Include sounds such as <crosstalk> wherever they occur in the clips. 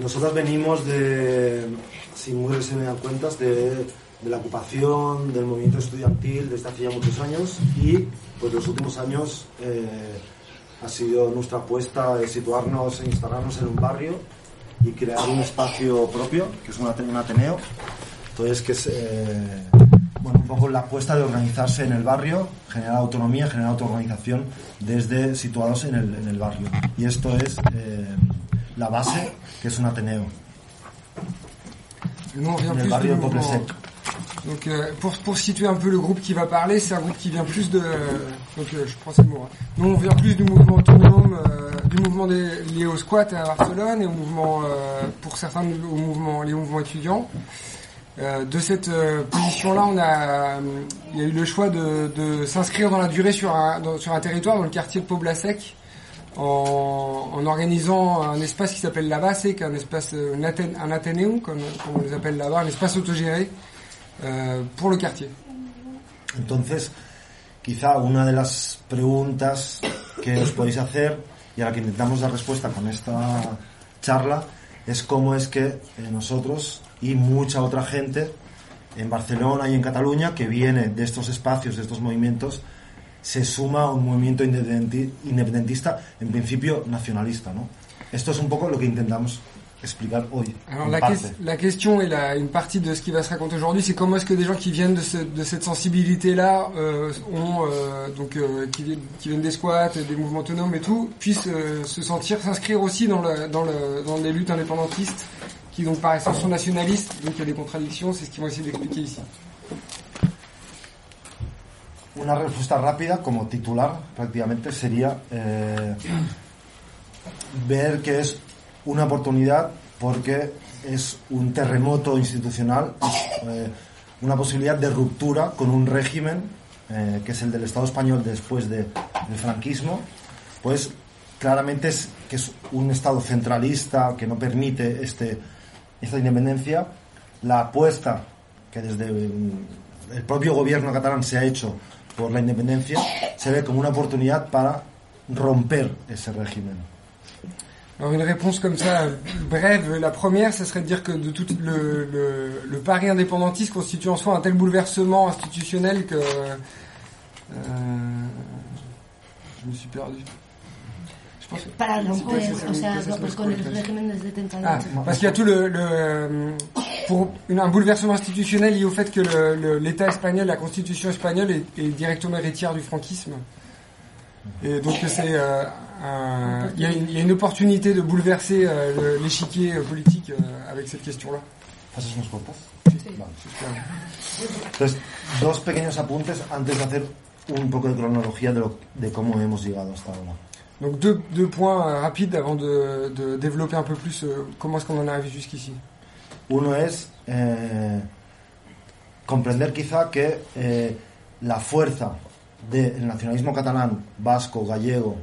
Nosotros venimos de, si muy dan cuentas, de, de la ocupación del movimiento estudiantil desde hace ya muchos años y pues los últimos años eh, ha sido nuestra apuesta de situarnos e instalarnos en un barrio y crear un espacio propio, que es un Ateneo. Entonces, que es eh, bueno, un poco la apuesta de organizarse en el barrio, generar autonomía, generar autoorganización desde situados en el, en el barrio. Y esto es eh, la base, que es un Ateneo, Nous, on vient en plus barrio de. Donc euh, pour, pour situer un peu le groupe qui va parler, c'est un groupe qui vient plus de... donc euh, je prends ces mots. hein. Nous on vient plus du mouvement autonome, euh, du mouvement des, lié au squat à Barcelone et au mouvement, euh, pour certains, au mouvement, les mouvements étudiants. Euh, de cette euh, position-là, on a, il y a eu le choix de, de s'inscrire dans la durée sur un, dans- sur un territoire, dans le quartier de Poblasec, en, en organisant un espace qui s'appelle la un espace, un, un Athénéum, comme, comme on les appelle là-bas, un espace autogéré euh, pour le quartier. Entonces, quizá una de las preguntas que os podéis hacer y a la que intentamos dar respuesta con esta charla es cómo es que eh, nosotros y mucha otra gente en Barcelona y en Cataluña que viene de estos espacios, de estos movimientos, se suma a un movimiento independenti- independentista, en principio nacionalista. ¿no? Esto es un poco lo que intentamos explicar hoy. Alors la, ques- la question et la, une partie de ce qui va se raconter aujourd'hui, c'est comment est-ce que des gens qui viennent de, ce- de cette sensibilité-là, euh, ont euh, donc euh, qui, qui viennent des squats, des mouvements autonomes et tout, puissent euh, se sentir s'inscrire aussi dans, le, dans, le, dans les luttes indépendantistes, qui donc par essence sont nationalistes. Donc il y a des contradictions, c'est ce qu'ils vont essayer d'expliquer ici. Una respuesta rápida como titular prácticamente sería eh, ver que es una oportunidad porque es un terremoto institucional, eh, una posibilidad de ruptura con un régimen eh, que es el del Estado español después de- del franquismo, pues claramente es que es un Estado centralista que no permite este, esta independencia, la apuesta que desde mm, el propio gobierno catalán se ha hecho por la independencia se ve como una oportunidad para romper ese régimen. Alors une réponse comme ça, brève, la première, ça serait de dire que de tout le, le, le pari indépendantiste constitue en soi un tel bouleversement institutionnel que... euh, je me suis perdu. Para o sea, pues con el régimen 70 Ah, parce qu'il y a tout le, le euh, pour une- un bouleversement institutionnel lié au fait que l'État espagnol, la constitution espagnole est, est directement héritière du franquisme. Et donc c'est euh, un- il y, a une- il y a une opportunité de bouleverser euh, le- l'échiquier euh, politique euh, avec cette question-là. ¿Haces unos? Vale. Entonces, dos pequeños apuntes antes de hacer un poco de cronología de, lo- de cómo hemos llegado hasta ahora. Donc deux, deux points euh, rapides avant de, de développer un peu plus euh, comment est-ce qu'on en est arrivé jusqu'ici. Uno es eh, comprender quizá que eh, la fuerza del nacionalismo catalán, vasco, gallego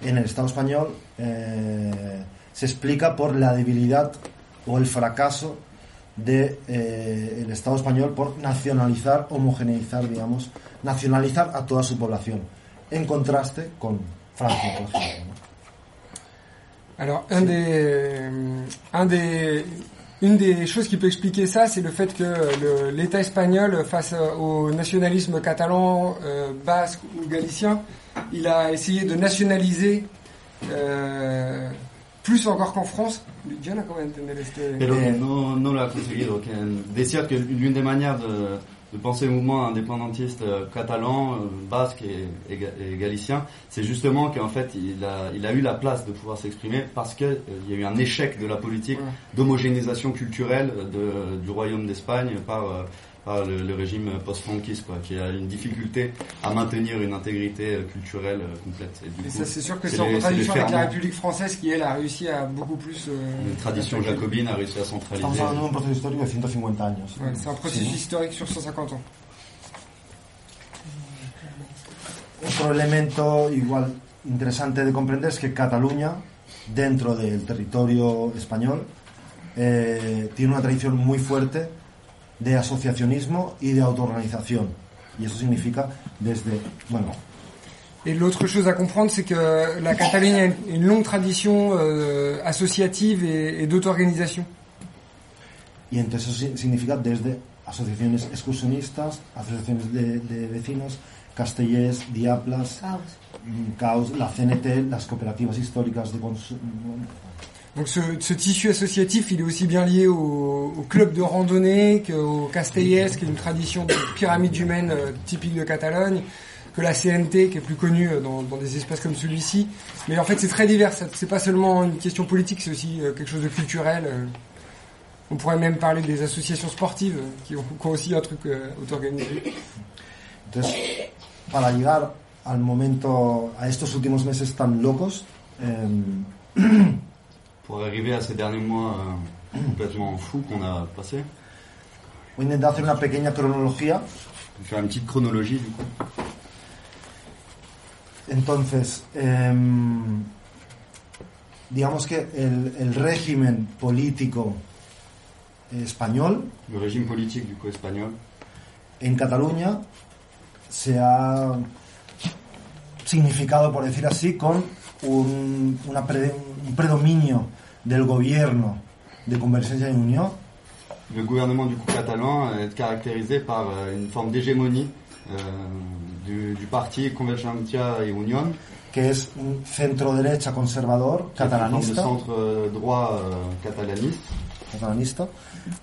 en el Estado español eh, se explica por la debilidad o el fracaso del Estado español por nacionalizar, homogeneizar, digamos, nacionalizar a toda su población, en contraste con Alors, un des, euh, un des, une des choses qui peut expliquer ça, c'est le fait que l'État espagnol, face au nationalisme catalan, euh, basque ou galicien, il a essayé de nationaliser euh, plus encore qu'en France. Yo no acabo de entender este- Pero Eh. que no, no lo ha conseguido. Que decía que l'une des manières de, de penser le mouvement indépendantiste euh, catalan, euh, basque et, et ga- et galicien, c'est justement qu'en fait il a, il a eu la place de pouvoir s'exprimer parce qu'il y a eu un échec de la politique d'homogénéisation culturelle de, du royaume d'Espagne par, euh, par le, le régime post-franquiste, quoi, qui a une difficulté à maintenir une intégrité euh, culturelle euh, complète. Et du Et coup, ça, c'est sûr que c'est c'est en contradiction avec la. République française qui, elle, a réussi à beaucoup plus... euh, une tradition jacobine a réussi à centraliser. Estamos hablando de un proceso histórico de 150 años. Ouais, c'est un processus historique sur 150 ans. Otro elemento igual interesante de comprender es que Cataluña, dentro del territorio español, eh, tiene una tradición muy fuerte de asociacionismo y de autoorganización. Y eso significa desde, bueno, Et l'autre chose à comprendre, c'est que la Catalogne a une, une longue tradition euh, associative et, et d'auto-organisation. Y entonces eso si- significa desde asociaciones excursionistas, asociaciones de, de vecinos, Castellers, Diaplas, Caos. mm, Caos, la CNT, las cooperativas históricas de consumo. Donc ce, tissu associatif, il est aussi bien lié au, au club de randonnée qu'au Castellers, qui est une tradition de pyramide humaine euh, typique de Catalogne, que la CNT, qui est plus connue euh, dans, des espaces comme celui-ci. Mais en fait, c'est très divers. C'est pas seulement une question politique, c'est aussi euh, quelque chose de culturel. On pourrait même parler des associations sportives qui ont, aussi un truc auto-organisé. Entonces, para llegar al momento, a estos últimos meses tan locos, <clears throat> Pour arriver à ces derniers mois euh, complètement fous qu'on a passés, voy a intentar hacer una pequeña cronología. faire une petite chronologie du coup. Entonces, em, digamos que el, el régimen político español Le régime politique du coup espagnol en Cataluña se ha significado, por decir así, con un, una pre- un predominio del gobierno de Convergencia y Unión Le gouvernement du coup catalan est caractérisé par euh, une forme d'hégémonie euh, du, du parti Convergencia y Unión, que es un centro-derecha conservador qui est une forme de catalanista, centre euh, droit euh, catalaniste, catalanista,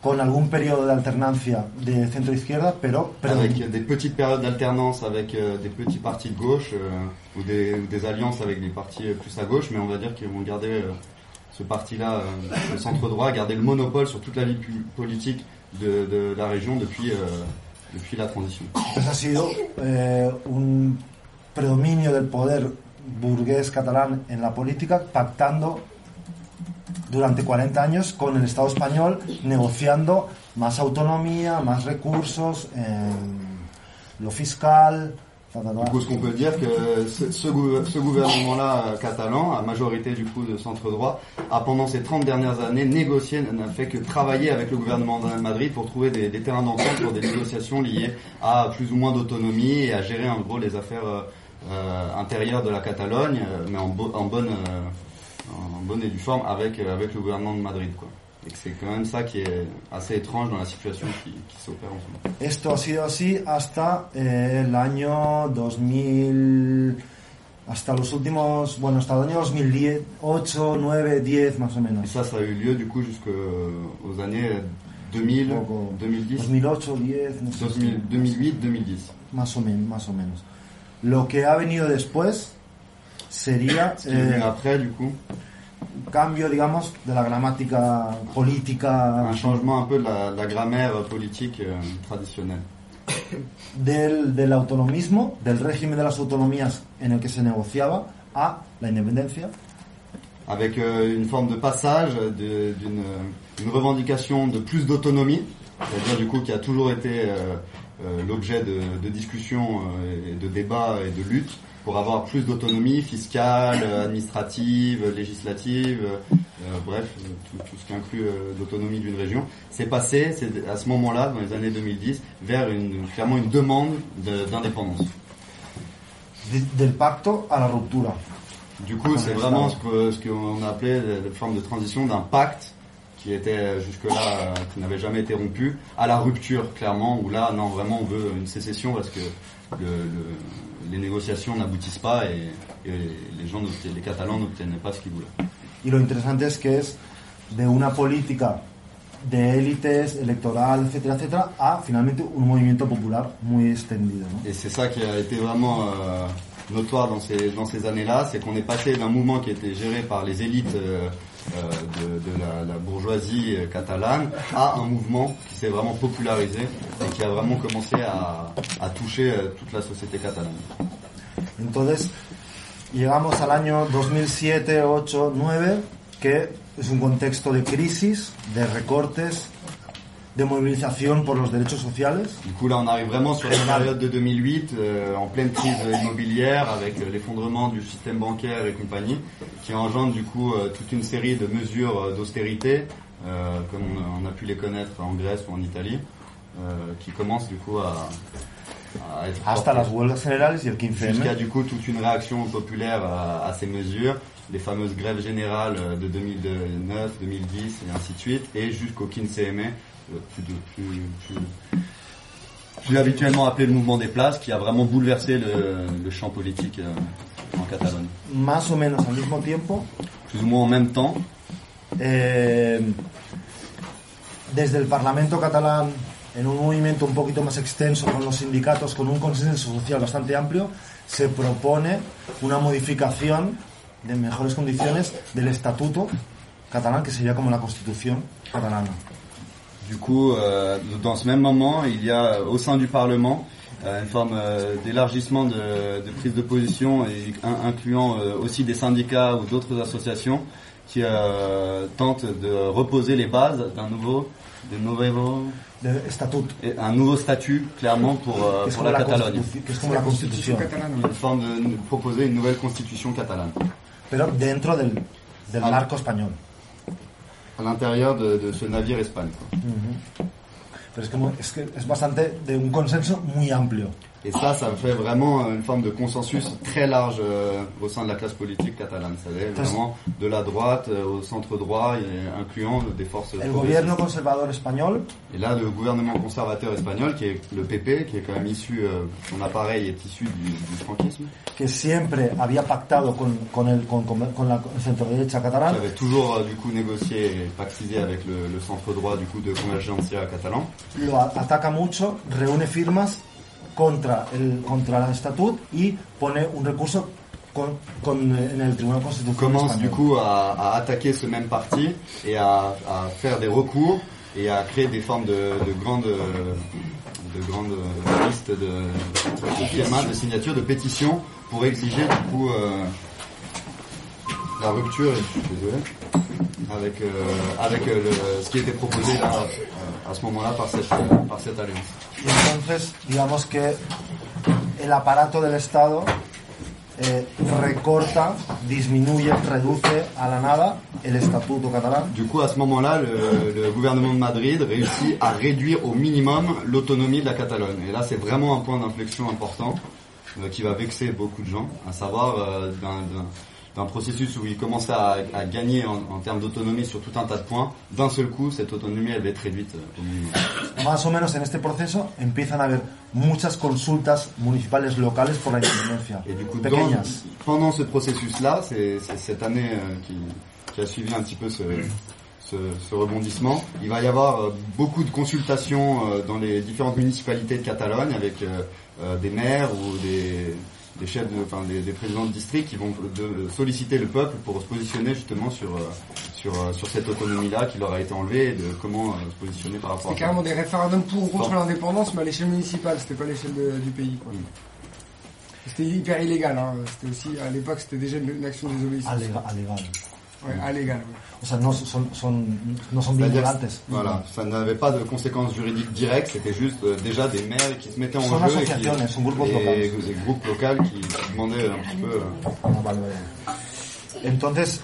con algún periodo de alternancia de centro-izquierda, pero avec des petites périodes d'alternance avec euh, des petits partis de gauche euh, ou, des, ou des alliances avec des partis euh, plus à gauche, mais on va dire qu'ils vont garder euh, ce parti-là, euh, le centre droit, garder le monopole sur toute la vie politique de, de la région depuis, depuis la transition. Entonces ha sido eh, un predominio del poder burgués catalán en la política, pactando durante 40 años con el Estado español, negociando más autonomía, más recursos, en lo fiscal. Du coup, ce qu'on peut dire que ce, ce gouver- ce gouvernement-là catalan, à majorité du coup de centre droit, a pendant ces 30 dernières années négocié, n'a fait que travailler avec le gouvernement de Madrid pour trouver des, terrains d'entente pour des négociations liées à plus ou moins d'autonomie et à gérer en gros les affaires euh, euh, intérieures de la Catalogne, euh, mais en, bo- en bonne en bonne et due forme avec euh, avec le gouvernement de Madrid quoi. Et c'est quand même ça qui est assez étrange dans la situation qui, qui s'opère en ce moment. Esto ha sido así hasta eh, el año 2000, hasta los últimos, bueno, hasta el año 2010, 8, 9, 10 más o Et menos. ça, ça a eu lieu du coup jusqu'aux années 2000, Poco. 2010, 2008, 10, no sé. 2000, 2008, 2010. Más o, menos, más o menos. Lo que ha venido después sería eh, après, du coup, un cambio, digamos, de la gramática política. Un changement un peu de la, de la grammaire politique euh, traditionnelle. del, del autonomismo, del régimen de las autonomías en el que se negociaba, a la independencia. Avec euh, une forme de passage d'une une revendication de plus d'autonomie, c'est-à-dire du coup qui a toujours été euh, euh, l'objet de, de discussions euh, et de débats et de luttes pour avoir plus d'autonomie fiscale, euh, administrative, législative, euh, euh, bref, tout, tout ce qui inclut euh, l'autonomie d'une région. C'est passé, c'est à ce moment-là, dans les années 2010, vers une, clairement une demande de- d'indépendance. De- del pacto a la ruptura. Du coup, c'est vraiment ce que ce qu'on appelait la forme de transition d'un pacte qui était jusque-là, qui n'avait jamais été rompu, à la rupture, clairement, où là, non, vraiment, on veut une sécession parce que le, le- les négociations n'aboutissent pas et, et les gens, n'obtiennent- les Catalans n'obtenaient pas ce qu'ils voulaient. Y lo interesante es que es de una política de élites, electoral, etcétera, etcétera, a finalmente un movimiento popular muy extendido. ¿no? Et c'est ça qui a été vraiment euh, notoire dans ces, dans ces années-là, c'est qu'on est passé d'un mouvement qui était géré par les élites euh, de, de la, bourgeoisie euh, catalane à un mouvement qui s'est vraiment popularisé et qui a vraiment commencé à, à toucher euh, toute la société catalane. Entonces, llegamos al año 2007, 8, 9, que es un contexto de crisis, de recortes, de movilización por los derechos sociales. Du coup là on arrive vraiment sur la période de 2008 euh, en pleine crise immobilière avec euh, l'effondrement du système bancaire et compagnie qui engendre du coup euh, toute une série de mesures euh, d'austérité euh, comme on, on a pu les connaître en Grèce ou en Italie qui commencent du coup à, à être hasta las huelgas generales y el 15M. Jusqu'à du coup toute une réaction populaire à, à ces mesures, les fameuses grèves générales de 2009, 2010 et ainsi de suite, et jusqu'au 15M, euh, plus, de- plus, plus- plus habituellement appelé le mouvement des places, qui a vraiment bouleversé le, le champ politique euh, en Catalogne. Más o menos al mismo tiempo, Plus ou moins en même temps, eh, desde el Parlamento catalán, en un movimiento un poquito más extenso con los sindicatos, con un consenso social bastante amplio, se propone una modificación de mejores condiciones del estatuto catalán, que sería como la constitución catalana. Du coup, euh, dans ce même moment, il y a au sein du Parlement euh, une forme euh, d'élargissement de, de prise de position, et incluant euh, aussi des syndicats ou d'autres associations qui euh, tentent de reposer les bases d'un nouveau, de nouveau, De un nouveau statut clairement pour, euh, la la, Catalogne. constitu- que es como la constitution? Catalane. Une forme de proposer une nouvelle constitution catalane pero dentro del, del Ah. marco español. À l'intérieur de, de ce navire Espagne. quoi. Pero es, como, es que es bastante de un consenso muy amplio. Et ça, ça fait vraiment une forme de consensus très large euh, au sein de la classe politique catalane. C'est vraiment de la droite euh, au centre droit, et incluant des forces progressistes. gobierno conservador español Et là, le gouvernement conservateur espagnol, qui est le PP, qui est quand même issu, euh, son appareil est issu du, du franquisme, que siempre había pactado con, con, el, con, con- la centro-derecha qui catalana, avait toujours euh, du coup négocié et pactisé avec le, le centre droit du coup de Convergencia catalan. lo ataca mucho, reúne firmas contra el, contra el estatut y pone un recurso con, con, eh, en el Tribunal Constitucional commence du coup à, à attaquer ce même parti et à, à faire des recours et à créer des formes de, de grandes de grandes listes de, de firmas, de signatures, de pétitions pour exiger du coup euh, la rupture, je suis désolé, avec, euh, avec euh, le- ce qui était proposé là, euh, à ce moment-là par cette, par cette entonces, digamos que el aparato del Estado eh, recorta, disminuye, reduce a la nada el estatuto catalán Du coup, à ce moment-là, le, le gouvernement de Madrid réussit à réduire au minimum l'autonomie de la Catalogne. Et là, c'est vraiment un point d'inflexion important euh, qui va vexer beaucoup de gens, à savoir euh, d'un- d'un processus où il commençait à, à gagner en, en termes d'autonomie sur tout un tas de points. D'un seul coup, cette autonomie, elle va être réduite euh, au minimum. Más o menos en este proceso empiezan a haber muchas consultas municipales locales por la independencia, Et du coup, dans- pendant ce processus-là, c'est c'est cette année euh, qui, qui a suivi un petit peu ce, ce, ce rebondissement, il va y avoir euh, beaucoup de consultations euh, dans les différentes municipalités de Catalogne avec euh, euh, des maires ou des, des chefs, de, enfin des, des présidents de district qui vont de, solliciter le peuple pour se positionner justement sur euh, sur, euh, sur cette autonomie-là qui leur a été enlevée et de comment euh, se positionner par rapport C'était à ça. carrément des référendums pour ou contre l'indépendance, mais à l'échelle municipale, c'était pas à l'échelle du pays. quoi. C'était hyper illégal. Hein. C'était aussi à l'époque, c'était déjà une, action de désobéissance. Alega- alegal. Ouais, illégal. ouais. O sea, no son, son, no son. Voilà, ça n'avait pas de conséquences juridiques directes, c'était juste euh, déjà des maires qui se mettaient en jeu et qui, et locales. des groupes locaux qui demandaient un petit peu. euh, Ah. Entonces,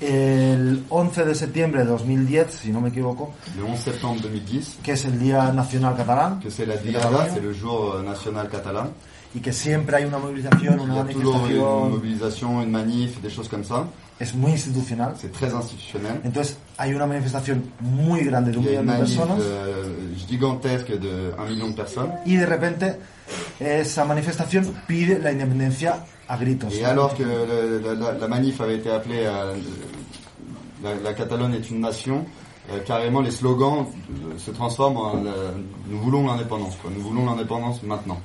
el 11 de septiembre de 2010, si no me equivoco, le 11 septembre 2010, que es el Día Nacional Catalán, que c'est la Diada, c'est le jour euh, national catalan. y que siempre hay una movilización, Il y una a toujours une manifestación, mobilisation, une manif, des choses comme ça. Es muy institucional. C'est très institutionnel. Entonces, hay una manifestación muy grande de un Il y a millón une de manif personas, euh, gigantesque de 1 million de personnes. y de repente esa manifestación pide la independencia a gritos. Et alors que le- la, la- la manif avait été appelée à, la, la Catalogne est une nation, euh, carrément les slogans euh, se transforment en euh, nous voulons l'indépendance, quoi. Nous voulons l'indépendance maintenant.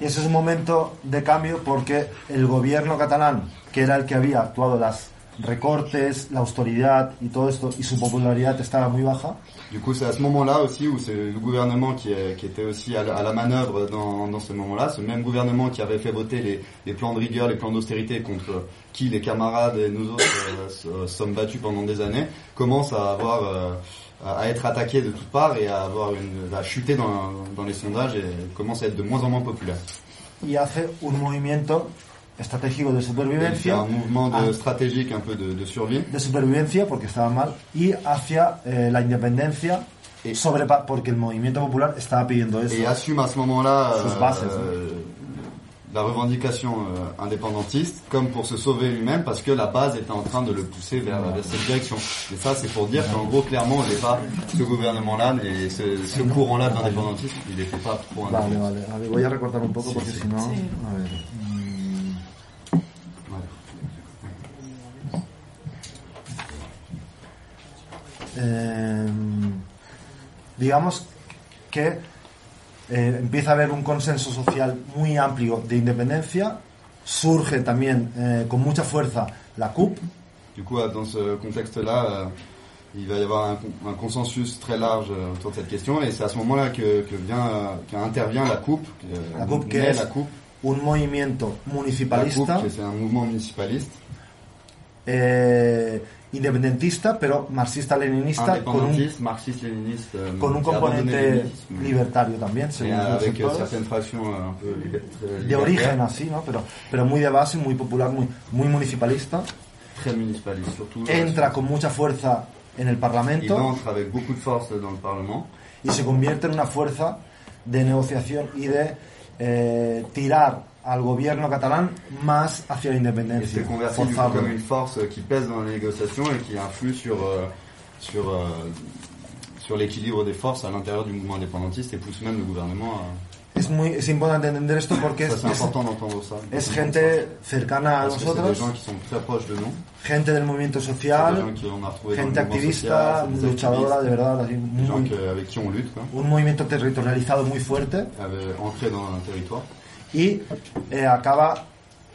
Y un momento de cambio porque el gobierno catalán, que era el que había actuado las recortes, la austeridad y todo esto, y su popularidad estaba baja, Du coup, c'est à ce moment-là aussi où c'est le gouvernement qui, était aussi à la, à manœuvre dans, ce moment-là, ce même gouvernement qui avait fait voter les, plans de rigueur, les plans d'austérité contre qui les camarades et nous autres euh, se- sommes battus pendant des années, commence à avoir euh, à être attaqué de toutes parts et à avoir une à chuter dans, dans les sondages et commence à être de moins en moins populaire. y hace un movimiento estratégico de supervivencia, un mouvement de Ah. stratégique un peu de, de survie de supervivencia porque estaba mal, y hacia eh, la independencia Et sobre porque el movimiento popular estaba pidiendo eso. Et assume à ce moment-là Sus bases, euh, la revendication euh, indépendantiste comme pour se sauver lui-même parce que la base était en train de le pousser vers, vers cette direction. Et ça, c'est pour dire qu'en gros, clairement, ce gouvernement-là et ce, ce courant-là de l'indépendantisme, il n'était pas trop Vale, indépendantiste. vale. A ver, voy a recortar un poco Sí, porque sí. si no. Sí. A ver. Voilà. eh, digamos que eh, empieza a haber un consenso social muy amplio de independencia, surge también eh, con mucha fuerza la CUP, Du coup, dans ce contexte-là, euh, il va y avoir un, un consensus très large euh, autour de cette question, et c'est à ce moment-là que, que vient, euh, qu'intervient la coupe, euh, La coupe, naît que es la coupe, un movimiento la municipalista, qui c'est un mouvement municipaliste, eh, independentista, pero marxista-leninista, con un, marxiste-léniniste, euh, con un componente libertario también, según avec de origen así, ¿no? Pero, pero muy de base, muy popular, muy, muy municipalista. très municipalistes surtout. Entra con mucha fuerza en el Parlamento entre avec beaucoup de force dans le Parlement y se convierte en una fuerza de negociación y de eh, tirar al gobierno catalán más hacia la independencia. s'est converti du coup, comme une force qui pèse dans les négociations et qui influe sur, euh, sur, euh, sur l'équilibre des forces à l'intérieur du mouvement indépendantiste et pousse même le gouvernement à... Es, muy, es importante entender esto porque Ça, es, c'est important d'entendre ça. es gente cercana a Parce que c'est des nosotros, gens qui sont très proches de nous. gente del movimiento C'est social, gens qui on a retrouvé dans le gente activista, social, c'est luchadora, de verdad, así, des gens muy- que- avec qui on lutte, quoi, un movimiento territorializado muy fuerte. avec- ancrés dans un territoire. Y eh, acaba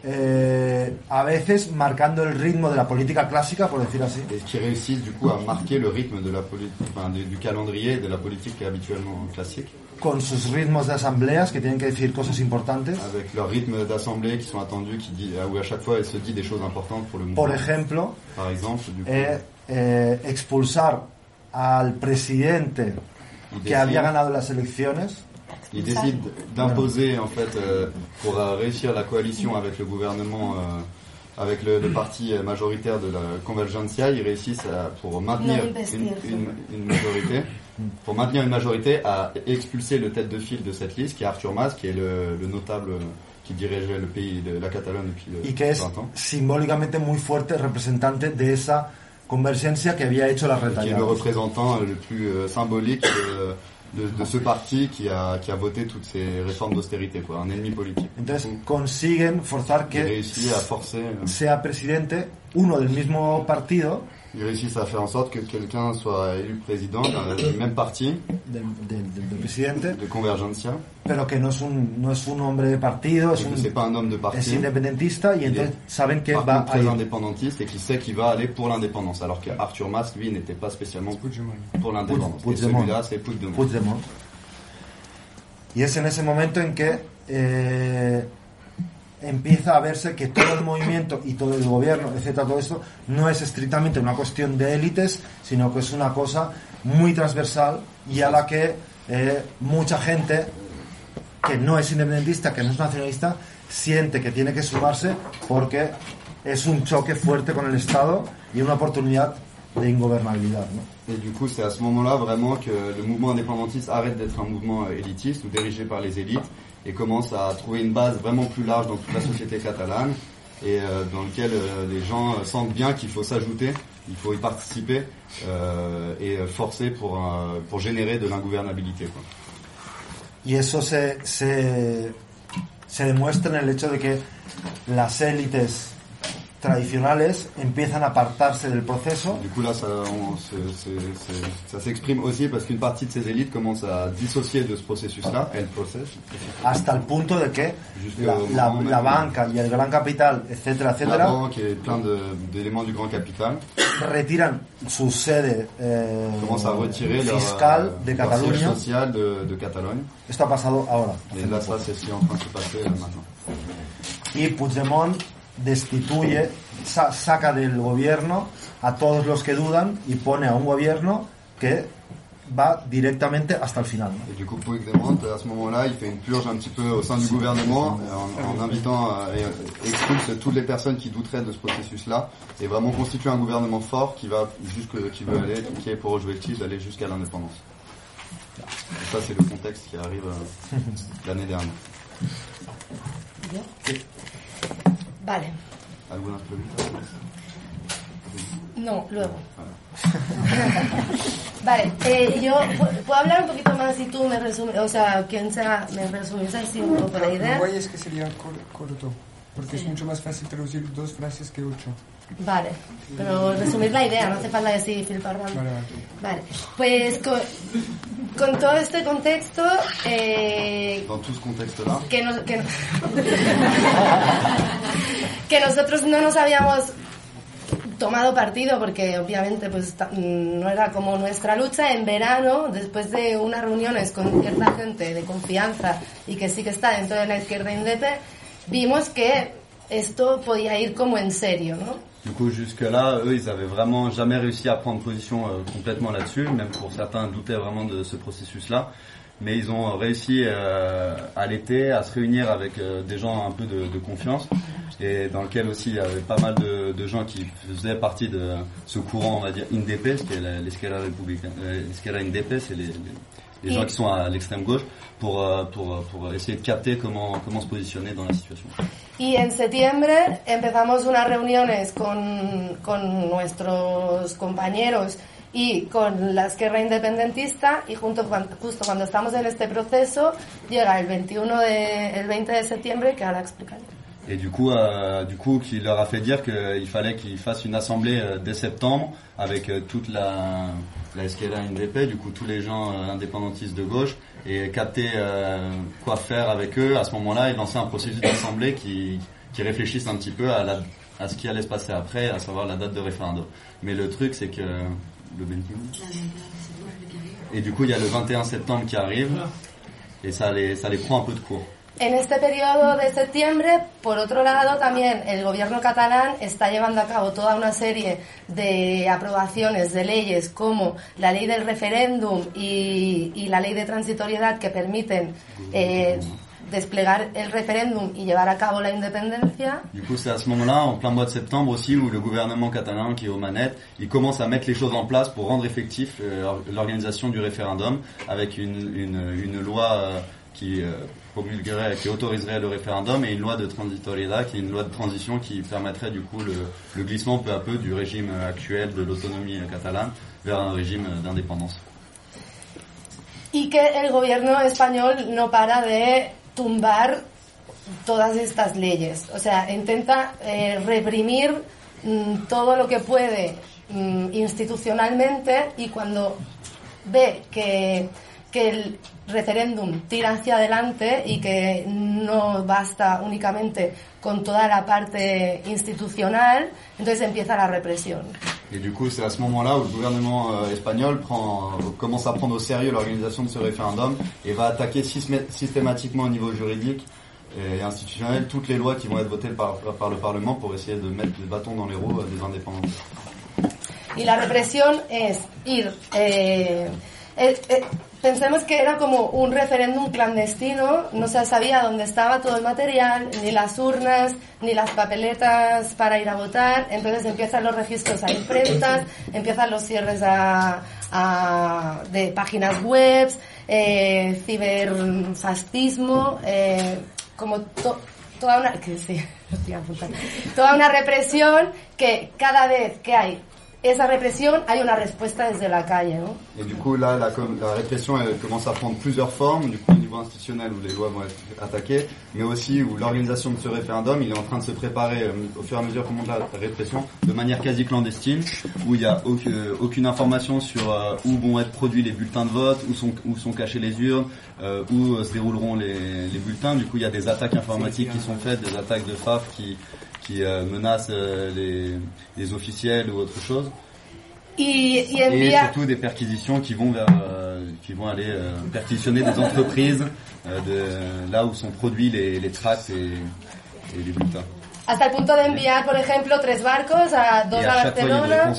eh, a veces marcando el ritmo de la política clásica, por decir así, Et qui réussissent du coup à marquer le rythme de la enfin, du, du calendrier de la politique habituellement classique, con sus ritmos de asambleas que tienen que decir cosas importantes. avec leur rythme d'assemblée qui sont attendus, qui dit, où à chaque fois elle se dit des choses importantes pour le mouvement. Por ejemplo, Par exemple, du coup, eh, eh, expulsar al presidente que había ganado las elecciones, il décide d'imposer en fait euh, pour euh, réussir la coalition avec le gouvernement. euh, avec le, le parti majoritaire de la Convergencia, ils réussissent à- pour maintenir une, investir. une- une majorité, pour maintenir une majorité, à expulser le tête de file de cette liste, qui est Arthur Mas, qui est le, le notable qui dirigeait le pays de la Catalogne depuis le y que es 20 ans, simbólicamente muy fuerte representante de esa convergencia que había hecho la qui est le retallada. représentant le plus euh, symbolique de, de- de ce parti qui a, qui a voté toutes ces réformes d'austérité, quoi, un ennemi politique. Entonces consiguen forzar que à forcer, euh, sea presidente uno del mismo partido ils réussissent à faire en sorte que quelqu'un soit élu président d'un- <coughs> du même parti, del, del- del- del presidente, de Convergencia, pero que no es un, no es un hombre de partido, es, et que un, c'est pas un homme de es parti, independentista y entonces est saben que va a très ir. indépendantiste et qui sait qu'il va aller pour l'indépendance, alors que Arthur Mas, lui, n'était pas spécialement pour l'indépendance. Et Puigdemont. celui-là, c'est Puigdemont. Puigdemont. Y es en ese momento en que eh, empieza a verse que todo el movimiento y todo el gobierno, etcétera, todo esto, no es estrictamente una cuestión de élites, sino que es una cosa muy transversal y a la que eh, mucha gente que no es independentista, que no es nacionalista, siente que tiene que sumarse porque es un choque fuerte con el Estado y una oportunidad de ingobernabilidad. ¿no? Et du coup, c'est à ce moment-là vraiment que le mouvement indépendantiste arrête d'être un mouvement élitiste ou dirigé par les élites et commence à trouver une base vraiment plus large dans toute la société catalane et euh, dans lequel euh, les gens euh, sentent bien qu'il faut s'ajouter, il faut y participer euh, et euh, forcer pour, pour générer de l'ingouvernabilité. quoi. Y eso se, se, se demuestra en el hecho de que las élites tradicionales empiezan a apartarse del proceso Du coup là, ça, on- ça s'exprime aussi parce qu'une partie de ces élites commence à dissocier de ce processus-là, el process, hasta el punto de que la, la- la même. banca y el gran capital, etcétera, la etcétera, banque et plein de- d'éléments du grand capital retiran su sede eh, à retirer fiscal de leur siège Cataluña. social de, de Catalogne. Esto ha pasado ahora. Et là, ça, c'est en train de se passer euh, maintenant. y Puigdemont destituye, sa- saca del gobierno a todos los que dudan y pone a un gobierno que va directamente hasta el final. ¿no? Et du coup, Puigdemont, à ce moment-là, il fait une purge un petit peu au sein du gouvernement en, en invitant euh, et expulse toutes les personnes qui douteraient de ce processus-là et vraiment constitue un gouvernement fort qui va jusque, qui veut aller, qui est pour objectif d'aller jusqu'à l'indépendance. Ça, c'est le contexte qui arrive euh, l'année dernière. Vale. ¿Algunas preguntas? No, luego. <laughs> vale, eh, yo pu- puedo hablar un poquito más y tú me resumes, o sea, quien sea, me resumes así un poco la Lo idea. guay es que sería cor- corto, porque es mucho más fácil traducir dos frases que ocho. Vale, pero resumir la idea, no hace falta así filpar Vale, vale. Vale, pues con, con todo este contexto, eh, Dans tout ce contexte-là, que, nos- que, <laughs> que nosotros no nos habíamos tomado partido porque obviamente pues ta- no era como nuestra lucha en verano después de unas reuniones con cierta gente de confianza y que sí que está dentro de la izquierda indepe vimos que esto podía ir como en serio. Du coup, jusque-là, eux, ils avaient vraiment jamais réussi à prendre position euh, complètement là-dessus, même pour certains doutaient vraiment de ce processus-là. Mais ils ont réussi euh, à l'été à se réunir avec euh, des gens un peu de, confiance et dans lequel aussi il y avait pas mal de, gens qui faisaient partie de ce courant, on va dire, INDP, ce qui est la- l'escalade républicaine, l'escalade INDP, c'est les, les, les gens qui sont à l'extrême gauche, pour, euh, pour, pour essayer de capter comment, comment se positionner dans la situation. Y en septiembre empezamos unas reuniones con, con nuestros compañeros y con la izquierda independentista y junto, justo cuando estamos en este proceso llega el 21 de, el 20 de septiembre que ahora explicaré. Et du coup, euh, du coup, qui leur a fait dire qu'il fallait qu'ils fassent une assemblée euh, dès septembre avec euh, toute la, la SKLA NDP, du coup tous les gens euh, indépendantistes de gauche, et capter euh, quoi faire avec eux à ce moment-là et lancer un processus d'assemblée qui, qui réfléchisse un petit peu à, la, à ce qui allait se passer après, à savoir la date de référendum. Mais le truc, c'est que le 21. Et du coup, il y a le 21 septembre qui arrive, et ça les, ça les prend un peu de court. En este periodo de septiembre, por otro lado, también el gobierno catalán está llevando a cabo toda una serie de aprobaciones de leyes como la ley del referéndum y, y la ley de transitoriedad que permiten eh, desplegar el referéndum y llevar a cabo la independencia. Du coup, c'est à ce moment-là, en plein mois de septembre aussi, où le gouvernement catalan qui est aux manettes, il commence à mettre les choses en place pour rendre effectif euh, l'organisation du référendum avec une, une, une loi euh, qui euh, promulguerait, qui autoriserait le référendum et une loi de transitoriedad, qui est une loi de transition qui permettrait du coup le, le glissement peu à peu du régime actuel de l'autonomie catalane vers un régime d'indépendance. Y que el gobierno español no para de tumbar todas estas leyes. O sea, intenta eh, reprimir mm, todo lo que puede mm, institucionalmente y cuando ve que, que el referéndum tira hacia adelante y que no basta únicamente con toda la parte institucional, entonces empieza la represión. Et du coup, c'est à ce moment-là où le gouvernement euh, espagnol prend, euh, commence à prendre au sérieux l'organisation de ce référendum et va attaquer systé- systématiquement au niveau juridique et institutionnel toutes les lois qui vont être votées par, par le Parlement pour essayer de mettre les bâtons dans les roues euh, des indépendants. Y la represión es ir... eh, eh, eh, pensemos que era como un referéndum clandestino, no se sabía dónde estaba todo el material, ni las urnas, ni las papeletas para ir a votar, entonces empiezan los registros a imprentas, empiezan los cierres a, a- de páginas web, eh, ciberfascismo, eh, como to- toda una... Que <laughs> sí, toda una represión que cada vez que hay esa represión hay una respuesta desde la calle. Et du coup, là, la, répression commence à prendre plusieurs formes, du coup, au niveau institutionnel où les lois vont être attaquées, mais aussi où l'organisation de ce référendum, il est en train de se préparer euh, au fur et à mesure qu'on monte la répression, de manière quasi clandestine, où il n'y a aucune, euh, aucune information sur euh, où vont être produits les bulletins de vote, où sont, où sont cachées les urnes, où se dérouleront les, les bulletins. Du coup, il y a des attaques informatiques qui sont faites, des attaques de FAF qui, qui euh, menacent euh, les, les officiels ou autre chose. Y, y Et surtout des perquisitions qui vont vers, euh, qui vont aller perquisitionner des entreprises de là où sont produits les, les tracts et, et les bulletins. hasta el punto de enviar, por ejemplo, tres barcos, a dos a a Barcelona,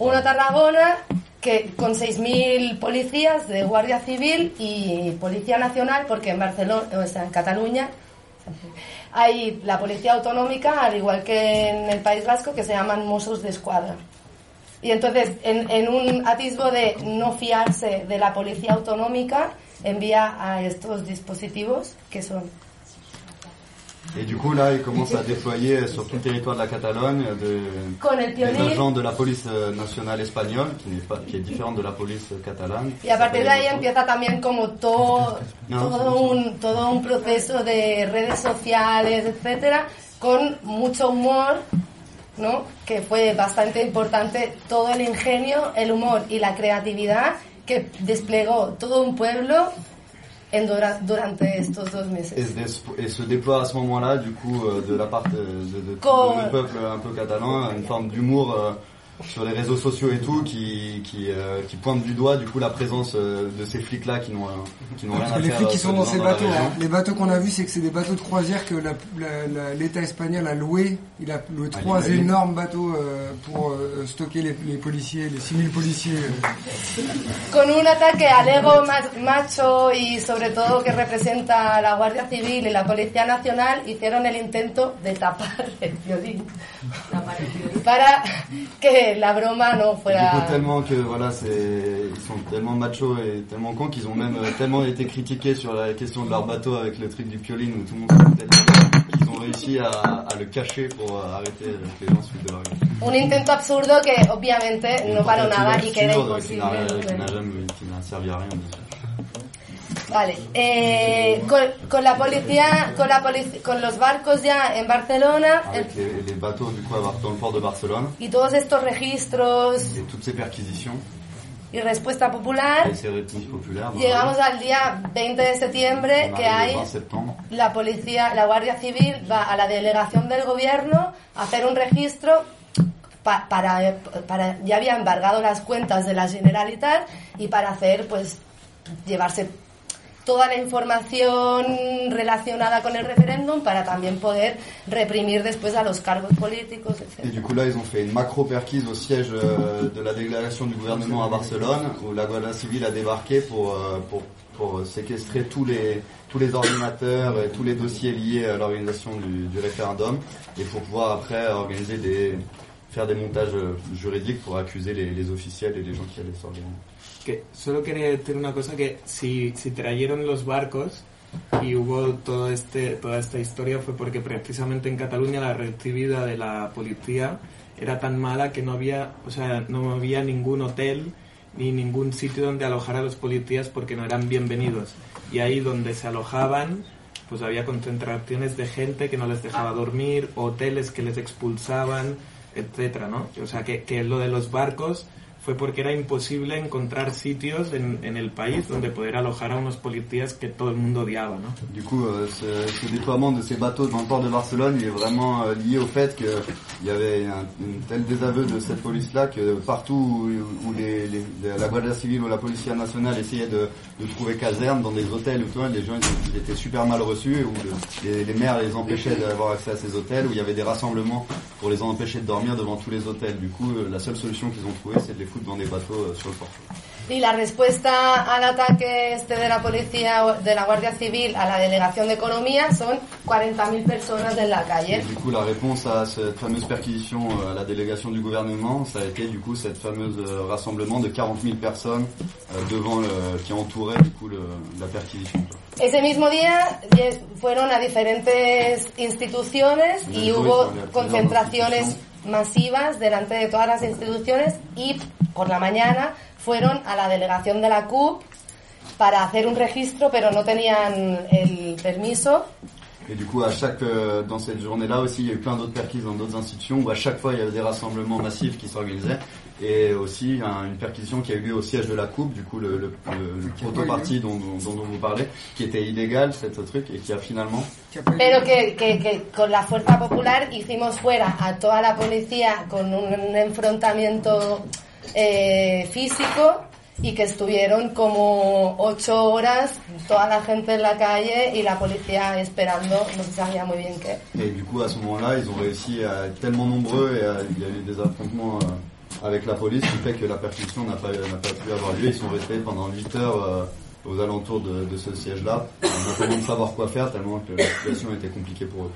uno a Tarragona, que con 6.000 policías de Guardia Civil y Policía Nacional, porque en Barcelona, o sea, en Cataluña, hay la Policía Autonómica, al igual que en el País Vasco, que se llaman Mossos de Escuadra. Y entonces, en, en un atisbo de no fiarse de la policía autonómica, envía a estos dispositivos que son Et du coup, là, il commence à déployer sur tout le territoire de la Catalogne de, el des agents de la police euh, nationale espagnole, qui, n'est pas, qui est différente de la police euh, catalane. Y a partir de ahí empieza también como todo, un, todo un proceso de redes sociales, etcétera, con mucho humor, ¿no? Que fue bastante importante todo el ingenio, el humor y la creatividad que desplegó todo un pueblo en dura- durante estos dos Et, meses. se dé- et se déploie à ce moment-là, du coup, euh, de la part de, de, de- peuple un peu catalan, une forme d'humour euh, sur les réseaux sociaux et tout, qui, qui, euh, qui pointe du doigt, du coup, la présence euh, de ces flics-là qui n'ont euh, qui n'ont rien à les faire. flics qui euh, sont dans ces bateaux, hein, les bateaux qu'on a vus, c'est que c'est des bateaux de croisière que l'État espagnol a loué. Il a loué Ah, trois énormes bateaux euh, pour euh, stocker les, les policiers, les 6000 policiers. euh. Con un ataque al ego ma- macho y sobre todo que representa la Guardia Civil y la Policía Nacional, hicieron el intento de tapar el violín para que la broma no Et Du coup, fuera... tellement que voilà, c'est ils sont tellement machos et tellement cons qu'ils ont même euh, tellement été critiqués sur la question de leur bateau avec le truc du pioline où tout le monde se foutait qu'ils ont réussi à, à le cacher pour euh, arrêter les gens suivent de leur. Un intento absurdo que obviamente no paró nada y que era imposible. qui n'a servi à rien. bien sûr. Vale, eh, con, con la policía, con la polici- con los barcos ya en Barcelona el- Avec les, les bateaux du coup dans le port de Barcelone y todos estos registros et toutes ces perquisitions. y respuesta popular, ben, llegamos al día 20 de septiembre que hay le 20 septembre. la policía, la Guardia Civil va a la delegación del gobierno a hacer un registro pa- para, para ya había embargado las cuentas de la Generalitat y para hacer pues llevarse toda la información relacionada con el referéndum para también poder reprimir después a los cargos políticos, Et etc. du coup là, ils ont fait une macro perquise au siège euh, de la délégation du gouvernement à Barcelone, où la Guardia Civile a débarqué pour euh, séquestrer tous les ordinateurs et tous les dossiers liés à l'organisation du, du référendum, et pour pouvoir après organiser des faire des montages juridiques pour accuser les, les officiels et les gens qui allaient s'organiser. Solo quería decir una cosa que si, si trajeron los barcos y hubo todo este, toda esta historia fue porque precisamente en Cataluña la recibida de la policía era tan mala que no había, o sea, no había ningún hotel ni ningún sitio donde alojar a los policías porque no eran bienvenidos. Y ahí donde se alojaban, pues había concentraciones de gente que no les dejaba dormir, hoteles que les expulsaban, etcétera, ¿no? O sea, que, que lo de los barcos fue porque era imposible encontrar sitios en, en el país donde poder alojar a unos policías que todo el mundo odiaba. Du coup, euh, ce, ce déploiement de ces bateaux dans le port de Barcelone est vraiment euh, lié au fait qu'il y avait un, tel désaveu de cette police-là que partout où, la Guardia Civile ou la Police nationale essayaient de, trouver caserne dans des hôtels ou tout, les gens étaient super mal reçus, où le- les, les maires les empêchaient d'avoir accès à ces hôtels, où il y avait des rassemblements pour les empêcher de dormir devant tous les hôtels. Du coup, euh, la seule solution qu'ils ont trouvée, c'est de les foutre dans des bateaux sur le port. Y la respuesta al ataque este de la policía, de la Guardia Civil a la delegación de economía son 40.000 personas en la Et calle. du coup, la réponse à cette fameuse perquisition euh, à la délégation du gouvernement, ça a été du coup cette fameuse euh, rassemblement de 40 000 personnes euh, devant le, qui entouraient du coup le, la perquisition. Ese mismo día ye- fueron a diferentes instituciones y hubo concentraciones con masivas delante de todas las instituciones y por la mañana fueron a la delegación de la CUP para hacer un registro pero no tenían el permiso. Et du coup, à chaque euh, dans cette journée-là aussi, il y a eu plein d'autres perquises dans d'autres institutions où à chaque fois il y avait des rassemblements massifs qui s'organisaient et aussi un- une perquisition qui a eu lieu au siège de la Coupe, du coup le, le, le, le proto-parti dont, dont, dont vous parlez, qui était illégal, cette truc, et qui a finalement pero que, que- que con la fuerza popular hicimos fuera a toda la policía con un enfrentamiento eh, físico y que estuvieron como ocho horas toda la gente en la calle y la policía esperando, no se sabía muy bien qué. Et du coup, à ce moment-là, ils ont réussi à être tellement nombreux et à- il y a eu des affrontements euh, avec la police qui fait que la perquisition n'a pas, pas pu avoir lieu. Ils sont restés pendant 8 heures euh, aux alentours de, de ce siège-là, attendant de savoir quoi faire tellement que la situation était compliquée pour eux.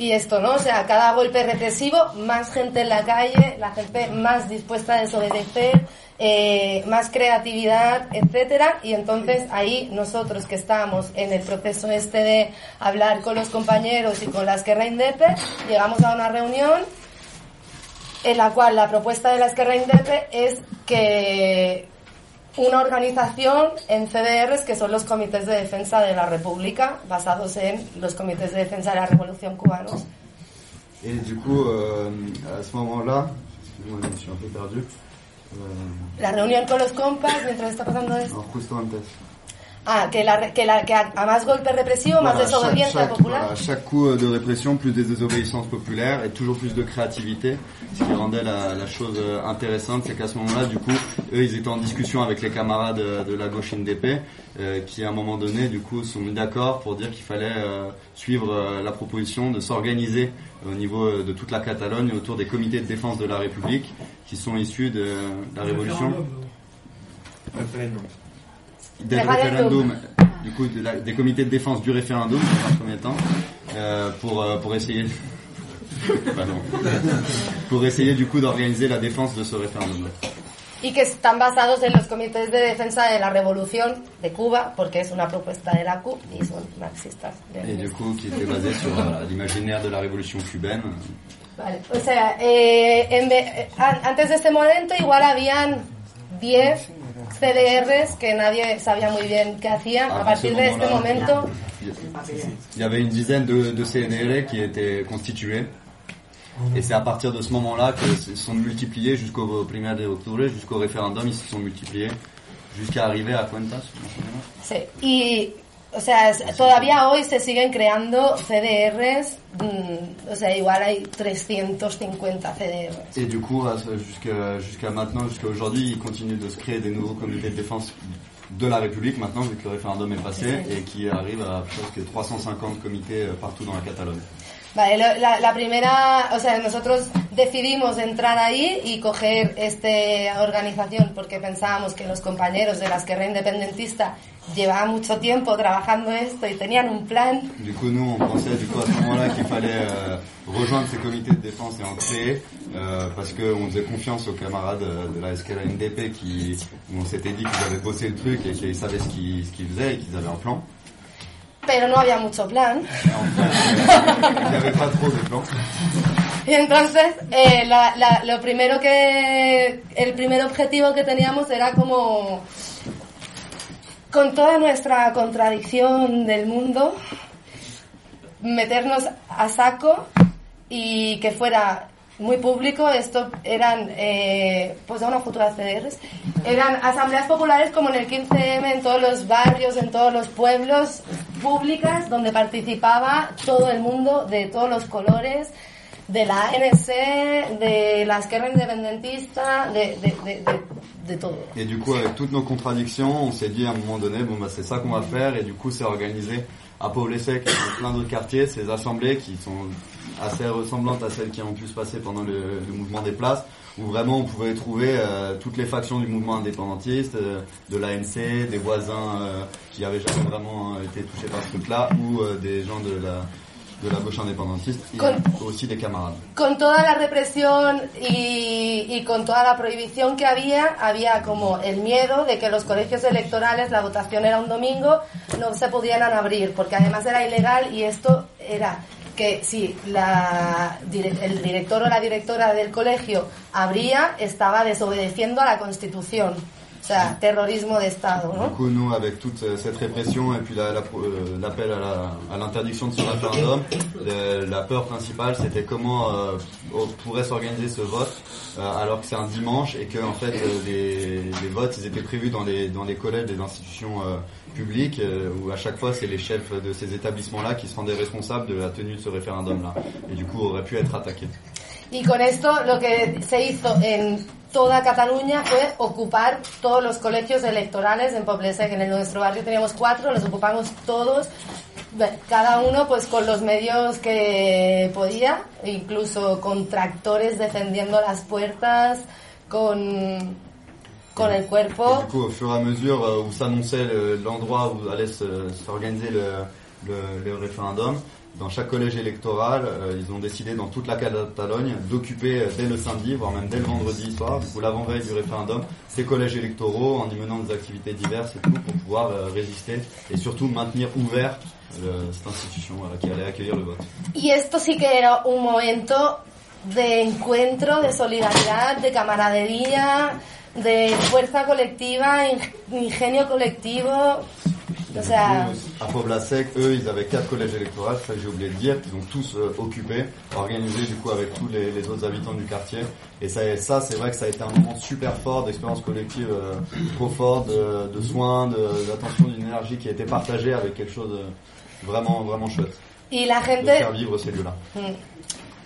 y esto, ¿no? O sea, cada golpe represivo, más gente en la calle, la gente más dispuesta a desobedecer, eh, más creatividad, etcétera. Y entonces ahí nosotros que estábamos en el proceso este de hablar con los compañeros y con la Esquerra Indepe, llegamos a una reunión en la cual la propuesta de la Esquerra Indepe es que una organización en CDRs que son los comités de defensa de la República, basados en los comités de defensa de la Revolución cubanos. Et du coup, euh, à ce moment-là, excusez-moi, je me suis un peu perdu. Euh, La reunión con los compas, mientras está pasando esto. justo antes. Ah, que, la, que, la, que a, más golpe represivo, más Voilà, chaque, desobediencia chaque- popular. voilà, chaque coup de répression, plus des désobéissances populaires et toujours plus de créativité. Ce qui rendait la, la chose euh, intéressante, c'est qu'à ce moment-là, du coup, eux, ils étaient en discussion avec les camarades euh, de la gauche NDP, euh, qui à un moment donné, du coup, sont mis d'accord pour dire qu'il fallait euh, suivre euh, la proposition de s'organiser au niveau de toute la Catalogne autour des comités de défense de la République, qui sont issus de la Révolution. Des Référendum. référendums, du coup, de la- des comités de défense du référendum, dans un premier temps, euh, pour, euh, pour essayer, <laughs> pour essayer du coup d'organiser la défense de ce référendum. y que están basados en los comités de defensa de la revolución de Cuba, porque es una propuesta de la CUP y son marxistas. Et du coup, qui était basé sur voilà, l'imaginaire de la révolution cubaine. Vale, o sea, eh, en eh, an- antes de este momento igual habían 10 CDRs que nadie sabía muy bien qué hacían. A Avant partir de este momento, Il y avait une dizaine de, de CNR qui étaient constitués. Et c'est à partir de ce moment-là qu'ils se sont multipliés jusqu'au 1er de octubre, jusqu'au référendum, ils se sont multipliés jusqu'à arriver à Cuentas. sí. Y, o sea, es- todavía hoy se siguen creando CDRs. mm, o sea, igual hay 350 CDRs. Et du coup, ce- jusqu'à maintenant, jusqu'à aujourd'hui, il continue de se créer des nouveaux comités de défense de la République maintenant, vu que le référendum est passé, et qui arrive à presque 350 comités euh, partout dans la Catalogne. Vale, la, la primera, o sea, nosotros decidimos entrar ahí y coger esta organización porque pensábamos que los compañeros de la Esquerra Independentista llevaban mucho tiempo trabajando esto y tenían un plan. Du coup, nous, on pensait du coup à ce moment-là qu'il fallait euh, rejoindre ces comités de défense et en créer, euh, parce qu'on faisait confiance aux camarades euh, de la SKLA NDP qui, on s'était dit qu'ils avaient bossé le truc et qu'ils savaient ce qu'ils qu'ils faisaient et qu'ils avaient un plan. Pero no había mucho plan. <laughs> Y entonces, eh, la- la- lo primero que, el primer objetivo que teníamos era como, con toda nuestra contradicción del mundo, meternos a saco y que fuera muy público. Esto eran, eh, pues da una de CDRs, eran asambleas populares como en el 15M, en todos los barrios, en todos los pueblos, públicas, donde participaba todo el mundo de todos los colores, de la ANC, de la izquierda independentista, de, de, de, de. Et du coup, avec toutes nos contradictions, on s'est dit à un moment donné, bon bah c'est ça qu'on va faire, et du coup c'est organisé à Paul-Sec et dans plein d'autres quartiers, ces assemblées qui sont assez ressemblantes à celles qui ont pu se passer pendant le, le mouvement des places, où vraiment on pouvait trouver euh, toutes les factions du mouvement indépendantiste, euh, de l'ANC, des voisins euh, qui avaient jamais vraiment euh, été touchés par ce truc-là, ou euh, des gens de la de la gauche indépendantiste, et Con- aussi des camarades. con toda la represión y, y con toda la prohibición que había, había como el miedo de que los colegios electorales, la votación era un domingo, no se pudieran abrir, porque además era ilegal y esto era que si la, el director o la directora del colegio abría, estaba desobedeciendo a la Constitución. Estado, Du coup, nous, avec toute cette répression et puis euh, l'appel à l'interdiction de ce référendum, la peur principale, c'était comment euh, on pourrait s'organiser ce vote euh, alors que c'est un dimanche et que en fait les, votes ils étaient prévus dans les dans les collèges des institutions publiques où à chaque fois c'est les chefs de ces établissements-là qui se rendaient responsables de la tenue de ce référendum-là et du coup auraient pu être attaqués. Y con esto lo que se hizo en toda Cataluña fue ocupar todos los colegios electorales en Poblesec. En el- nuestro barrio teníamos cuatro, los ocupamos todos, cada uno pues con los medios que podía, incluso con tractores defendiendo las puertas, con, con el Et cuerpo. du coup, au fur et à mesure euh, où s'annonçait le- l'endroit où allait se- s'organiser le, le, le référendum, dans chaque collège électoral, euh, ils ont décidé dans toute la Catalogne d'occuper euh, dès le samedi, voire même dès le vendredi soir, du coup l'avant-veille du référendum, ces collèges électoraux en y menant des activités diverses et tout pour pouvoir euh, résister et surtout maintenir ouvert euh, cette institution voilà, qui allait accueillir le vote. Y esto sí que era un momento de encuentro, de solidaridad, de camaradería, de fuerza colectiva, ing- ingenio colectivo. Sea, À Poblasec, eux, ils avaient quatre collèges électoraux, ça j'ai oublié de dire, qu'ils ont tous euh, occupés, organisés du coup avec tous les, les autres habitants du quartier. Et ça, ça c'est vrai que ça a été un moment super fort d'expérience collective, euh, trop fort, de, de soins, de- d'attention, d'une énergie qui a été partagée avec quelque chose de vraiment, vraiment chouette. y la De gente faire vivre ces lieux-là. Mm.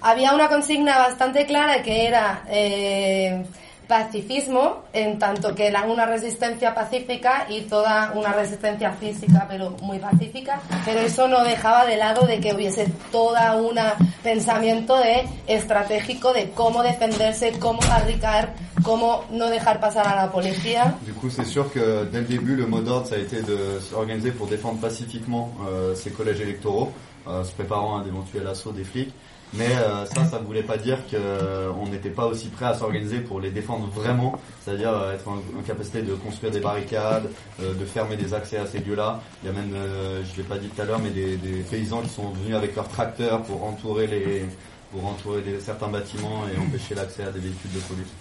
Había una consigna bastante clara que era eh, pacifismo, en tanto que era una resistencia pacífica y toda una resistencia física, pero muy pacífica, pero eso no dejaba de lado de que hubiese toda un pensamiento de estratégico de cómo defenderse, cómo barricar, cómo no dejar pasar a la policía. Du coup, c'est sûr que dès le début, le mot d'ordre, ça a été de s'organiser pour défendre pacifiquement euh, ces collèges électoraux, euh, se préparant à d'éventuels assauts des flics. Mais euh, ça, ça ne voulait pas dire qu'on n'était pas aussi prêt à s'organiser pour les défendre vraiment, c'est-à-dire euh, être en, en capacité de construire des barricades, euh, de fermer des accès à ces lieux-là. Il y a même, euh, je ne l'ai pas dit tout à l'heure, mais des, des paysans qui sont venus avec leurs tracteurs pour entourer les pour entourer les- certains bâtiments et empêcher l'accès à des véhicules de police.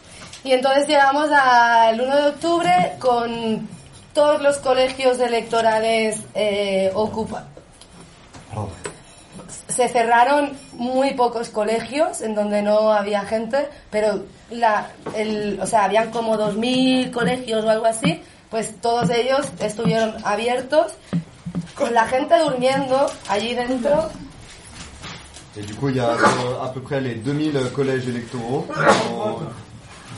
Y entonces llegamos al 1 de octubre con todos los colegios electorales eh, ocupados. Se cerraron muy pocos colegios en donde no había gente, pero la, el, o sea, habían como 2.000 colegios o algo así, pues todos ellos estuvieron abiertos con la gente durmiendo allí dentro Et du coup, il y a euh, à peu près les 2000 collèges électoraux. en-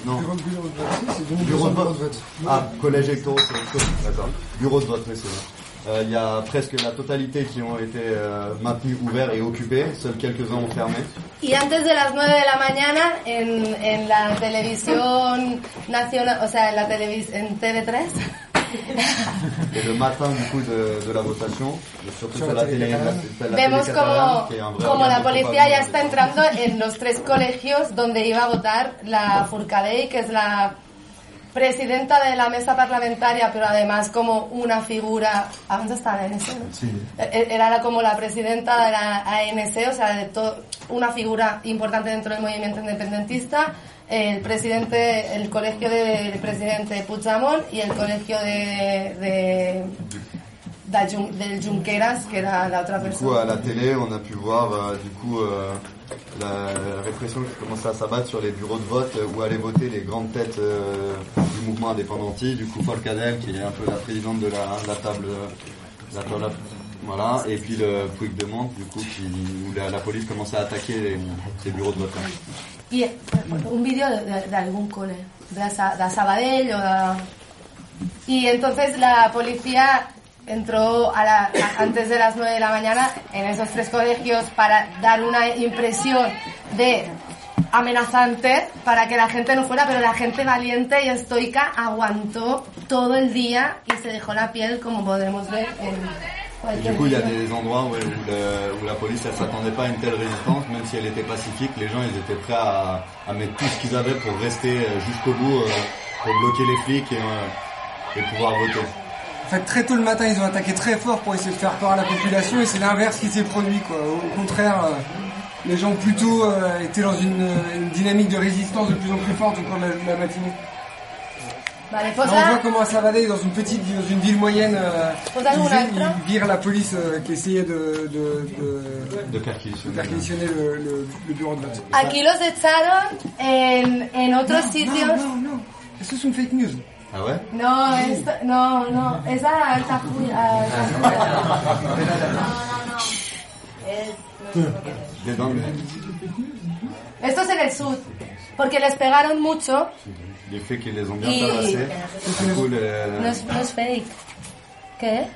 Non, Bureau de bureau de vote, si, c'est 2200 Bureau de bureaux vote. de vote. Ah, collège électoraux, c'est autre chose. D'accord. Bureau de vote, oui, c'est vrai. Euh, Il y a presque la totalité qui ont été euh, maintenus ouverts et occupés. Seuls quelques-uns ont fermé. Y antes de las 9 de la mañana, en, en la televisión nacional, o sea, en la televis en TV3, Et le matin, du coup, de, de la votation, surtout Sur sur la télé la, la vemos télé como, un como la policía ya está entrando en los tres colegios donde iba a votar la Furcadey, que es la presidenta de la mesa parlamentaria, pero además como una figura... ¿A dónde está la ANC? no? Sí. E- Era la- como la presidenta de la ANC, o sea, de una figura importante dentro del movimiento independentista, el presidente, el colegio del presidente Puigdemont y el colegio de, de, del Junqueras, que era la otra Du coup, persona. à la télé, on a pu voir euh, du coup euh, la, répression qui commençait à s'abattre sur les bureaux de vote euh, où allaient voter les grandes têtes euh, du mouvement indépendantiste. Du coup, Folcadel, qui est un peu la présidente de la, la table, voilà, et puis le Puigdemont, du coup, où la, police commençait à attaquer les, bureaux de vote. Y eh, un vídeo de, de- de cole, de, Sa- de Sabadell o de... Y entonces la policía entró a la- a- antes de las 9 de la mañana en esos tres colegios para dar una impresión de amenazante para que la gente no fuera, pero la gente valiente y estoica aguantó todo el día y se dejó la piel como podremos ver en du coup, il y a des endroits où, le- où la police, elle s'attendait pas à une telle résistance, même si elle était pacifique. Les gens, ils étaient prêts à, à mettre tout ce qu'ils avaient pour rester euh, jusqu'au bout, euh, pour bloquer les flics et, euh, et pouvoir voter. En fait, très tôt le matin, ils ont attaqué très fort pour essayer de faire peur à la population et c'est l'inverse qui s'est produit. Quoi. Au contraire, euh, les gens plutôt euh, étaient dans une, une dynamique de résistance de plus en plus forte au cours de la, de la matinée. Là, on voit comment à Savadell, dans une petite, dans une ville moyenne, euh, ils, ils virent la police euh, qui essayait de, de, de, De perquisitionner. perquisitionner le, le, le bureau de vote. Aquí los echaron en, en otros sitios. Non, non, non. Est-ce que c'est une fake news Ah ouais No, esto, no, no, esa alta furia. alta furia. Des dingues. Esto es en el sur, porque les pegaron mucho Les faits qui les ont bien tabassés. Le- no es, no es fake. ¿Qué?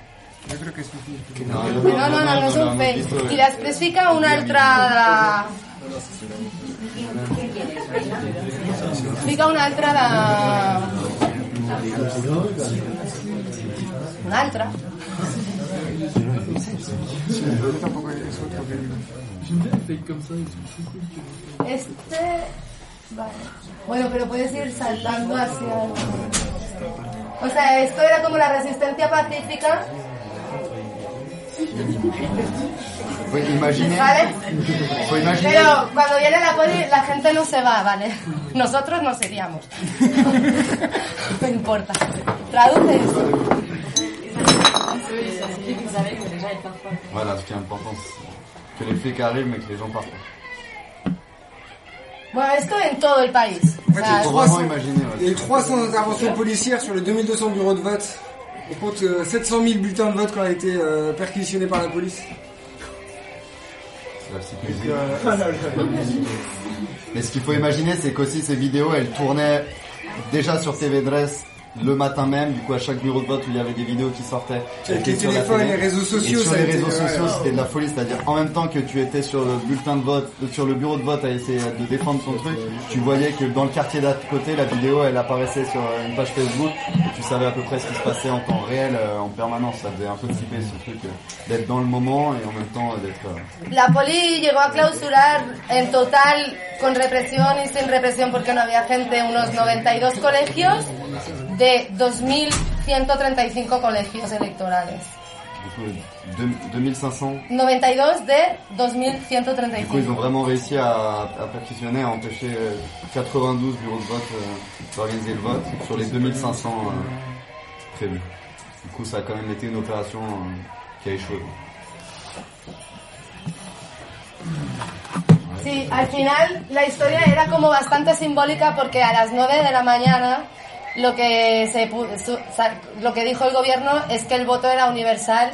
Yo creo que es fake. No, No, no, no, no es un fake. Y després fica una altra de... Fica una altra de... Una que- Este. Vale. Bueno, pero puedes ir saltando hacia. O sea, esto era como la resistencia pacífica, Faut imaginer, ¿vale? faut imaginer Pero cuando viene la poli, la gente no se va, ¿vale? <laughs> Nosotros nos iríamos. <laughs> No importa. Traduce eso. Voilà, ce qui est important, c'est que les flics arrivent mais que les gens partent. Bueno, esto en todo el país. O sea, Il faut vraiment imaginer. ouais. Il y a eu 300 interventions policières sur les 2200 bureaux de vote. On compte euh, 700 000 bulletins de vote qui ont été euh, perquisitionnés par la police. La psychologie. <laughs> Mais ce qu'il faut imaginer, c'est qu'aussi ces vidéos, elles tournaient déjà sur TV Dress le matin même. Du coup, à chaque bureau de vote où il y avait des vidéos qui sortaient. Avec les téléphones, télé. les réseaux sociaux, Et sur les été- réseaux ouais, sociaux, c'était de la folie. C'est-à-dire, en même temps que tu étais sur le bulletin de vote, euh, sur le bureau de vote à essayer de défendre ton truc, tu voyais que dans le quartier d'à côté, la vidéo, elle apparaissait sur euh, une page Facebook et tu savais à peu près ce qui se passait en temps réel, euh, en permanence. Ça faisait un peu flipper ce truc d'être dans le moment et en même temps d'être. La poli llegó a clausurar en total, con represión y sin represión porque no había gente, unos 92 colegios de 2.135 colegios electorales. Du coup, deux- 2500. 92 de Du coup, ils ont 2.135. vraiment réussi à, à perquisitionner, à empêcher euh, 92 bureaux de vote euh, d'organiser le vote sur les 2500 euh, prévus. Du coup, ça a quand même été une opération euh, qui a échoué. Sí, al final la historia era como bastante simbólica porque a las 9 de la mañana lo que se lo que dijo el gobierno es que el voto era universal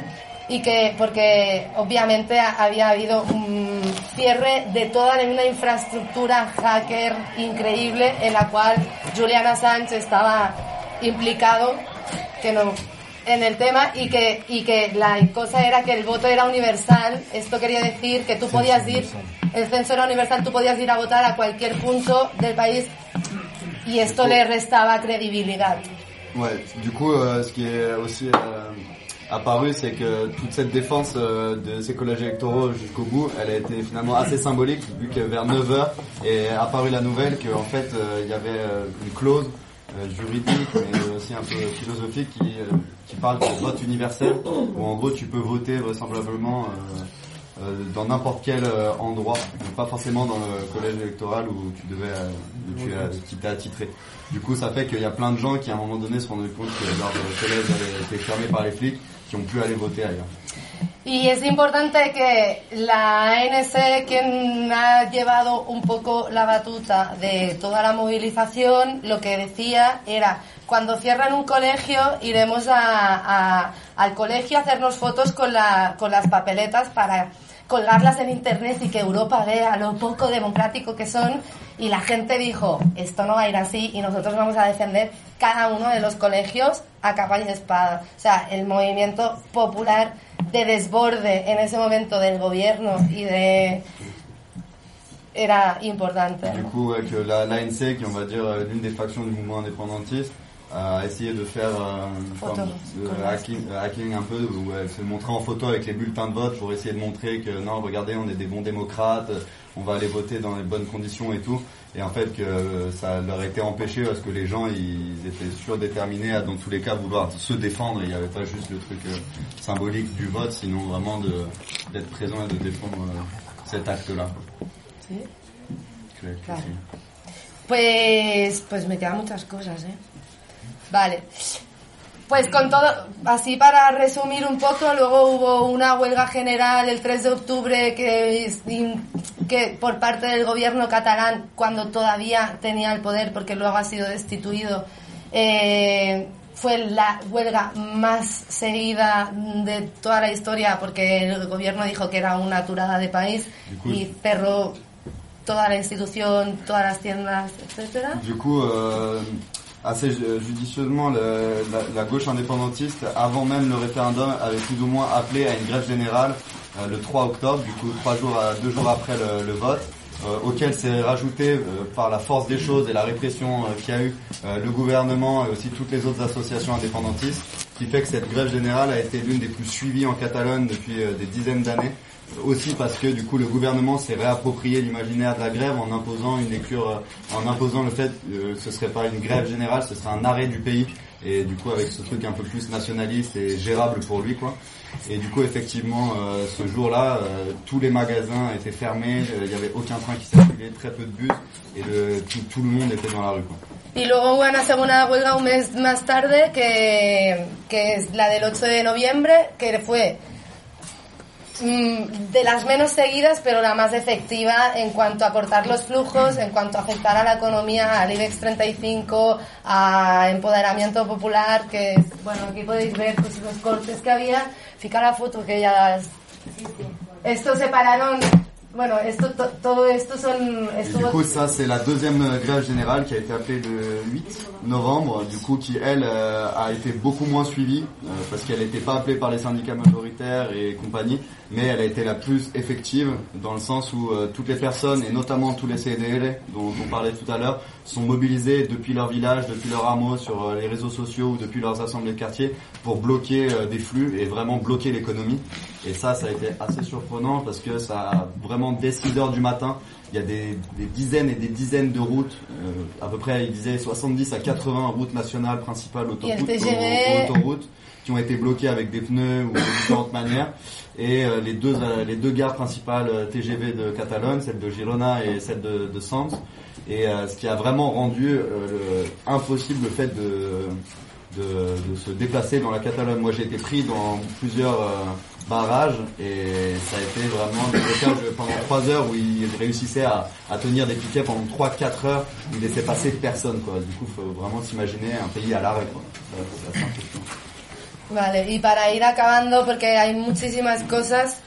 y que porque obviamente ha- había habido un cierre de toda una infraestructura hacker increíble en la cual Julian Assange estaba implicado que no en el tema y que y que la cosa era que el voto era universal. Esto quería decir que tú podías ir el censo era universal tú podías ir a votar a cualquier punto del país y esto le restaba credibilidad. Ouais, du coup, euh, ce qui est aussi euh, apparu, c'est que toute cette défense euh, de ces collèges électoraux jusqu'au bout, elle a été finalement assez symbolique, vu que vers 9h est apparue la nouvelle qu'en fait, il y avait une clause juridique, mais aussi un peu philosophique, qui, qui parle de vote universel, où en gros, tu peux voter vraisemblablement... euh, dans n'importe quel euh, endroit, donc pas forcément dans le collège électoral où tu devais, euh, où tu as, qui attitré. Du coup, ça fait qu'il y a plein de gens qui à un moment donné se rendent compte que leur collège avait été fermé par les flics, qui ont pu aller voter ailleurs. Y es importante que la ANC, quien ha llevado un poco la batuta de toda la movilización, lo que decía era, cuando cierran un colegio, iremos a, a- al colegio a hacernos fotos con, la, con las papeletas para colgarlas en internet y que Europa vea lo poco democrático que son. Y la gente dijo, esto no va a ir así y nosotros vamos a defender cada uno de los colegios a capa y espada. O sea, el movimiento popular de desborde en ese momento del gobierno y de... era importante. Du coup, ouais, que la- l'ANC, qui on va dire euh, l'une des factions du mouvement indépendantiste, a essayé de faire euh, Photo. de hacking, euh, hacking un peu, où elle se montrait en photo avec les bulletins de vote pour essayer de montrer que non, regardez, on est des bons démocrates, on va aller voter dans les bonnes conditions et tout. Et en fait, que euh, ça leur était empêché parce que les gens, ils étaient surdéterminés à, dans tous les cas, vouloir se défendre. Il n'y avait pas juste le truc euh, symbolique du vote, sinon vraiment d'être présent et de défendre euh, cet acte-là. Sí. Claro. Pues, pues me quedan muchas cosas, ¿eh? Vale. Pues con todo, así para resumir un poco, luego hubo una huelga general el 3 de octubre que, que por parte del gobierno catalán, cuando todavía tenía el poder, porque luego ha sido destituido, eh, fue la huelga más seguida de toda la historia, porque el gobierno dijo que era una aturada de país y cerró toda la institución, todas las tiendas, etcétera. Du coup, euh, assez ju- judicieusement, la, gauche indépendantiste, avant même le référendum, avait plus ou moins appelé à une grève générale euh, le 3 octobre, du coup trois jours, à- deux jours après le, vote. euh, auquel s'est rajouté euh, par la force des choses et la répression euh, qu'il y a eu euh, le gouvernement et aussi toutes les autres associations indépendantistes, qui fait que cette grève générale a été l'une des plus suivies en Catalogne depuis euh, des dizaines d'années. Aussi parce que du coup le gouvernement s'est réapproprié l'imaginaire de la grève en imposant une lecture, euh, en imposant le fait que ce serait pas une grève générale, ce serait un arrêt du pays et du coup avec ce truc un peu plus nationaliste et gérable pour lui quoi. Et du coup effectivement euh, ce jour-là euh, tous les magasins étaient fermés, euh, il y avait aucun train qui circulait, très peu de bus et tout, le monde était dans la rue quoi. Y luego una segunda huelga un mes más tarde, que, que es la del 8 de noviembre, que fue de las menos seguidas, pero la más efectiva en cuanto a cortar los flujos, en cuanto a afectar a la economía, al IBEX 35, a empoderamiento popular, que es, bueno, aquí podéis ver pues, los cortes que había. Fica la foto que ya... Estos se pararon... Bueno, esto, to- todo esto son... Et esto- du coup, ça, c'est la deuxième euh, grève générale qui a été appelée le 8 novembre, du coup, qui, elle, euh, a été beaucoup moins suivie, euh, parce qu'elle n'était pas appelée par les syndicats majoritaires et compagnie, mais elle a été la plus effective, dans le sens où euh, toutes les personnes, et notamment tous les CDL, dont on parlait tout à l'heure, sont mobilisés depuis leur village, depuis leur hameau, sur euh, les réseaux sociaux ou depuis leurs assemblées de quartier, pour bloquer euh, des flux et vraiment bloquer l'économie. Et ça, ça a été assez surprenant, parce que ça a vraiment, dès 6 heures du matin, il y a des, des dizaines et des dizaines de routes, euh, à peu près, il disait 70 à 80 routes nationales principales, autoroutes, qui ont été bloquées avec des pneus ou de différentes manières. Et euh, les deux euh, les deux gares principales TGV de Catalogne, celle de Girona et celle de, de Sants. Et euh, ce qui a vraiment rendu euh, le- impossible le fait de, de, se déplacer dans la Catalogne. Moi, j'ai été pris dans plusieurs euh, barrages et ça a été vraiment des pendant trois heures où ils réussissaient à, à tenir des piquets pendant 3-4 heures. Ils laissaient passer personne, quoi. Du coup, faut vraiment s'imaginer un pays à l'arrêt. Vale, y para ir acabando, porque hay muchísimas cosas,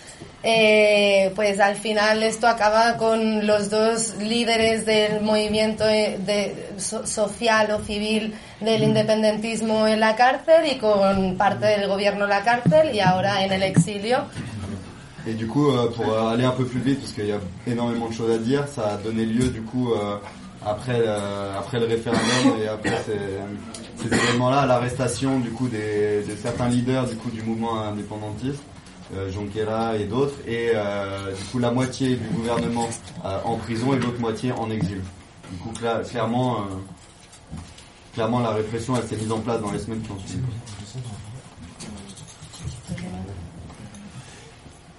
eh, pues al final esto acaba con los dos líderes del movimiento eh, de, so- social o civil del independentismo en la cárcel y con parte del gobierno en la cárcel y ahora en el exilio. Et du coup, euh, pour euh, aller un peu plus vite, parce qu'il y a énormément de choses à dire, ça a donné lieu du coup euh, après après le référendum et après ces, ces événements-là à l'arrestation du coup des, de certains leaders du coup du mouvement indépendantiste, euh, Junquera et d'autres, et euh, du coup la moitié du gouvernement euh, en prison et l'autre moitié en exil. Du coup, cla- clairement, clairement la répression elle s'est mise en place dans les semaines qui ont suivi.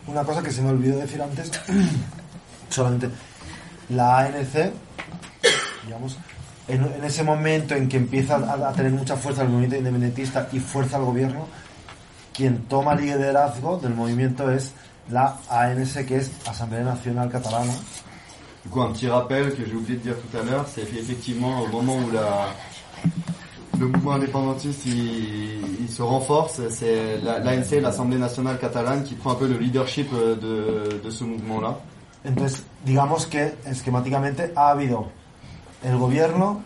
Una cosa que se me olvidó decir antes, <coughs> solamente la ANC, digamos, en, en ese momento en que empieza a, a tener mucha fuerza el movimiento independentista y fuerza al gobierno, quien toma liderazgo del movimiento es la ANC, que es Asamblea Nacional Catalana, Du coup, un petit rappel que j'ai oublié de dire tout à l'heure, c'est qu'effectivement, au moment où la, le mouvement indépendantiste il, il se renforce, c'est la- l'ANC, l'Assemblée nationale catalane, qui prend un peu le leadership euh, de, de ce mouvement-là. Entonces, digamos que esquemáticamente ha habido el gobierno,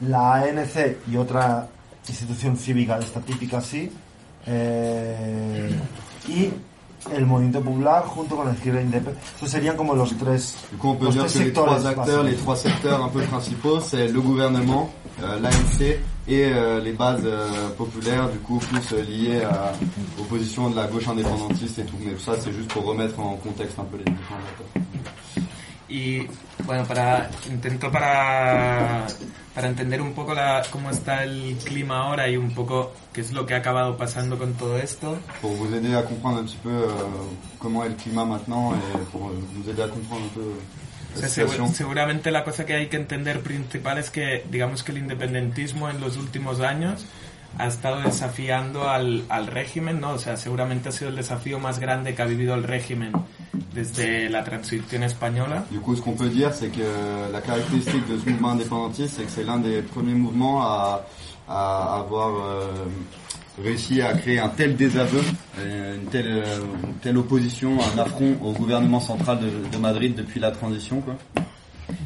la ANC y otra institución cívica de esta típica así, eh, y el movimiento popular junto con la izquierda independiente. Estos serían como los tres, Du coup, on peut los dire tres que les trois sectores acteurs, les trois secteurs un peu principaux, c'est le gouvernement, euh, l'ANC et euh, les bases euh, populaires, du coup, plus liées à, aux positions de la gauche indépendantiste et tout. Mais ça, c'est juste pour remettre en contexte un peu les différents acteurs. Y bueno, para intento para, para entender un poco la, cómo está el clima ahora y un poco qué es lo que ha acabado pasando con todo esto. pour vous aider à comprendre un petit peu euh, comment est le climat maintenant et pour euh, vous aider à comprendre un peu O la sea, segu- situation. seguramente la cosa que hay que entender principal es que, digamos que el independentismo en los últimos años ha estado desafiando al, al régimen, ¿no? O sea, seguramente ha sido el desafío más grande que ha vivido el régimen desde la transición española. Du coup, ce qu'on peut dire, c'est que la caractéristique de ce mouvement indépendantiste, c'est que c'est l'un des premiers mouvements à, à avoir euh, réussi à créer un tel désaveu, euh, une telle, euh, une telle opposition, un affront au gouvernement central de, de Madrid depuis la transition, quoi.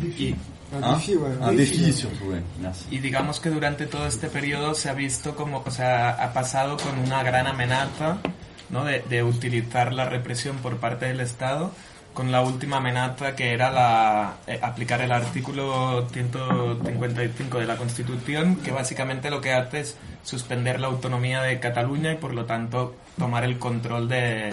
Y, Surtout, ouais. Merci. y digamos que durante todo este periodo se ha visto como, o sea, ha pasado con una gran amenaza, ¿no? De, de utilizar la represión por parte del Estado con la última amenaza que era la, eh, aplicar el artículo 155 de la Constitución, que básicamente lo que hace es suspender la autonomía de Cataluña y por lo tanto tomar el control de,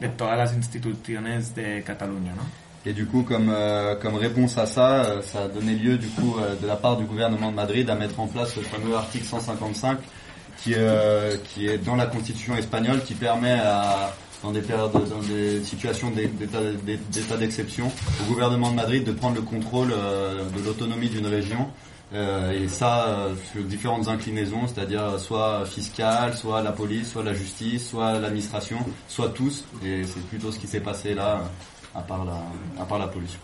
de todas las instituciones de Cataluña. ¿no? Et du coup, comme, euh, comme réponse à ça, euh, ça a donné lieu du coup euh, de la part du gouvernement de Madrid à mettre en place le fameux article 155 qui, euh, qui est dans la constitution espagnole qui permet à dans des périodes, dans des situations d'é- d'état d'é- d'état d'exception au gouvernement de Madrid de prendre le contrôle euh, de l'autonomie d'une région. Et ça sur différentes inclinaisons, c'est-à-dire soit fiscale, soit la police, soit la justice, soit l'administration, soit tous. Et c'est plutôt ce qui s'est passé là à part la, à part la police.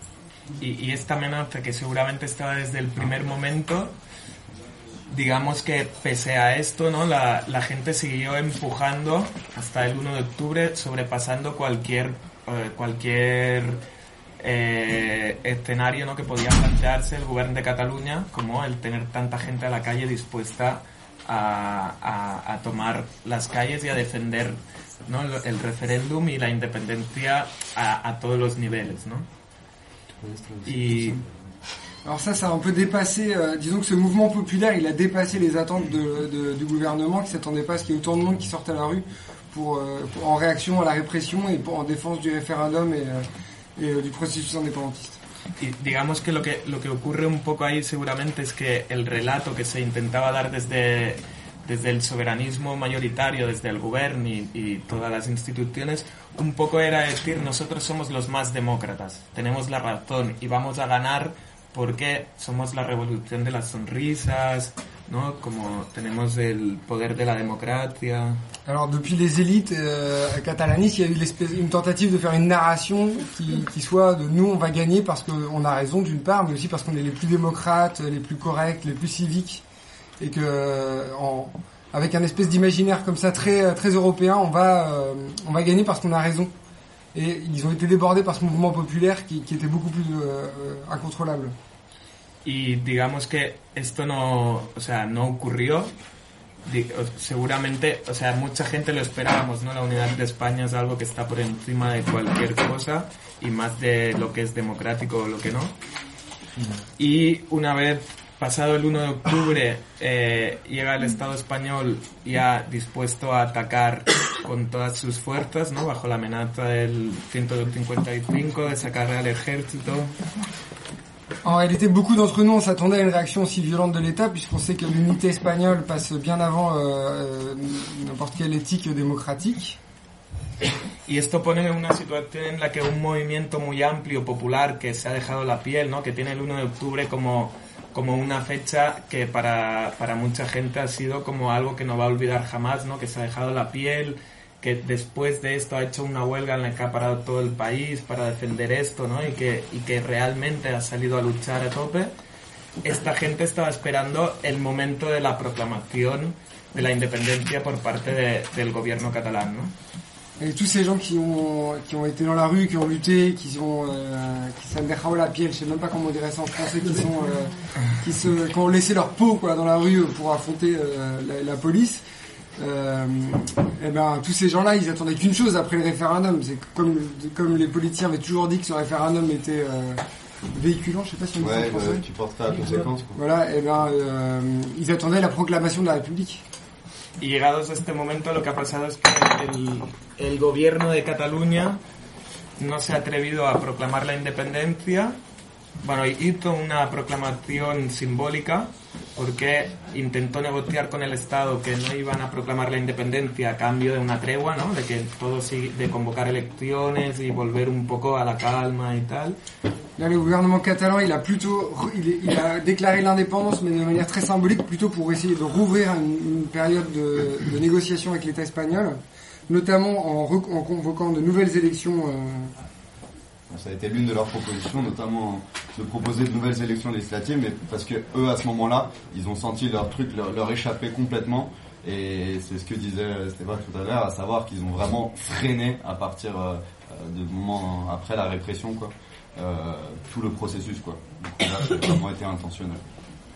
Y, y esta amenaza que seguramente estaba desde el primer momento, digamos que pese a esto, ¿no? La, la gente siguió empujando hasta el 1 de octubre, sobrepasando cualquier, eh, cualquier eh, escenario ¿no? que podía plantearse el gobierno de Cataluña, como el tener tanta gente a la calle dispuesta a, a- a tomar las calles y a defender ¿no? el, el referéndum y la independencia a, a todos los niveles. ¿no? Y Alors ça, ça a un peu dépassé, euh, disons que ce mouvement populaire, il a dépassé les attentes de- de- du gouvernement qui s'attendait pas à ce qu'il y ait autant de monde qui sorte à la rue pour, euh, pour- en réaction à la répression et pour, en défense du référendum et, euh, et, euh, du processus indépendantiste. Y digamos que lo que lo que ocurre un poco ahí seguramente es que el relato que se intentaba dar desde desde el soberanismo mayoritario, desde el gobierno y, y todas las instituciones, un poco era decir nosotros somos los más demócratas, tenemos la razón y vamos a ganar porque somos la revolución de las sonrisas, ¿no? Como tenemos el poder de la democracia. Alors depuis les élites euh, catalanistes, il y a eu une tentative de faire une narration qui, qui soit de nous on va gagner parce qu'on a raison d'une part, mais aussi parce qu'on est les plus démocrates, les plus corrects, les plus civiques, et que euh, en, avec un espèce d'imaginaire comme ça très très européen, on va euh, on va gagner parce qu'on a raison. Et ils ont été débordés par ce mouvement populaire qui, qui était beaucoup plus euh, euh, incontrôlable. y digamos que esto no, o sea, no ocurrió. Seguramente, o sea, mucha gente lo esperábamos, ¿no? La unidad de España es algo que está por encima de cualquier cosa y más de lo que es democrático o lo que no. Y una vez pasado el 1 de octubre, eh, llega el Estado español ya dispuesto a atacar con todas sus fuerzas, ¿no? Bajo la amenaza del 155 de sacar al ejército. En réalité, beaucoup d'entre nous, on s'attendait à une réaction aussi violente de l'État, puisqu'on sait que l'unité espagnole passe bien avant euh, euh, n'importe quelle éthique démocratique. Y esto pone en una situación en la que un movimiento muy amplio, popular, que se ha dejado la piel, ¿no? que tiene el 1 de octubre como, como una fecha que para, para mucha gente ha sido como algo que no va a olvidar jamás, ¿no? que se ha dejado la piel, que después de esto ha hecho una huelga en la que ha parado todo el país para defender esto ¿no? y, que, y que realmente ha salido a luchar a tope. Esta gente estaba esperando el momento de la proclamación de la independencia por parte de- del gobierno catalán. ¿no? Et tous ces gens qui ont, qui ont été dans la rue, qui ont lutté, qui ont, euh, qui dejado la piel, je sais même pas comment on dirait ça en français, qui sont, euh, qui se, qui ont laissé leur peau, quoi, dans la rue pour affronter euh, la, la police. Euh, et ben, tous ces gens-là, ils attendaient qu'une chose après le référendum. C'est comme, comme les politiciens avaient toujours dit que ce référendum était véhiculant, je sais pas si on dit ça en français. bah, qui porterait à conséquence. Quoi. Voilà, et ben, euh, ils attendaient la proclamation de la République. Y llegados a este momento lo que ha pasado es que el, el gobierno de Cataluña no se ha atrevido a proclamar la independencia. Bueno, hizo una proclamación simbólica porque intentó negociar con el Estado que no iban a proclamar la independencia a cambio de una tregua, ¿no? De que todo sigue- de convocar elecciones y volver un poco a la calma y tal. Là, le gouvernement catalan, il a plutôt, il, il a déclaré l'indépendance, mais de manière très symbolique, plutôt pour essayer de rouvrir une, une période de, de négociation avec l'État espagnol, notamment en, en convoquant de nouvelles élections. euh, Ça a été l'une de leurs propositions, notamment de proposer de nouvelles élections législatives, mais parce que eux, à ce moment-là, ils ont senti leur truc leur, leur échapper complètement. Et c'est ce que disait Stéphane tout à l'heure, à savoir qu'ils ont vraiment freiné à partir euh, de moment après la répression, quoi, euh, tout le processus, quoi. Donc là, ça a vraiment été intentionnel.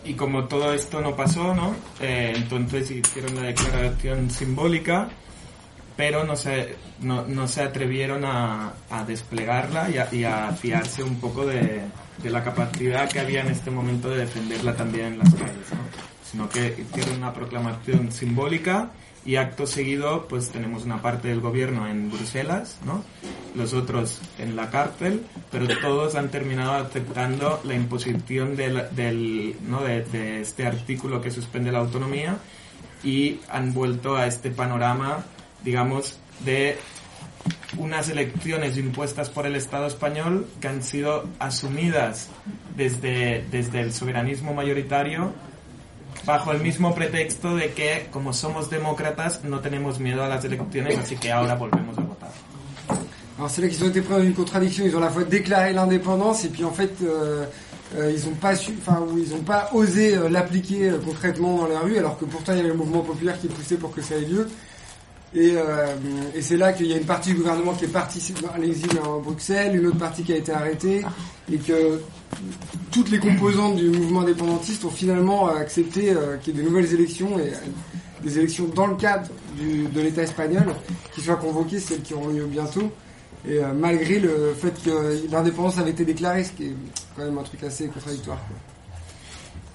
Y como todo esto no pasó, ¿no? Eh, entonces hicieron la declaración simbólica pero no se, no, no se atrevieron a, a desplegarla y a, y a, fiarse un poco de, de, la capacidad que había en este momento de defenderla también en las calles, ¿no? sino que hicieron una proclamación simbólica y acto seguido pues tenemos una parte del gobierno en Bruselas, ¿no? los otros en la cárcel, pero todos han terminado aceptando la imposición del, del ¿no? de, de este artículo que suspende la autonomía y han vuelto a este panorama digamos, de unas elecciones impuestas por el Estado español que han sido asumidas desde, desde el soberanismo mayoritario bajo el mismo pretexto de que como somos demócratas no tenemos miedo a las elecciones, así que ahora volvemos a votar. Alors c'est là qu'ils ont été pris dans une contradiction, ils ont à la fois déclaré l'indépendance et puis en fait euh, euh, ils n'ont pas su, enfin ils ont pas osé euh, l'appliquer euh, concrètement dans la rue alors que pourtant il y avait le mouvement populaire qui poussait pour que ça ait lieu. Et, euh, et c'est là qu'il y a une partie du gouvernement qui est partie à l'exil en Bruxelles, une autre partie qui a été arrêtée, et que toutes les composantes du mouvement indépendantiste ont finalement accepté euh, qu'il y ait de nouvelles élections, et euh, des élections dans le cadre de l'État espagnol, qui soient convoquées, celles qui auront lieu bientôt, et euh, malgré le fait que l'indépendance avait été déclarée, ce qui est quand même un truc assez contradictoire. Quoi.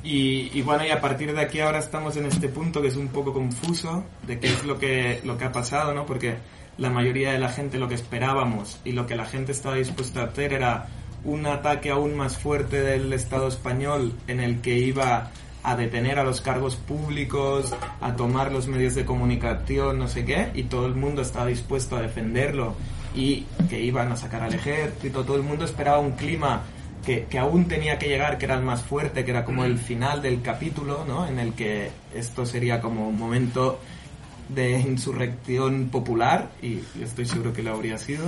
Y, bueno, y a partir de aquí ahora estamos en este punto que es un poco confuso de qué es lo que, lo que ha pasado, ¿no? Porque la mayoría de la gente lo que esperábamos y lo que la gente estaba dispuesta a hacer era un ataque aún más fuerte del Estado español en el que iba a detener a los cargos públicos, a tomar los medios de comunicación, no sé qué, y todo el mundo estaba dispuesto a defenderlo y que iban a sacar al ejército, todo el mundo esperaba un clima que, que, aún tenía que llegar, que era el más fuerte, que era como el final del capítulo, ¿no? En el que esto sería como un momento de insurrección popular, y estoy seguro que lo habría sido.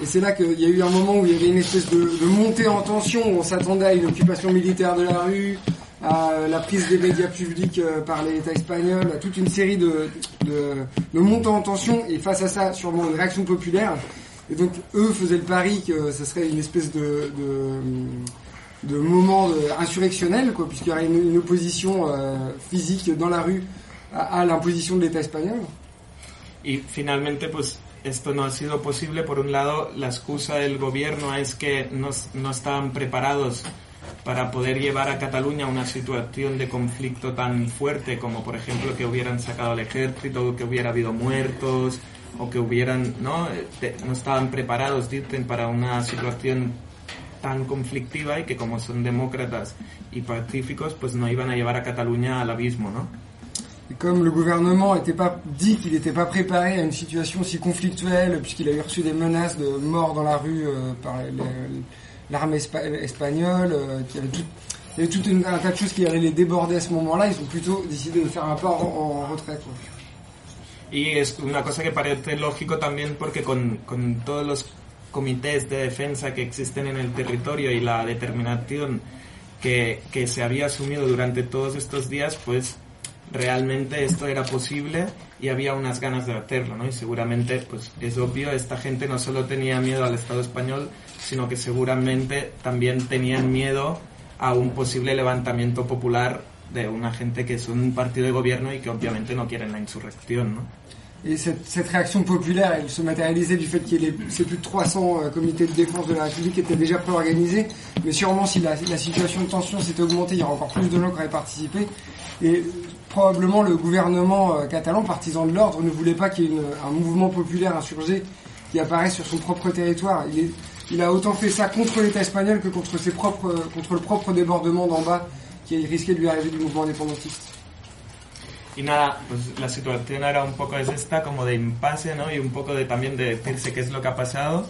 Et c'est là qu'il y a eu un moment où il y avait une espèce de, de montée en tension, où on s'attendait à une occupation militaire de la rue, à la prise des médias publics par l'État espagnol, à toute une série de, de, de montées en tension, et face à ça, sûrement une réaction populaire. Et donc eux faisaient le pari que ce serait une espèce de, de, de moment insurrectionnel, quoi, puisqu'il y aurait une, une opposition euh, physique dans la rue à, à l'imposition de l'État espagnol. Y finalmente, pues esto no ha sido posible. Por un lado, la excusa del gobierno es que no, no estaban preparados para poder llevar a Cataluña a una situación de conflicto tan fuerte como, por ejemplo, que hubieran sacado al ejército, que hubiera habido muertos, o que hubieran, ¿no? no estaban preparados, dicen, para una situación tan conflictiva y que como son demócratas y pacíficos, pues no iban a llevar a Cataluña al abismo, ¿no? Et comme le gouvernement était pas, dit qu'il n'était pas préparé à une situation si conflictuelle, puisqu'il avait reçu des menaces de mort dans la rue euh, par l'armée espa espagnole, euh, qu'il y avait tout, il y avait tout une, un tas de choses qui allaient les déborder à ce moment-là, ils ont plutôt décidé de faire un pas en, en retraite. Y es una cosa que parece lógico también porque con, con, todos los comités de defensa que existen en el territorio y la determinación que, que se había asumido durante todos estos días, pues realmente esto era posible y había unas ganas de hacerlo, ¿no? Y seguramente, pues es obvio, esta gente no solo tenía miedo al Estado español, sino que seguramente también tenían miedo a un posible levantamiento popular de una gente que son un partido de gobierno y que obviamente no quieren la insurrección. Et cette, réaction populaire, elle se matérialisait du fait qu'il ces plus de 300 euh, comités de défense de la République étaient déjà préorganisés. Mais sûrement, si la, situation de tension s'était augmentée, il y aurait encore plus de gens qui auraient participé. Et probablement le gouvernement euh, catalan, partisan de l'ordre, ne voulait pas qu'il y ait un mouvement populaire insurgé qui apparaisse sur son propre territoire. Il, a autant fait ça contre l'État espagnol que contre, contre le propre débordement d'en bas qui risquait de lui arriver du mouvement indépendantiste. Y nada, pues la situación era un poco es esta, como de impasse, ¿no? Y un poco de también de decirse qué es lo que ha pasado.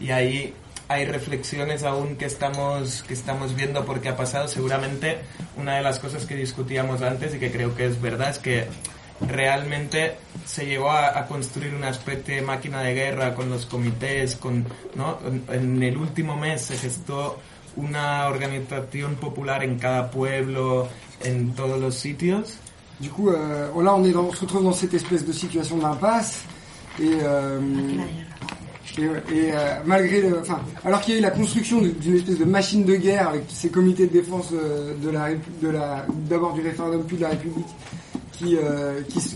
Y ahí hay reflexiones aún que estamos, que estamos viendo por qué ha pasado. Seguramente una de las cosas que discutíamos antes y que creo que es verdad es que realmente se llegó a, a construir una especie de máquina de guerra con los comités, con, ¿no? En, en el último mes se gestó una organización popular en cada pueblo, en todos los sitios? Du coup, euh, là, on, se retrouve dans cette espèce de situation d'impasse. Et, euh, euh, malgré, enfin, alors qu'il y a eu la construction d'une espèce de machine de guerre avec ces comités de défense de la, de la, d'abord du référendum puis de la République, qui,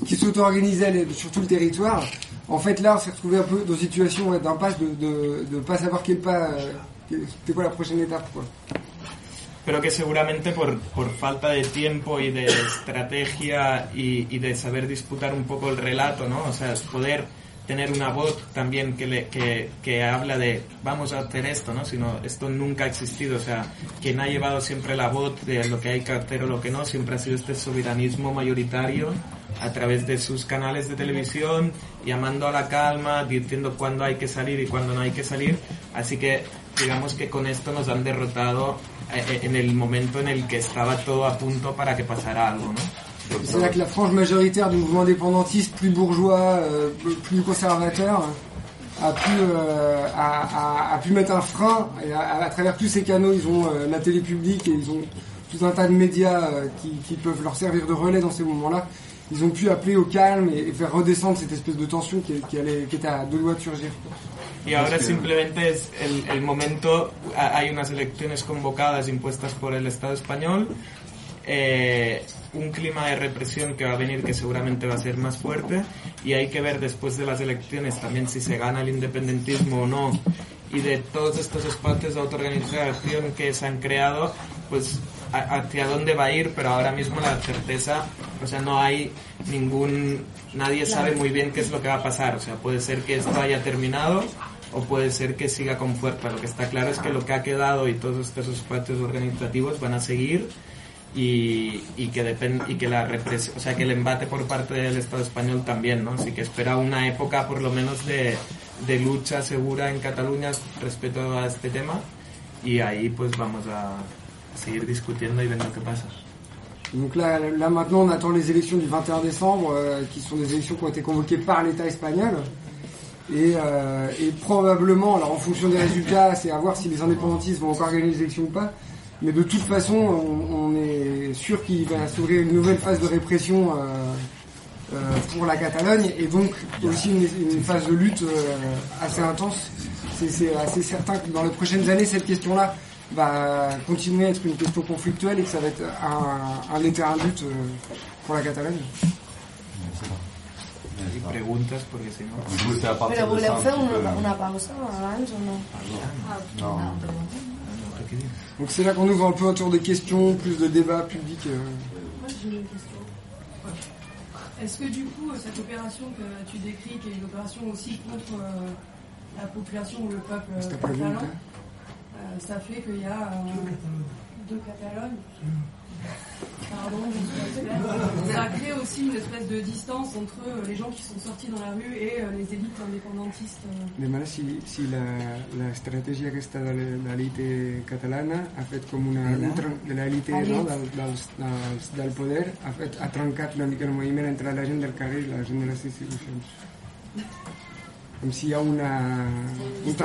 qui, s'auto-organisaient sur tout le territoire, en fait, là, on s'est retrouvé un peu dans une situation d'impasse de, de, de pas savoir quel pas, la étape, quoi. pero que seguramente por, por falta de tiempo y de estrategia y, y de saber disputar un poco el relato, ¿no? O sea, poder tener una voz también que, le, que, que habla de vamos a hacer esto, ¿no? Sino esto nunca ha existido, o sea, quien ha llevado siempre la voz de lo que hay que hacer o lo que no, siempre ha sido este soberanismo mayoritario a través de sus canales de televisión, llamando a la calma, diciendo cuándo hay que salir y cuándo no hay que salir. Así que digamos que con esto nos han derrotado eh, eh, en el momento en el que estaba todo a que pasara algo, ¿no? C'est là que la frange majoritaire du mouvement indépendantiste, plus bourgeois, euh, plus conservateur, a pu, euh, a, a- a pu mettre un frein. Et à, à travers tous ces canaux, ils ont euh, la télé publique et ils ont tout un tas de médias qui, peuvent leur servir de relais dans ces moments-là. Ils ont pu appeler au calme et, faire redescendre cette espèce de tension qui, qui était à deux doigts de surgir. Y ahora simplemente es el, el momento, ha- hay unas elecciones convocadas impuestas por el Estado español, eh, un clima de represión que va a venir que seguramente va a ser más fuerte y hay que ver después de las elecciones también si se gana el independentismo o no. Y de todos estos espacios de autoorganización que se han creado, pues a- hacia dónde va a ir, pero ahora mismo la certeza, o sea, no hay ningún, nadie sabe muy bien qué es lo que va a pasar, o sea, puede ser que esto haya terminado o puede ser que siga con fuerza. Lo que está claro es que lo que ha quedado y todos estos espacios organizativos van a seguir y, y que depende y que la represión, o sea, que el embate por parte del Estado español también, ¿no? Así que espera una época por lo menos de, de lucha segura en Cataluña respecto a este tema y ahí pues vamos a seguir discutiendo y viendo qué pasa. Donc là, là maintenant, on attend les élections du 21 décembre, euh, qui sont des élections qui ont été convoquées par l'État espagnol. Et, euh, et probablement, alors en fonction des résultats, c'est à voir si les indépendantistes vont encore gagner les élections ou pas. Mais de toute façon, on, est sûr qu'il va s'ouvrir une nouvelle phase de répression euh, euh, pour la Catalogne et donc aussi une, phase de lutte assez intense. C'est- assez certain que dans les prochaines années, cette question-là va continuer à être une question conflictuelle et que ça va être un, un but euh, pour la Catalogne. Y preguntas porque si no... Partir Però voleu fer una, una pausa abans o no? Non. Donc c'est là qu'on ouvre un peu autour des questions, plus de débats publics. euh. Moi, j'ai une question. Est-ce que du coup, cette opération que tu décris, qui est une opération aussi contre euh, la population ou le peuple euh, catalan, hein. euh, ça fait qu'il y a euh, deux Catalognes Pardon. Ça crée aussi une espèce de distance entre euh, les gens qui sont sortis dans la rue et euh, les élites indépendantistes. euh. Mais maintenant, si, si la, la estratègia aquesta de l'elite catalana ha fet com una... de l'elite no, del, dels, dels, del poder, ha, fet, ha trencat una mica el moviment entre la gent del carrer i la gent de les institucions. Si hi ha una, un En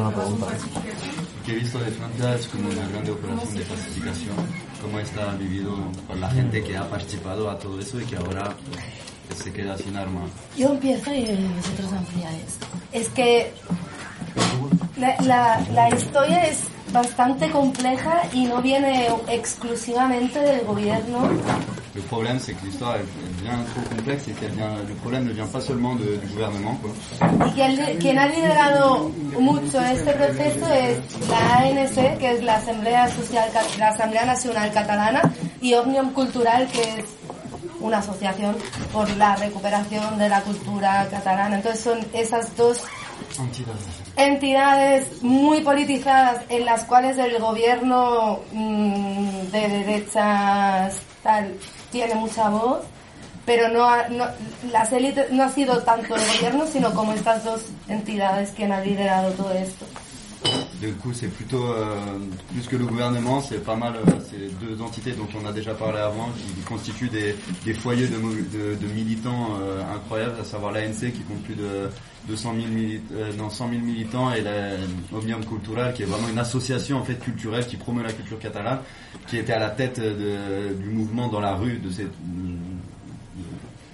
opération de pacification. Que he visto de Francia es como una grande operación de pacificación, cómo está vivido por la gente que ha participado a todo eso y que ahora pues, se queda sin arma. Yo empiezo y vosotros ampliáis. Es que la, la, la historia es bastante compleja y no viene exclusivamente del gobierno. Le problème, c'est que l'histoire est bien trop complexe et qu'elle vient, le problème ne vient pas seulement de- du gouvernement. Quoi. Y quien, quien ha liderado mucho este proceso es la ANC, que es la Asamblea, Social, la Asamblea Nacional Catalana, y Omnium Cultural, que es una asociación por la recuperación de la cultura catalana. Entonces son esas dos entidades muy politizadas en las cuales el gobierno mm, de derechas tal tiene mucha voz, pero no, ha- no las élites no ha sido tanto el gobierno sino como estas dos entidades quien han liderado todo esto. Du coup, c'est plutôt, euh, plus que le gouvernement, c'est pas mal euh, ces deux entités dont on a déjà parlé avant, qui constituent des, foyers de, militants euh, incroyables, à savoir l'ANC qui compte plus de 200 000, mili- euh, non, 100 000 militants et la Omnium Cultural qui est vraiment une association en fait culturelle qui promeut la culture catalane, qui était à la tête du mouvement dans la rue, de cette,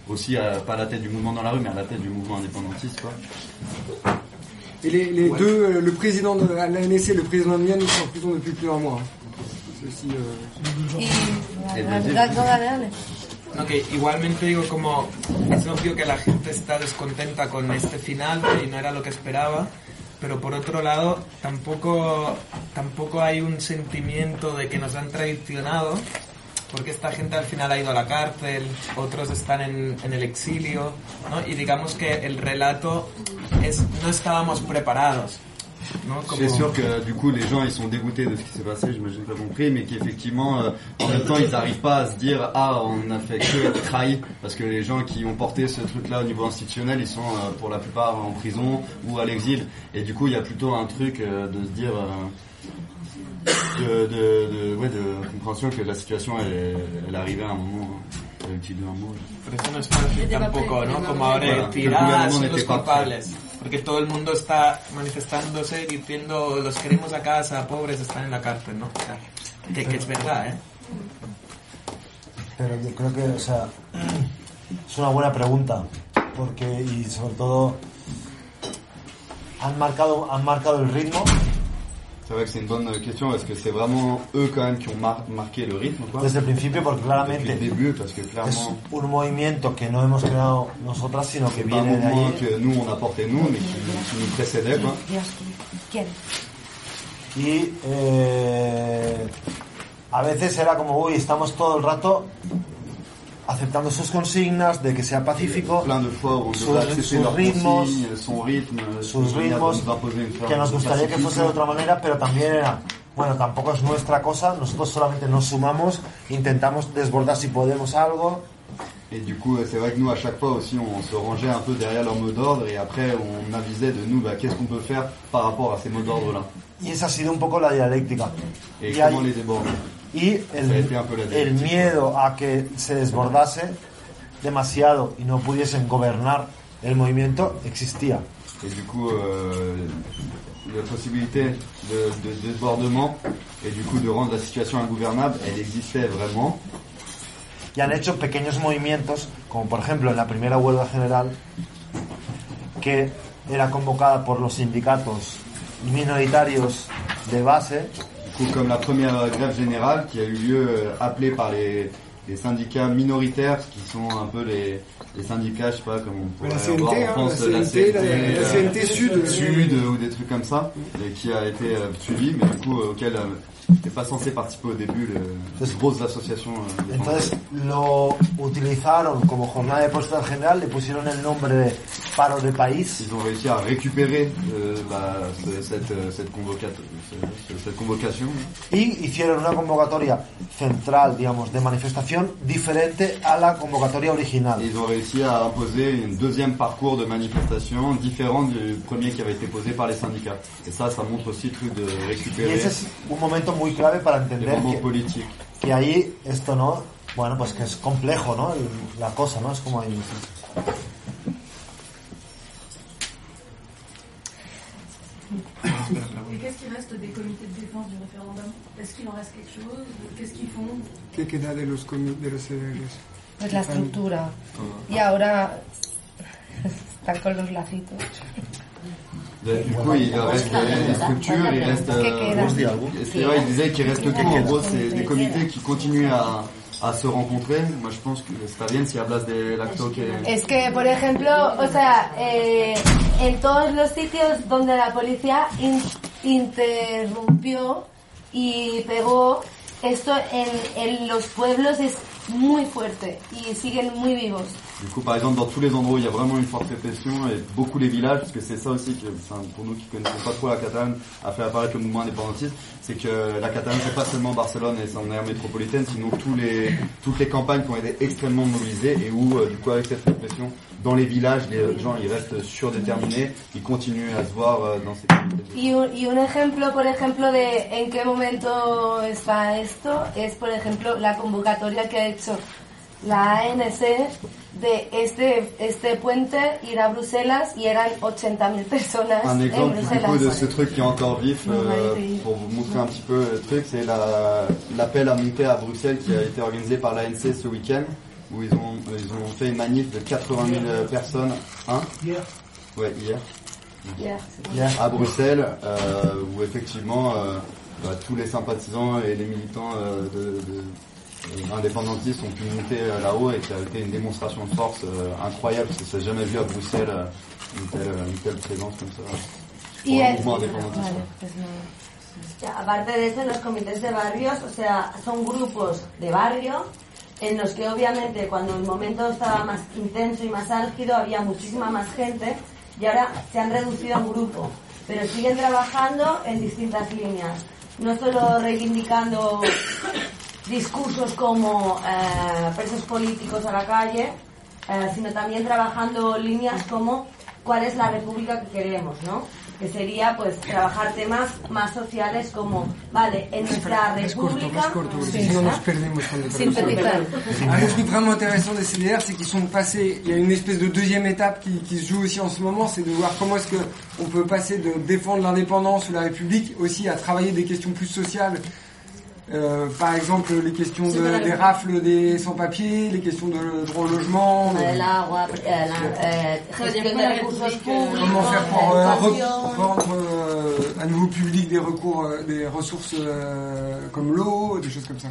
aussi pas à la tête du mouvement dans la rue, mais à la tête du mouvement indépendantiste. Et les, les deux, euh, le président de l'ANC et le président de Mian, ils sont en prison depuis plus d'un mois. Euh, la- la- no. No, que igualmente digo como es obvio que la gente está descontenta con este final y no era lo que esperaba, pero por otro lado tampoco tampoco hay un sentimiento de que nos han traicionado porque esta gente al final ha ido a la cárcel, otros están en, en el exilio, ¿no? Y digamos que el relato es no estábamos preparados. ¿no? Como- C'est sûr que du coup les gens ils sont dégoûtés de ce qui s'est passé, j'imagine que tu as compris, mais qu'effectivement euh, en même temps ils n'arrivent pas à se dire ah on a fait que être trahi parce que les gens qui ont porté ce truc là au niveau institutionnel ils sont euh, pour la plupart en prison ou à l'exil et du coup il y a plutôt un truc euh, de se dire de, de, de, ouais, de compréhension que la situation elle, elle arrivait à un moment. Por eso no es fácil tampoco, ¿no? Como ahora ah, gobierno son los culpables. Porque todo el mundo está manifestándose y diciendo, los queremos a casa, pobres están en la cárcel, ¿no? O sea, que, que es verdad, ¿eh? Pero yo creo que, o sea, es una buena pregunta, porque, y sobre todo, han marcado, han marcado el ritmo, C'est vrai que c'est une bonne question parce que c'est vraiment eux quand même qui ont mar- marqué le rythme quoi. desde el principio, porque Depuis le claramente début parce que es clairement un movimiento que no hemos creado nosotras, sino que pas un viene de allí. que nous on a porté nous mais qui, qui nous précédait quoi. Y eh, a veces era como, uy, estamos todo el rato aceptando sus consignas, de que sea pacífico, sus, ritmos, sus ritmos, que nos gustaría que fuese de otra manera, pero también era, bueno, tampoco es nuestra cosa, nosotros solamente nos sumamos, intentamos desbordar si podemos algo, Et du coup, c'est vrai que nous, à chaque fois aussi, on se rangeait un peu derrière leur mot d'ordre et après, on avisait de nous, bah, qu'est-ce qu'on peut faire par rapport à ces mots d'ordre-là esa ha sido un poco la dialéctica. et Y, comment les déborder. Y el, el miedo a que se desbordase demasiado y no pudiesen gobernar el movimiento existía. Et du coup, euh, la possibilité de, de débordement et du coup de rendre la situation ingouvernable, elle existait vraiment. y han hecho pequeños movimientos, como por ejemplo en la primera huelga general, que era convocada por los sindicatos minoritarios de base, Coup, comme la première grève générale qui a eu lieu euh, appelée par les, les syndicats minoritaires, qui sont un peu les, les syndicats, je sais pas comment on pourrait La CNT, avoir hein, la CNT, la- la euh, CNT Sud. Sud ou des trucs comme ça, et qui a été euh, suivi, mais du coup auquel n'était pas censé participer au début le, les grosses associations. euh, des entonces lo utilizaron como jornada de postal general, le pusieron el nombre de paro de país Ils ont réussi à récupérer euh, bah, ce- cette, euh, cette, convoca- ce- ce- cette convocation. y hicieron una convocatoria central, digamos, de manifestación diferente a la convocatoria original. Et ils ont réussi à imposer un deuxième parcours de manifestation différent du premier qui avait été posé par les syndicats. Et ça, ça montre aussi le truc de récupérer ese es un momento muy clave para entender que, que ahí esto no, bueno, pues que es complejo, ¿no? El- la cosa, ¿no? Es como ahí. Et qu'est-ce qui reste des comités de défense du référendum Est-ce qu'il en reste quelque chose Qu'est-ce qu'ils font ¿Qué queda de los, de los CDRs? Pues la estructura. Y ahora <laughs> están con los lacitos. Du coup, il reste les structures, il reste... ¿Qué queda? Vos di algo. C'est vrai, il disait qu'il reste tout. En gros, c'est des comités qui continuent à, à se rencontrer. Moi, je pense que está bien si hablas del acto que... Es que, por ejemplo, o sea, eh, en todos los sitios donde la policía in- interrumpió y pegó, esto en, en los pueblos es muy fuerte y siguen muy vivos. Du coup, par exemple, dans tous les endroits où il y a vraiment une forte répression, et beaucoup les villages, parce que c'est ça aussi que, enfin, pour nous qui connaissons pas trop la Catalogne, a fait apparaître le mouvement indépendantiste, c'est que la Catalogne, c'est pas seulement Barcelone et son aire métropolitaine, sinon tous les, toutes les campagnes qui ont été extrêmement mobilisées et où, euh, du coup, avec cette répression, dans les villages, les gens, ils restent surdéterminés, ils continuent à se voir euh, dans ces. Y un, un ejemplo, por ejemplo, de en qué momento está esto, es, por ejemplo, la convocatoria que ha hecho la ANC de este, este puente ir a Bruselas y eran 80.000 personas Un en exemple du coup de ce truc qui est encore vif, euh, pour vous montrer un petit peu le truc, c'est la- l'appel à monter à Bruxelles qui a été organisé par l'ANC ce week-end, où ils ont, ils ont fait une manif de 80 000 personnes, hein Hier. Ouais, hier, Yeah. à Bruxelles, euh, où effectivement euh, bah, tous les sympathisants et les militants euh, de, de- indépendantistes ont pu monter euh, là-haut et qui a été une démonstration de force euh, incroyable parce que ça s'est jamais vu à Bruxelles euh, une, telle, une telle présence comme ça. Pour Y un el-. Vale, pues no. Aparte de eso, los comités de barrios, o sea, son grupos de barrio en los que obviamente cuando el momento estaba más intenso y más álgido había muchísima más gente y ahora se han reducido a un grupo, pero siguen trabajando en distintas líneas, no solo reivindicando discursos como eh, presos políticos a la calle, eh, sino también trabajando líneas como cuál es la república que queremos, ¿no? Que sería pues trabajar temas más sociales como, vale, en nuestra corto, república... más corto, Sí, sinon on ¿ah? se perdemos cuando Sintetizar. Un truc vraiment intéressant des CDR, c'est qu'ils sont passés, il y a une espèce de deuxième étape qui, qui se joue aussi en ce moment, c'est de voir comment est-ce que on peut passer de défendre l'indépendance ou la République aussi à travailler des questions plus sociales. Euh, par exemple, les questions de, des rafles des sans-papiers, les questions de droit au logement, comment faire pour euh, educación. rendre euh, à nouveau public des recours, euh, des ressources euh, comme l'eau, des choses comme ça.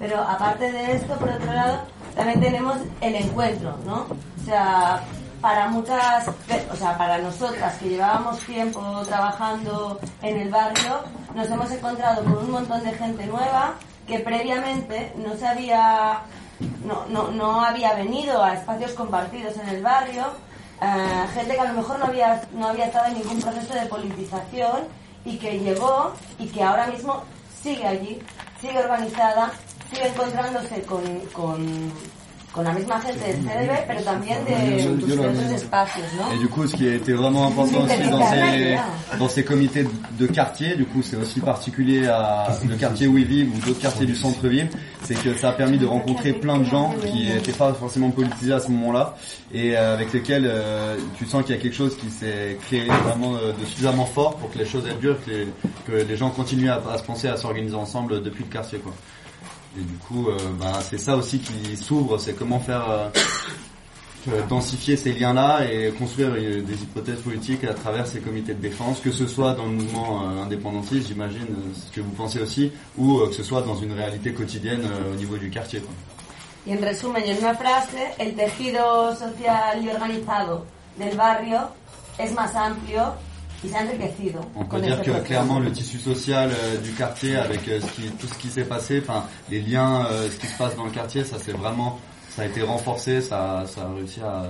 Pero aparte de esto, por otro lado, también tenemos el encuentro, ¿no? O sea, para muchas, o sea, para nosotras que llevábamos tiempo trabajando en el barrio, nos hemos encontrado con un montón de gente nueva que previamente no se había, no, no, no había venido a espacios compartidos en el barrio, eh, gente que a lo mejor no había, no había estado en ningún proceso de politización y que llegó y que ahora mismo sigue allí, sigue organizada, sigue encontrándose con, con, con la misma gente del CDB, pero también de. Et du coup, ce qui a été vraiment important aussi dans ces, dans ces comités de quartier, du coup, c'est aussi particulier à le quartier où ils vivent ou d'autres quartiers du centre-ville, c'est que ça a permis de rencontrer plein de gens qui n'étaient pas forcément politisés à ce moment-là et euh, avec lesquels euh, tu sens qu'il y a quelque chose qui s'est créé vraiment euh, de suffisamment fort pour que les choses aient durent, que les, que les gens continuent à, à se penser à s'organiser ensemble depuis le quartier, quoi. Et du coup, euh, ben, c'est ça aussi qui s'ouvre, c'est comment faire euh, euh, densifier ces liens-là et construire des hypothèses politiques à travers ces comités de défense, que ce soit dans le mouvement indépendantiste, j'imagine, ce que vous pensez aussi, ou que ce soit dans une réalité quotidienne au niveau du quartier. Quoi. En resumen, en una frase, el tejido social y organizado del barrio es más amplio On peut dire que clairement le tissu social euh, du quartier avec euh, ce qui, tout ce qui s'est passé, enfin les liens, euh, ce qui se passe dans le quartier, ça c'est vraiment, ça a été renforcé, ça, ça a réussi à,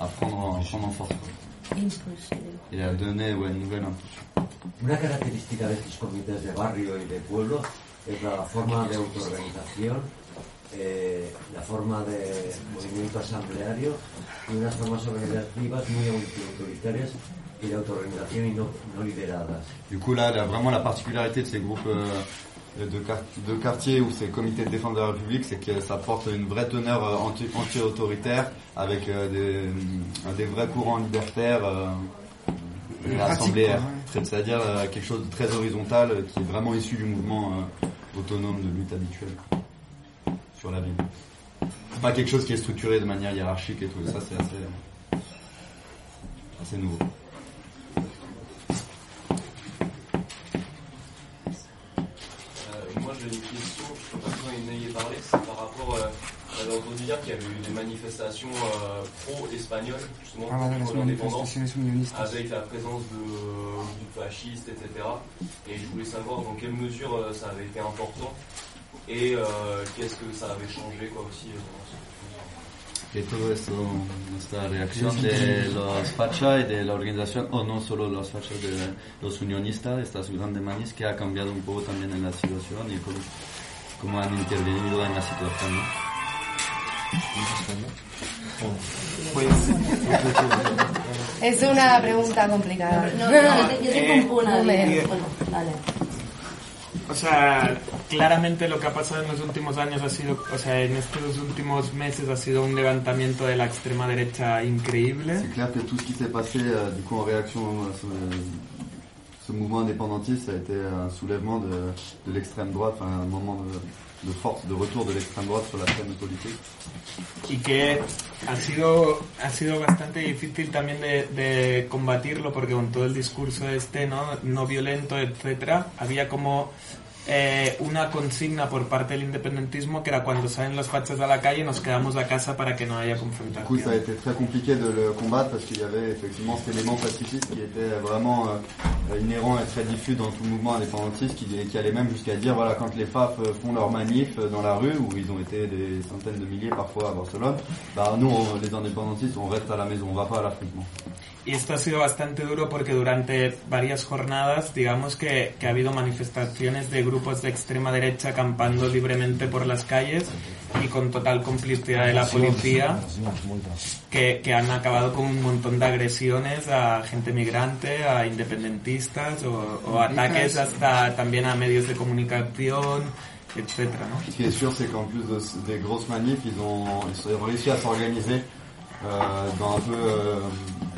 à prendre, en- prendre en force. quoi. Et à donner ouais, une nouvelle impulsion. Una característica de estos comités de barrio y de pueblo es la forma de autoorganización, eh, la forma de movimiento asambleario y unas formas organizativas muy autoritarias Du coup, là, là, vraiment la particularité de ces groupes euh, de, quar- de quartier ou ces comités de défense de la République, c'est que ça porte une vraie teneur euh, anti- anti-autoritaire avec euh, des, euh, des vrais courants libertaires euh, C'est- C'est-à-dire euh, quelque chose de très horizontal euh, qui est vraiment issu du mouvement euh, autonome de lutte habituel sur la ville. C'est pas quelque chose qui est structuré de manière hiérarchique et tout. Et ça, c'est assez, assez nouveau. Euh, moi j'ai une question, je ne sais pas si vous en ayez parlé, c'est par rapport, euh, j'avais entendu dire qu'il y avait eu des manifestations euh, pro-espagnoles, justement, Ah, l'indépendance, avec la présence de groupes fascistes, etc. Et je voulais savoir dans quelle mesure euh, ça avait été important et euh, qu'est-ce que ça avait changé quoi aussi. euh, que todo esto, esta reacción de los fachas y de la organización, o no solo los fachas, de los unionistas, estas grandes manis, que ha cambiado un poco también en la situación y cómo, cómo han intervenido en la situación. ¿no? Es una pregunta complicada. No, no, yo te- yo tengo un punto. Un momento. Bueno, dale. O sea, claramente lo que ha pasado en los últimos años ha sido, o sea, en estos últimos meses ha sido un levantamiento de la extrema derecha increíble. C'est clair que tout ce qui s'est passé euh, du coup en réaction à ce, mouvement indépendantiste, ça a été un soulèvement de, de l'extrême droite, enfin, un moment de, de force, de retour de l'extrême droite sur la scène politique. y que ha sido ha sido bastante difícil también de, de combatirlo porque con todo el discurso este no no violento etcétera había como eh, una consigna por parte del independentismo que era cuando salen los fachos a la calle nos quedamos a casa para que no haya Du coup, confrontación. ça a été très compliqué de le combattre parce qu'il y avait effectivement cet élément pacifiste qui était vraiment euh, inhérent et très diffus dans tout mouvement indépendantiste qui, allait même jusqu'à dire voilà quand les FAP font leur manif dans la rue où ils ont été des centaines de milliers parfois à Barcelone, bah nous les indépendantistes on reste à la maison, on va pas à l'affrontement. Y esto ha sido bastante duro porque durante varias jornadas, digamos que, que ha habido manifestaciones de grupos de extrema derecha acampando libremente por las calles y con total complicidad de la policía que, que han acabado con un montón de agresiones a gente migrante, a independentistas o, o ataques hasta también a medios de comunicación, etcétera, ¿no? Ce qui est sûr, c'est qu'en plus de, des grosses manifs, ils ont, ils ont réussi à s'organiser euh, dans un peu euh,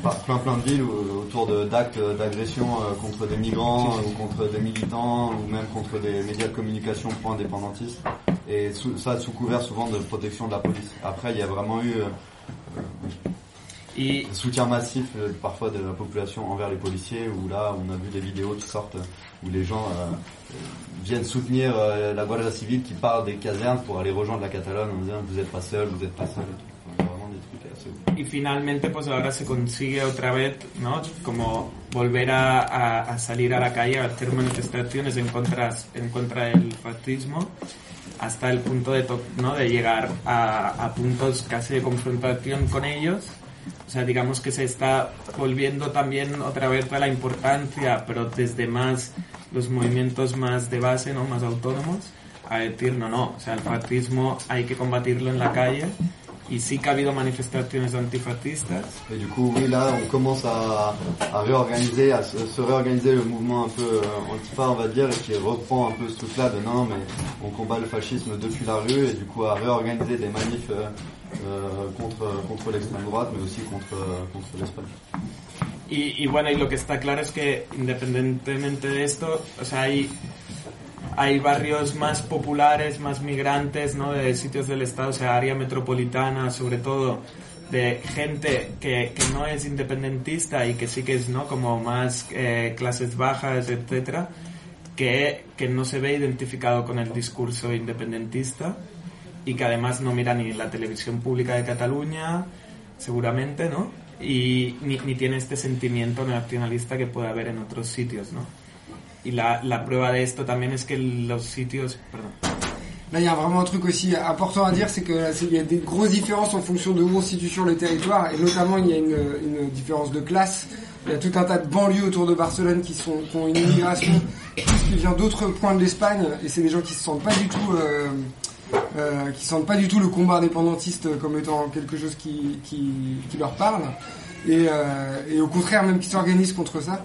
plein plein de villes au- autour d'actes d'agression euh, contre des migrants ou contre des militants ou même contre des médias de communication pro-indépendantistes. Et sous- ça sous couvert souvent de protection de la police. Après, il y a vraiment eu euh, un soutien massif euh, parfois de la population envers les policiers où là on a vu des vidéos qui sortent où les gens euh, viennent soutenir euh, la Guardia Civile qui part des casernes pour aller rejoindre la Catalogne en disant vous n'êtes pas seul, vous n'êtes pas seul. Y finalmente pues ahora se consigue otra vez no como volver a, a- a salir a la calle a hacer manifestaciones en contra en contra del fascismo hasta el punto de no de llegar a, a puntos casi de confrontación con ellos. O sea digamos que se está volviendo también otra vez a la importancia pero desde más los movimientos más de base no más autónomos a decir no no o sea el fascismo hay que combatirlo en la calle y sí que ha habido manifestaciones antifascistas. Et du coup, oui, là, on commence à, à réorganiser, à se, se réorganiser le mouvement un peu euh, antifa, on va dire, et qui reprend un peu ce truc-là de non, mais on combat le fascisme depuis la rue, et du coup à réorganiser des manifs euh, euh, contre, contre l'extrême droite, mais aussi contre, contre l'Espagne. Y, y bueno, y lo que está claro es que independientemente de esto, o sea, hay, hay barrios más populares, más migrantes, ¿no? De sitios del Estado, o sea, área metropolitana, sobre todo, de gente que, no es independentista y que sí que es, ¿no? Como más eh, clases bajas, etcétera, que, que no se ve identificado con el discurso independentista y que además no mira ni la televisión pública de Cataluña, seguramente, ¿no? Y ni, ni tiene este sentimiento nacionalista que puede haber en otros sitios, ¿no? Y la, la de esto también es que los sitios... Là, il y a vraiment un truc aussi important à dire, c'est que là, c'est- il y a des grosses différences en fonction de où on se situe sur le territoire, et notamment il y a une, différence de classe. Il y a tout un tas de banlieues autour de Barcelone qui, sont, ont une immigration qui vient d'autres points de l'Espagne, et c'est des gens qui se sentent pas du tout, euh, euh, qui sentent pas du tout le combat indépendantiste comme étant quelque chose qui, leur parle, euh, et au contraire même qui s'organisent contre ça.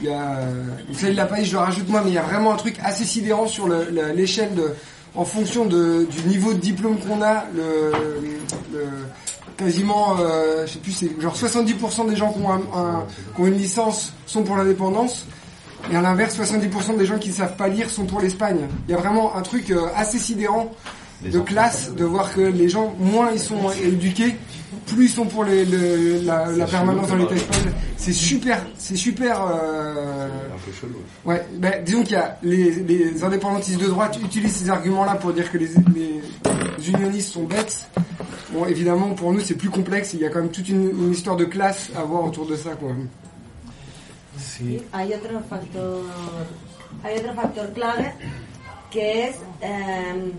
Il y a, euh, Michel Lapaille, je le rajoute moi, mais il y a vraiment un truc assez sidérant sur le- le- l'échelle de, en fonction de, du niveau de diplôme qu'on a, le, le- quasiment, euh, je sais plus, c'est genre 70% des gens qui ont, un- un- qui ont une licence sont pour l'indépendance, et à l'inverse, 70% des gens qui ne savent pas lire sont pour l'Espagne. Il y a vraiment un truc euh, assez sidérant de classe, de voir que les gens, moins ils sont éduqués, plus ils sont pour les- le- la, la permanence dans l'état espagnol. C'est super, c'est super. euh, Un peu chelou. Ouais, ben, disons qu'il y a les, les indépendantistes de droite utilisent ces arguments-là pour dire que les, les unionistes sont bêtes. Bon, évidemment, pour nous, c'est plus complexe. Il y a quand même toute une, une histoire de classe à voir autour de ça, quoi. Sí. Hay otro factor, hay otro factor clave que es eh,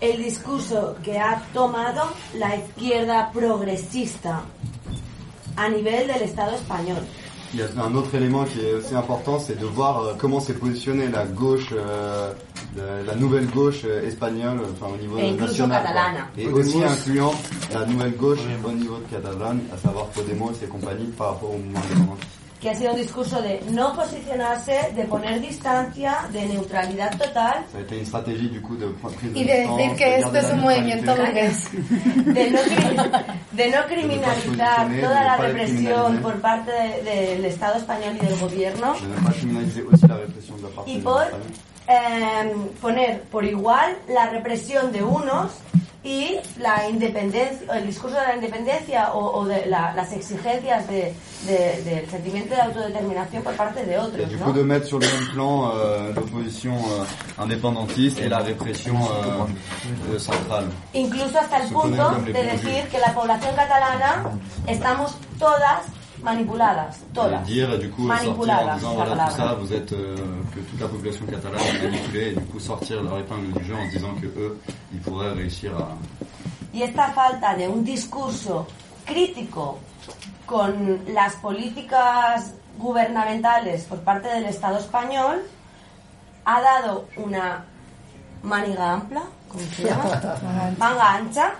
el discurso que ha tomado la izquierda progresista a nivel del Estado español. Il y a un autre élément qui est aussi important, c'est de voir euh, comment s'est positionnée la gauche, euh, de- la nouvelle gauche euh, espagnole, enfin au niveau Et national. Et Podemos. aussi incluant la nouvelle gauche au niveau de Catalogne, à savoir Podemos et compagnie par rapport au mouvement. que ha sido un discurso de no posicionarse, de poner distancia, de neutralidad total. y de decir que esto es un movimiento burgués. De no, de no criminalizar toda la represión por parte del de, de Estado español y del gobierno. Y por eh, poner por igual la represión de unos y la independencia, el discurso de la independencia o, o de la- las exigencias de- de- del sentimiento de autodeterminación por parte de Et otros. du ¿no? coup, de mettre sur le même plan euh, l'opposition euh, indépendantiste et la répression euh, euh, centrale. Incluso hasta el punto de decir que la población catalana estamos todas manipuladas, todas. dire, et du coup, sortir en Manipuladas, disant, la voilà, tout palabra. ça, vous êtes, euh, que toute la population catalane est manipulée, et du coup, sortir leur épingle du jeu en se disant que eux, ils pourraient réussir à, Y esta falta de un discurso crítico con las políticas gubernamentales por parte del Estado español ha dado una maniga amplia, ¿cómo se llama? <laughs> Manga ancha.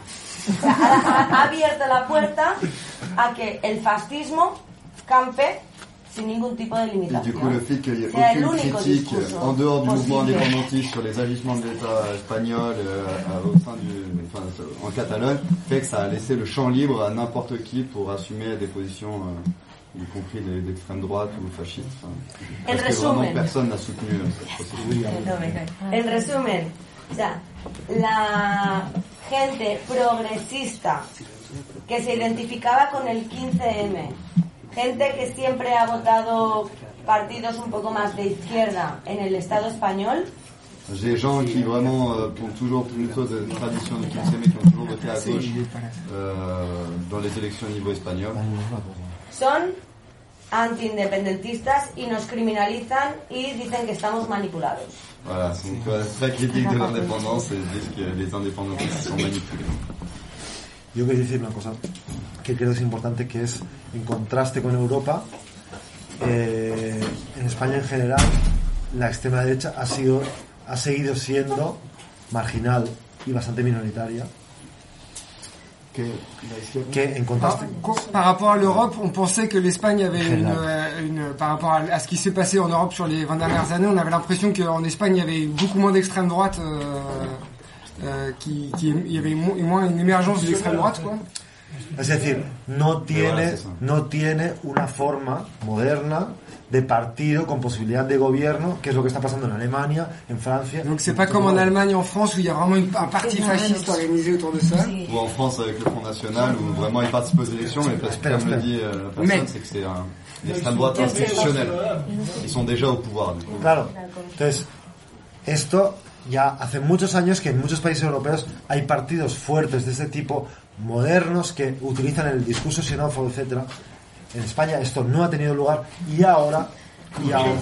O sea, ha, ha- ha abierto la puerta a que el fascismo campe sin ningún tipo de Et du limitación. coup, le fait qu'il n'y ait aucune critique en dehors du mouvement indépendantiste sur les agissements de l'État espagnol euh, à- au sein du, enfin, en Catalogne, fait que ça a laissé le champ libre à n'importe qui pour assumer des positions, euh, y compris des- d'extrême droite ou enfin, En parce que vraiment personne n'a soutenu euh. <laughs> En resumen, o sea, la gente progresista que se identificaba con el 15M, gente que siempre ha votado partidos un poco más de izquierda en el Estado español, Des gens qui vraiment euh, ont toujours plutôt de tradition du 15 mais qui ont toujours voté à gauche euh, dans les élections au niveau espagnol. son antiindependentistas y nos criminalizan y dicen que estamos manipulados. Voilà, donc très critique de l'indépendance et disent que les indépendantistes sont manipulés. Yo quiero decir una cosa que creo que es importante, que es en contraste con Europa, eh, en España en general, la extrema derecha ha sido, ha seguido siendo marginal y bastante minoritaria. En Par, par rapport à l'Europe, on pensait que l'Espagne avait une, euh, une, par rapport à, à ce qui s'est passé en Europe sur les 20 dernières années, on avait l'impression qu'en Espagne il y avait beaucoup moins d'extrême droite, euh, euh, qui, qui- il y avait mo- moins une émergence de l'extrême droite, quoi. es decir, no tiene, no tiene una forma moderna de partido con posibilidad de gobierno, que es lo que está pasando en Alemania, en Francia. Donc c'est pas comme en Allemagne, en France où il y a vraiment une- un parti fasciste organisé autour de ça. Ou en France avec le Front National où vraiment ils participent aux élections, mais parce que Espera, comme le espera. dit euh, la personne, Mais- c'est que c'est un, extrême droite institutionnelle. Ils sont déjà au pouvoir. Du coup. Claro. Entonces, esto ya hace muchos años que en muchos países europeos hay partidos fuertes de este tipo, modernos, que utilizan el discurso xenófobo, etcétera. En España esto no ha tenido lugar y ahora, y ahora,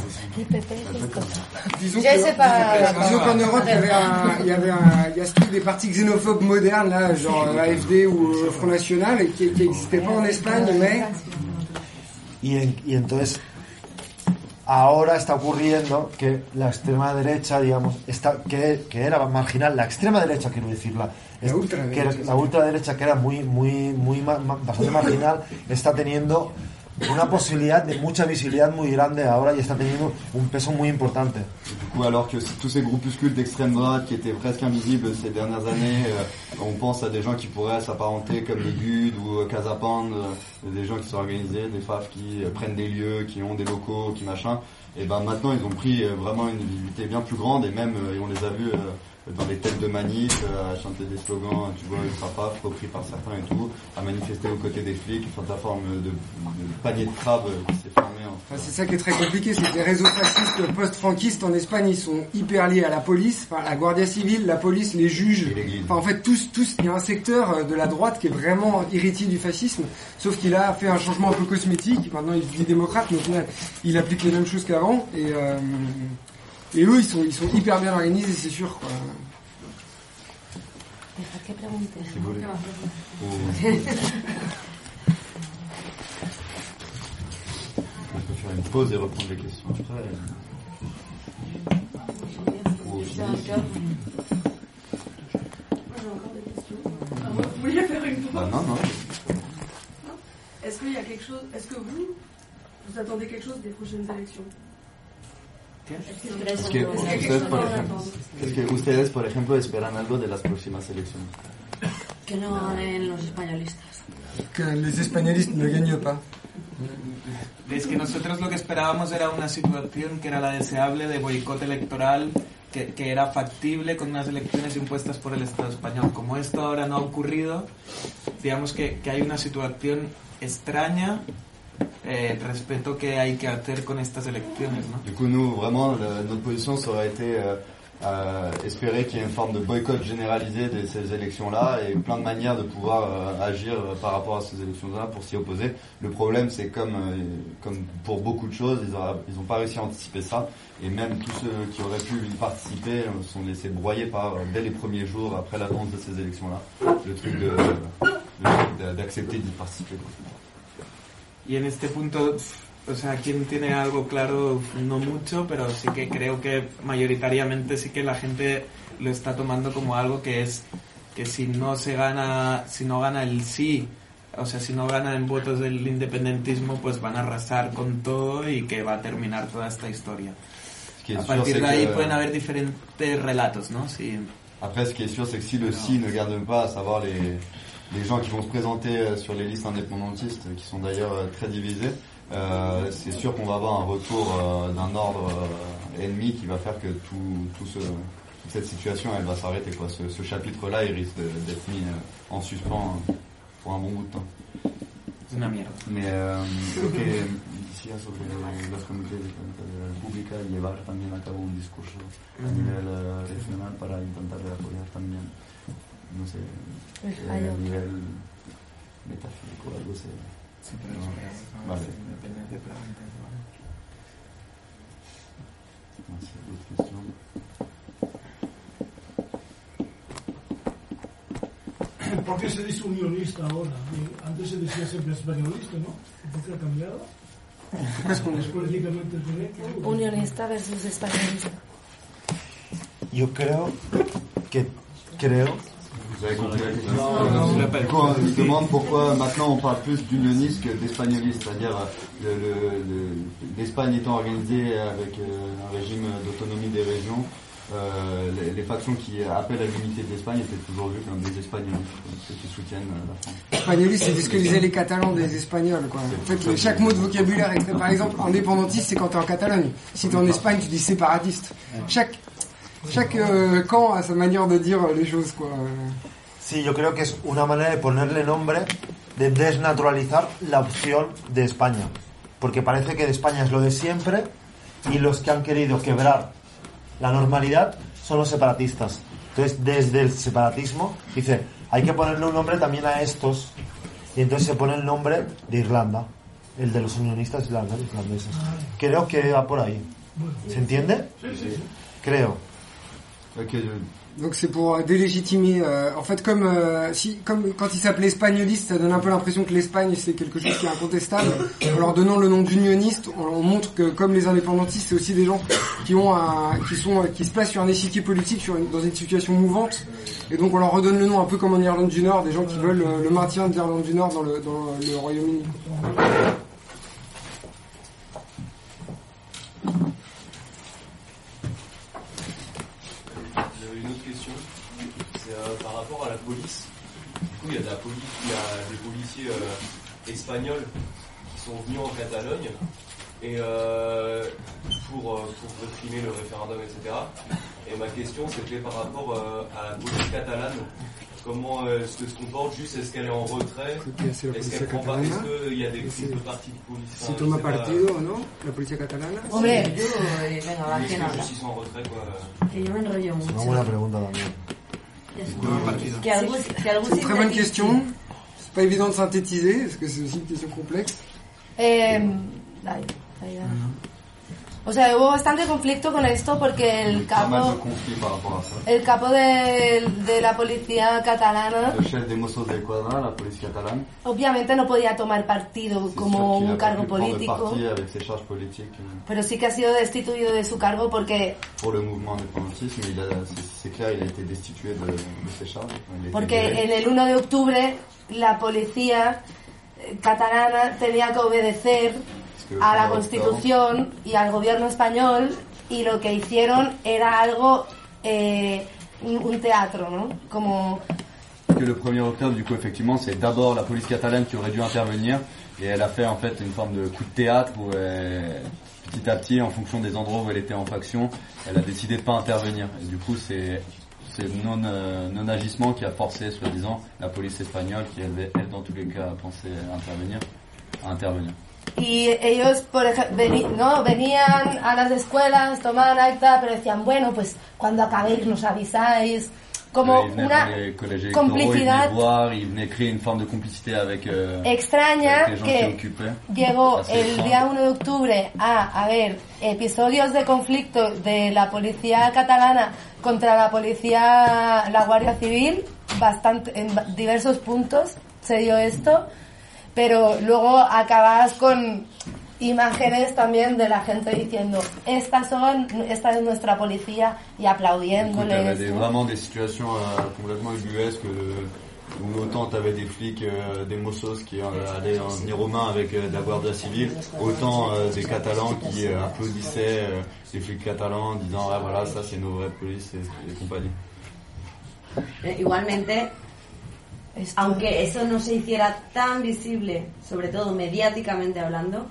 Disons Je que- sais pas. disons qu'en Europe, il y avait un, il y a ce truc des partis xénophobes modernes, là, genre <laughs> AFD ou Front National, qui n'existait pas en Espagne, mais y, en- y entonces ahora está ocurriendo que la extrema derecha, digamos, está, que, que era marginal, la extrema derecha, quiero decirla, La ultraderecha, que la ultraderecha que era muy, muy, muy, bastante <laughs> marginal, está teniendo una posibilidad de mucha visibilidad muy grande ahora y está teniendo un peso muy importante. Du coup, alors que tous ces groupuscules d'extrême droite qui étaient presque invisibles ces dernières années, euh, on pense à des gens qui pourraient s'apparenter comme les GUD ou euh, Casapand, euh, des gens qui sont organisés, des FAF qui euh, prennent des lieux, qui ont des locaux, qui machin. Et ben maintenant, ils ont pris euh, vraiment une visibilité bien plus grande et même euh, et on les a vus euh, dans les têtes de manif, euh, à chanter des slogans, tu vois, ultra paf, repris par certains et tout, à manifester aux côtés des flics, sous la forme de, de panier de crabes euh, qui s'est formé en Enfin, c'est ça qui est très compliqué, c'est que les réseaux fascistes post-franquistes en Espagne, ils sont hyper liés à la police, enfin, la Guardia Civile, la police, les juges. Enfin, en fait, tous, tous, il y a un secteur euh, de la droite qui est vraiment héritier du fascisme, sauf qu'il a fait un changement un peu cosmétique. Maintenant, il se dit démocrate, mais au final, il applique les mêmes choses qu'avant. Et, euh, et eux, ils sont, ils sont hyper bien organisés, c'est sûr. Quoi. Si peut faire une pause et reprendre les questions après. Vous faire une pause. Est-ce qu'il y a quelque chose Est-ce que vous, vous attendez quelque chose des prochaines élections? Es que ustedes, por ejemplo, es que ustedes, por ejemplo, esperan algo de las próximas elecciones. Que no ganen los españolistas. Que les espagnolistes ne gagnent pas. Es que nosotros lo que esperábamos era una situación que era la deseable de boicot electoral que, que era factible con unas elecciones impuestas por el Estado español. Como esto ahora no ha ocurrido, digamos que, que hay una situación extraña eh, respecto que hay que hacer con estas elecciones. Du coup, nous, vraiment, notre position, ça aurait été euh, euh, espérer qu'il y ait une forme de boycott généralisé de ces élections-là et plein de manières de pouvoir euh, agir par rapport à ces élections-là pour s'y opposer. Le problème, c'est comme, comme pour beaucoup de choses, ils n'ont ils ont pas réussi à anticiper ça et même tous ceux qui auraient pu y participer sont laissés broyer dès les premiers jours après l'annonce de ces élections-là, le truc d'accepter d'y participer. Y en este punto, o sea, quien tiene algo claro, no mucho, pero sí que creo que mayoritariamente sí que la gente lo está tomando como algo que es que si no se gana, si no gana el sí, o sea, si no gana en votos del independentismo, pues van a arrasar con todo y que va a terminar toda esta historia. A partir de ahí que- pueden haber diferentes relatos, ¿no? Si, Après, ce qui est sûr, c'est que si le si ne garde pas, à savoir les, les gens qui vont se présenter euh, sur les listes indépendantistes, qui sont d'ailleurs euh, très divisés, euh, c'est sûr qu'on va avoir un retour euh, d'un ordre euh, ennemi qui va faire que tout, tout ce, toute cette situation, elle va s'arrêter. quoi. Ce, ce chapitre-là, il risque d'être mis euh, en suspens euh, pour un bon bout de temps. una mierda. Mais euh, lo que decía sobre los comités de pública y llevar también a cabo un discurso a nivel regional para intentar de apoyar también, no sé, El eh, a nivel metafísico algo así. No, Vale. No sé, cuestión. ¿Por qué se dice unionista ahora? Y Antes se decía siempre españolista, ¿no? ¿Por qué ha cambiado? ¿Es políticamente correcto? Unionista versus españolista. Yo creo que creo Vous avez compris la question Non, non, je l'appelle. Du coup, on se demande pourquoi maintenant on parle plus d'unioniste que d'espagnoliste, c'est-à-dire le- le- l'Espagne étant organisée avec euh, un régime d'autonomie des régions, euh, les, les factions qui appellent à l'unité de l'Espagne étaient toujours vues comme des espagnolistes, comme ceux qui soutiennent euh, la France. C'est ce que disaient les Catalans des Espagnols, quoi. En fait, le- chaque mot de vocabulaire est très, par exemple, indépendantiste, c'est quand t'es en Catalogne. Si t'es en Espagne, tu dis séparatiste. Chaque, chaque euh, camp a sa manière de dire les choses, quoi. Sí, yo creo que es una manera de ponerle nombre, de desnaturalizar la opción de España. Porque parece que de España es lo de siempre y los que han querido quebrar la normalidad son los separatistas. Entonces, desde el separatismo, dice, hay que ponerle un nombre también a estos. Y entonces se pone el nombre de Irlanda, el de los unionistas irlandeses. Creo que va por ahí. ¿Se entiende? Creo. Donc c'est pour délégitimer. euh, en fait, comme euh, si, comme quand il s'appelait espagnoliste, ça donne un peu l'impression que l'Espagne c'est quelque chose qui est incontestable. En leur donnant le nom d'unioniste, on, on montre que comme les indépendantistes, c'est aussi des gens qui ont un, qui sont, qui se placent sur un échiquier politique, dans une situation mouvante. Et donc on leur redonne le nom un peu comme en Irlande du Nord, des gens qui veulent euh, le maintien de l'Irlande du Nord dans le, dans le Royaume-Uni. J'avais une autre question. C'est euh, par rapport à la police. Du coup, il y a de la police, il y a des policiers euh, espagnols qui sont venus en Catalogne et euh, pour, euh, pour réprimer le référendum, etc. Et ma question, c'était par rapport euh, à la police catalane. Comment est-ce que se comporte Juste, est-ce qu'elle est en retrait? Est-ce qu'elle prend pas. Est-ce qu'il y a des prises de parti de police? Si Enfin, toma partido o no, la policía catalana. Hombre, Yo, eh, venga, va, en retrait quoi? Que yo me enrollo Es una mucho. buena pregunta también. C'est une très bonne question. C'est pas évident de synthétiser, parce que c'est aussi une question complexe. Eh, ahí. O sea, hubo bastante conflicto con esto porque el capo, el capo de, de la policía catalana chef Mossos de la obviamente no podía tomar partido como un cargo político, pero sí que ha sido destituido de su cargo porque, pour le mouvement indépendantiste, mais il a- c'est c'est clair, il a été destitué de, de ses charges. Il a été porque en el 1 de octubre la policía eh, catalana tenía que obedecer a la Constitución y al gobierno español y lo que hicieron era algo, eh, un un teatro, ¿no? Como Que le 1er octobre, du coup, effectivement, c'est d'abord la police catalane qui aurait dû intervenir, et elle a fait en fait une forme de coup de théâtre où elle, petit à petit, en fonction des endroits où elle était en faction, elle a décidé de pas intervenir. Et du coup, c'est c'est non, euh, non-agissement qui a forcé, soi-disant, la police espagnole, qui avait, elle, dans tous les cas, pensé intervenir, à intervenir. Y ellos, por ejemplo, ¿no? venían a las escuelas, tomaban acta, pero decían, bueno, pues cuando acabéis nos avisáis. Como Ouais, una complicidad extraña avec que llegó el día 1 de octubre a haber episodios de conflicto de la policía catalana contra la policía, la Guardia Civil, bastante, en diversos puntos se dio esto, pero luego acabas con imágenes también de la gente diciendo, estas son, esta es nuestra policía y aplaudiéndoles. ¿no? vraiment des situations euh, complètement ubuesques euh, où autant t'avais des flics, euh, des Mossos qui euh, allaient en venir aux mains avec euh, de la Guardia Civile, autant euh, des Catalans qui euh, applaudissaient euh, les flics catalans en disant ah voilà ça c'est nos vraies polices et, et compagnie. Eh, Aunque eso no se hiciera tan visible, sobre todo mediáticamente hablando,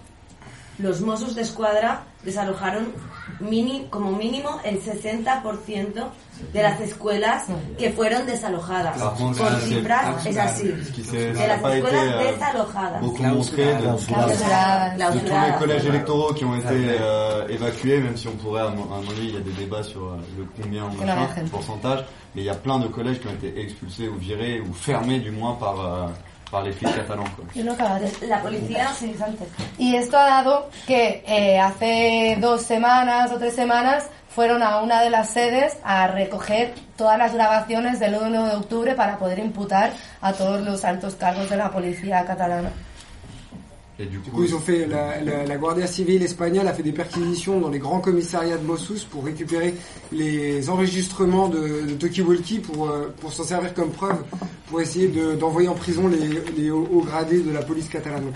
los Mossos de Escuadra desalojaron mini, como mínimo el 60% de las escuelas que fueron desalojadas. C'est- cifras es así. De las escuelas desalojadas. beaucoup montré de, Clausuradas. de tous les collèges électoraux qui ont été euh, évacués, même si on pourrait, à un moment donné, il y a des débats sur euh, le combien machin, le pourcentage, mais il y a plein de collèges qui ont été expulsés ou virés ou fermés du moins par, euh, La policía Y esto ha dado que eh, hace dos semanas o tres semanas fueron a una de las sedes a recoger todas las grabaciones del 1 de octubre para poder imputar a todos los altos cargos de la policía catalana. Et du Du coup, ils ont fait la, la, la Guardia Civile espagnole a fait des perquisitions dans les grands commissariats de Mossos pour récupérer les enregistrements de, de Talkie-Walkie pour euh, pour s'en servir comme preuve pour essayer de- d'envoyer en prison les, les hauts hauts gradés de la police catalane.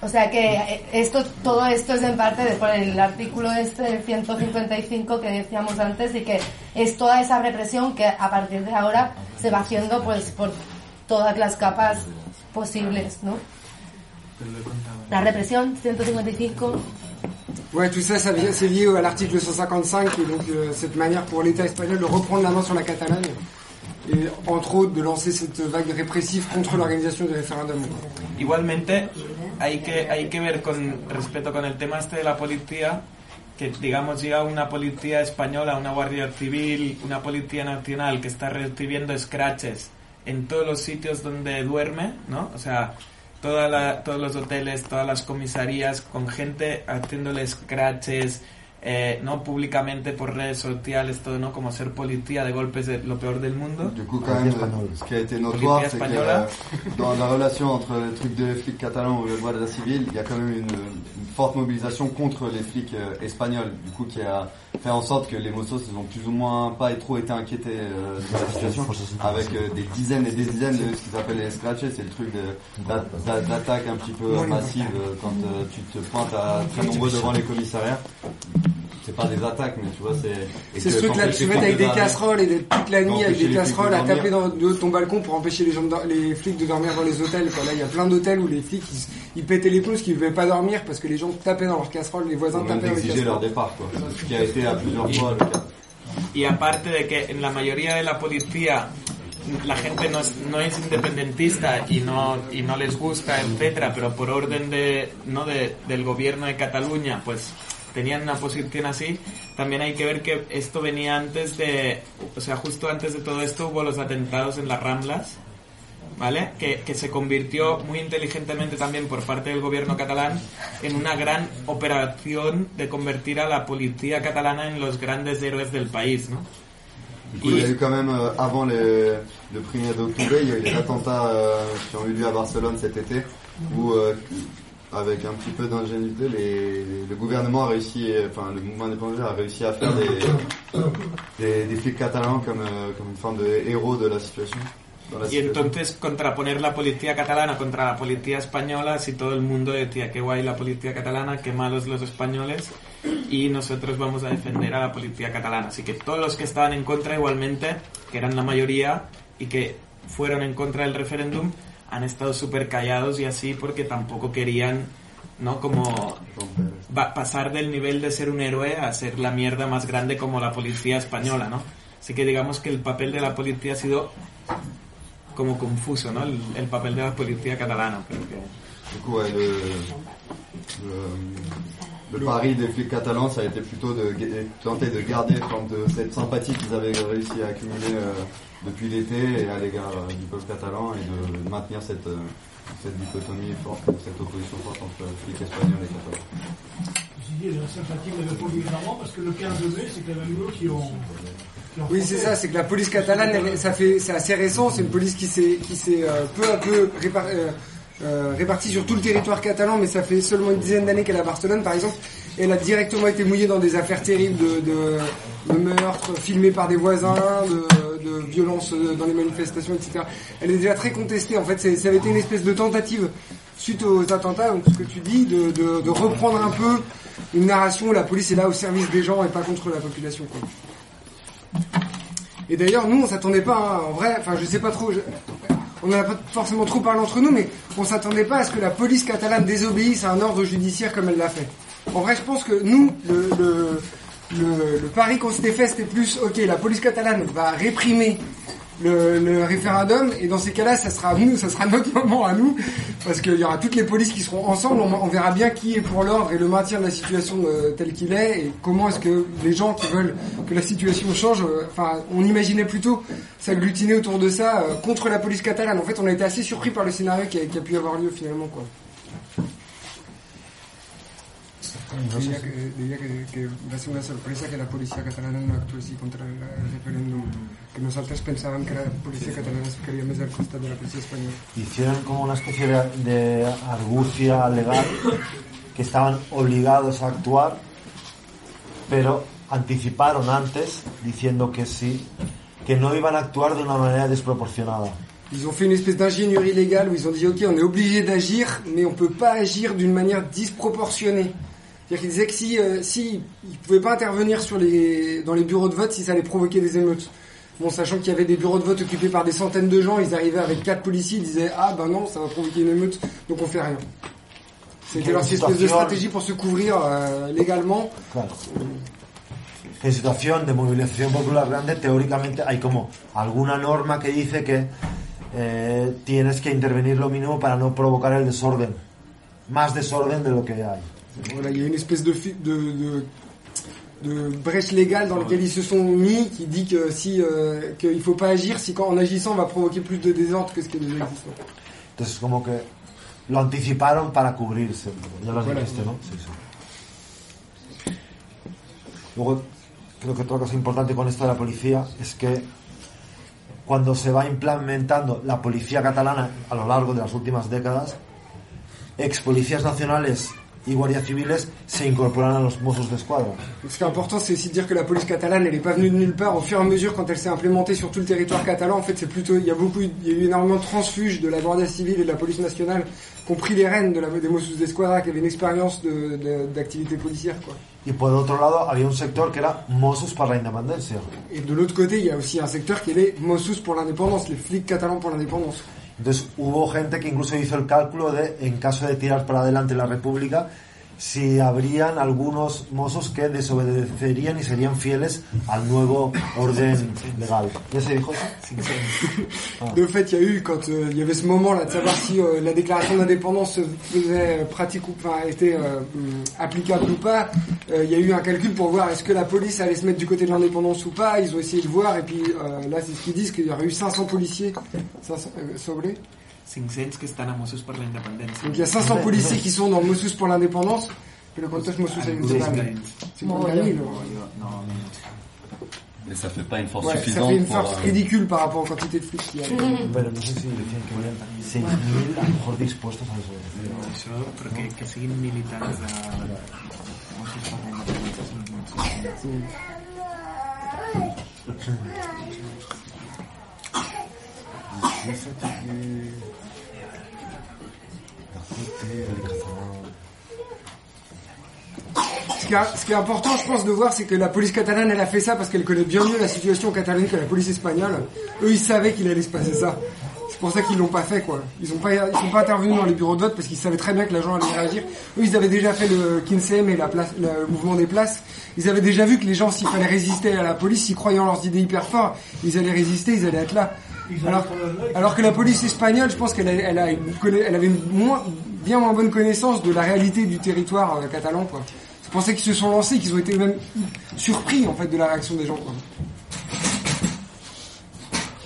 O sea que eh, esto, todo esto es en parte de por el artículo este del 155 que decíamos antes y que es toda esa represión que a partir de ahora se va haciendo pues por todas las capas posibles, ¿no? La represión 155 Ouais, tout ça, ça vient- c'est lié à l'article 155 et donc euh, cette manière pour l'État espagnol de reprendre la main sur la Catalogne et entre autres de lancer cette vague répressive contre l'organisation du référendum. Igualmente, hay que, hay que ver con respeto con el tema este de la policía, que digamos llega una policía española, una guardia civil, una policía nacional que está recibiendo scratches en todos los sitios donde duerme, ¿no? O sea, toda la- todos los hoteles, todas las comisarías, con gente haciéndole scratches, eh, ¿no? Públicamente por redes sociales, todo, ¿no? Como ser policía de golpes de lo peor del mundo. Du coup, quand même, ce qui a été notoire, c'est que euh, dans la relation entre le truc des flics catalans ou le Guardia Civil, il y a quand même une, une forte mobilisation contre les flics euh, espagnols, du coup, qui a fait en sorte que les Mossos ils ont plus ou moins pas trop été inquiétés euh, de la situation, avec euh, des dizaines et des dizaines de ce qu'ils appellent les scratches, c'est le truc de- d'a- d'a- d'attaque un petit peu massive quand euh, tu te pointes à très nombreux devant les commissariats. C'est pas des attaques, mais tu vois, c'est... et C'est ce truc-là de se mettre avec des casseroles et d'être toute la nuit avec des casseroles à taper dans, de ton balcon pour empêcher les, gens de les flics de dormir dans les hôtels. Quoi. Là, il y a plein d'hôtels où les flics ils, ils pétaient les plombs parce qu'ils ne pouvaient pas dormir parce que les gens tapaient dans leurs casseroles, les voisins tapaient dans les d'exiger leur casseroles. départ, quoi. Ce qui a été à plusieurs fois le cas. Y aparte de que en la mayoría de la policía la gente no es, no es independentista y no, y no les gusta, etcétera, pero por orden de, ¿no? de, del gobierno de Cataluña, pues tenían una posición así, también hay que ver que esto venía antes de, o sea, justo antes de todo esto hubo los atentados en las Ramblas, ¿vale? Que, que se convirtió muy inteligentemente también por parte del gobierno catalán en una gran operación de convertir a la policía catalana en los grandes héroes del país, ¿no? Coup, il y a eu quand même, euh, avant le, le 1er d'octobre, il y a eu les attentats euh, qui ont eu lieu à Barcelone cet été, où, euh, avec un petit peu d'ingénuité, les- le gouvernement a réussi, enfin, le mouvement indépendant a réussi à faire des, des, des flics catalans comme, euh, comme une forme de héros de la situation. la Y entonces contraponer la policía catalana contra la policía española, así todo el mundo decía qué guay la policía catalana, qué malos los españoles, y nosotros vamos a defender a la policía catalana. Así que todos los que estaban en contra igualmente, que eran la mayoría y que fueron en contra del referéndum, han estado súper callados y así porque tampoco querían ¿no? Como va, pasar del nivel de ser un héroe a ser la mierda más grande como la policía española, ¿no? Así que digamos que el papel de la policía ha sido como confuso, ¿no? El, el papel de la policía catalana, ouais, le, pari des flics catalans, ça a été plutôt de ga- tenter de garder de, cette sympathie qu'ils avaient réussi à accumuler euh, depuis l'été et à l'égard euh, du peuple catalan et de maintenir cette, euh, cette dichotomie forte, cette opposition forte entre flics espagnols et catalans. J'ai dit la sympathie ne répond évidemment parce que le 15 mai, c'est quand même eux qui ont. qui ont Oui, c'est ça, c'est que la police catalane, elle- ça fait, c'est assez récent, c'est une police qui s'est, qui s'est euh, peu à peu répar- euh, euh, répartie sur tout le territoire catalan, mais ça fait seulement une dizaine d'années qu'elle est à Barcelone, par exemple. Elle a directement été mouillée dans des affaires terribles de, de, de meurtres filmés par des voisins, de, de violences euh, dans les manifestations, etc. Elle est déjà très contestée. En fait, ça avait été une espèce de tentative suite aux attentats, donc ce que tu dis, de, de, de reprendre un peu une narration où la police est là au service des gens et pas contre la population. Quoi. Et d'ailleurs, nous, on s'attendait pas, hein, en vrai, enfin, je sais pas trop, je- on n'a pas forcément trop parlé entre nous, mais on s'attendait pas à ce que la police catalane désobéisse à un ordre judiciaire comme elle l'a fait. En vrai, je pense que nous, le, le pari qu'on s'était fait, c'était plus, ok, la police catalane va réprimer le, référendum, et dans ces cas-là, ça sera nous, ça sera notre moment à nous, parce qu'il y aura toutes les polices qui seront ensemble, on, on verra bien qui est pour l'ordre et le maintien de la situation euh, telle qu'il est, et comment est-ce que les gens qui veulent que la situation change, euh, enfin, on imaginait plutôt s'agglutiner autour de ça euh, contre la police catalane. En fait, on a été assez surpris par le scénario qui a, qui a pu avoir lieu finalement, quoi. Diría que, diría que, que va a ser una sorpresa que la policía catalana no actúe así contra el referéndum. Que nosotros pensaban que la policía catalana se quería más al costado de la policía española. hicieron como una especie de, de argucia legal que estaban obligados a actuar, pero anticiparon antes diciendo que sí, que no iban a actuar de una manera desproporcionada. Ils ont fait une espèce d'ingénierie légale où ils ont dit ok on est obligé d'agir mais on peut pas agir d'une manière disproportionnée. C'est-à-dire qu'ils disaient que si, euh, si ils pouvaient pas intervenir sur les, dans les bureaux de vote si ça allait provoquer des émeutes. Bon, sachant qu'il y avait des bureaux de vote occupés par des centaines de gens, ils arrivaient avec quatre policiers, ils disaient ah ben non ça va provoquer une émeute donc on fait rien. C'était leur espèce de stratégie pour se couvrir euh, légalement. Claro. En situación de movilización popular grande, teóricamente hay como alguna norma que dice que eh, tienes que intervenir lo mínimo para no provocar el desorden. Más desorden de lo que hay. Voilà, il y a une espèce de, de, de, de brèche légale dans laquelle ils se sont mis qui dit que si euh, qu'il faut pas agir si en agissant on va provoquer plus de désordre que ce qui est déjà existant. Entonces como que lo anticiparon para cubrirse. Ya lo Voilà. dijiste, ¿no? Sí, sí. Luego, creo que otra cosa importante con esto de la policía es que cuando se va implementando la policía catalana a lo largo de las últimas décadas, ex policías nacionales y guardias civiles se incorporan a los Mossos de Escuadra. Donc, ce qui est important, c'est aussi de dire que la police catalane, elle n'est pas venue de nulle part. Au fur et à mesure, quand elle s'est implémentée sur tout le territoire catalan, en fait, c'est plutôt, il y a beaucoup, il y a eu énormément de transfuges de la Guardia Civile et de la police nationale qui ont pris les rênes de la, des Mossos d'Esquadra, qui avaient une expérience de- de- d'activité policière, quoi. Y por otro lado, había un sector que era Mossos para la Independencia. Et de l'autre côté, il y a aussi un secteur qui est les Mossos pour l'indépendance, les flics catalans pour l'indépendance. Entonces hubo gente que incluso hizo el cálculo de, en caso de tirar para adelante la República, si habrían algunos mozos que desobedecerían y serían fieles al nuevo orden legal. ¿Ya se dijo? Eso? Ah. De fait, il y a eu, quand euh, il y avait ce moment-là de savoir si euh, la déclaration d'indépendance faisait euh, pratique ou enfin, était applicable ou pas, il y a eu un calcul pour voir est-ce que la police allait se mettre du côté de l'indépendance ou pas. Ils ont essayé de voir et puis là, c'est ce qu'ils disent qu'il y aurait eu 500 policiers 500, euh, sobrés. 500 que están a Mossos per la Independència. Donc il y a 500 policiers qui sont dans Mossos pour l'indépendance. Pero ¿cuántos Mossos hay en Algunos total caen. 50 000 No, o- yo- no, Et ça fait pas une force Ouais, ça suffisante fait une pour, force euh, ridicule par rapport aux quantités de flics qu'il y a. Pero no sé si decían que habían 6.000 a lo mejor dispuestos a desobedecer. no, això, però que, que siguin militants de Mossos per la Independència Mossos. Ce qui, est, ce qui est important, je pense, de voir, c'est que la police catalane, elle a fait ça parce qu'elle connaît bien mieux la situation en Catalogne que la police espagnole. Eux, ils savaient qu'il allait se passer ça. C'est pour ça qu'ils l'ont pas fait, quoi. Ils ont pas, ils sont pas intervenus dans les bureaux de vote parce qu'ils savaient très bien que l'agent allait réagir. Eux, ils avaient déjà fait le Kinsem et le mouvement des places. Ils avaient déjà vu que les gens, s'il fallait résister à la police, s'ils croyaient en leurs idées hyper fort, ils allaient résister, ils allaient être là. Alors, alors que la police espagnole, je pense qu'elle elle elle avait une moins, bien moins bonne connaissance de la réalité du territoire euh, catalan, quoi. C'est pour ça qu'ils se sont lancés, qu'ils ont été même surpris, en fait, de la réaction des gens, quoi.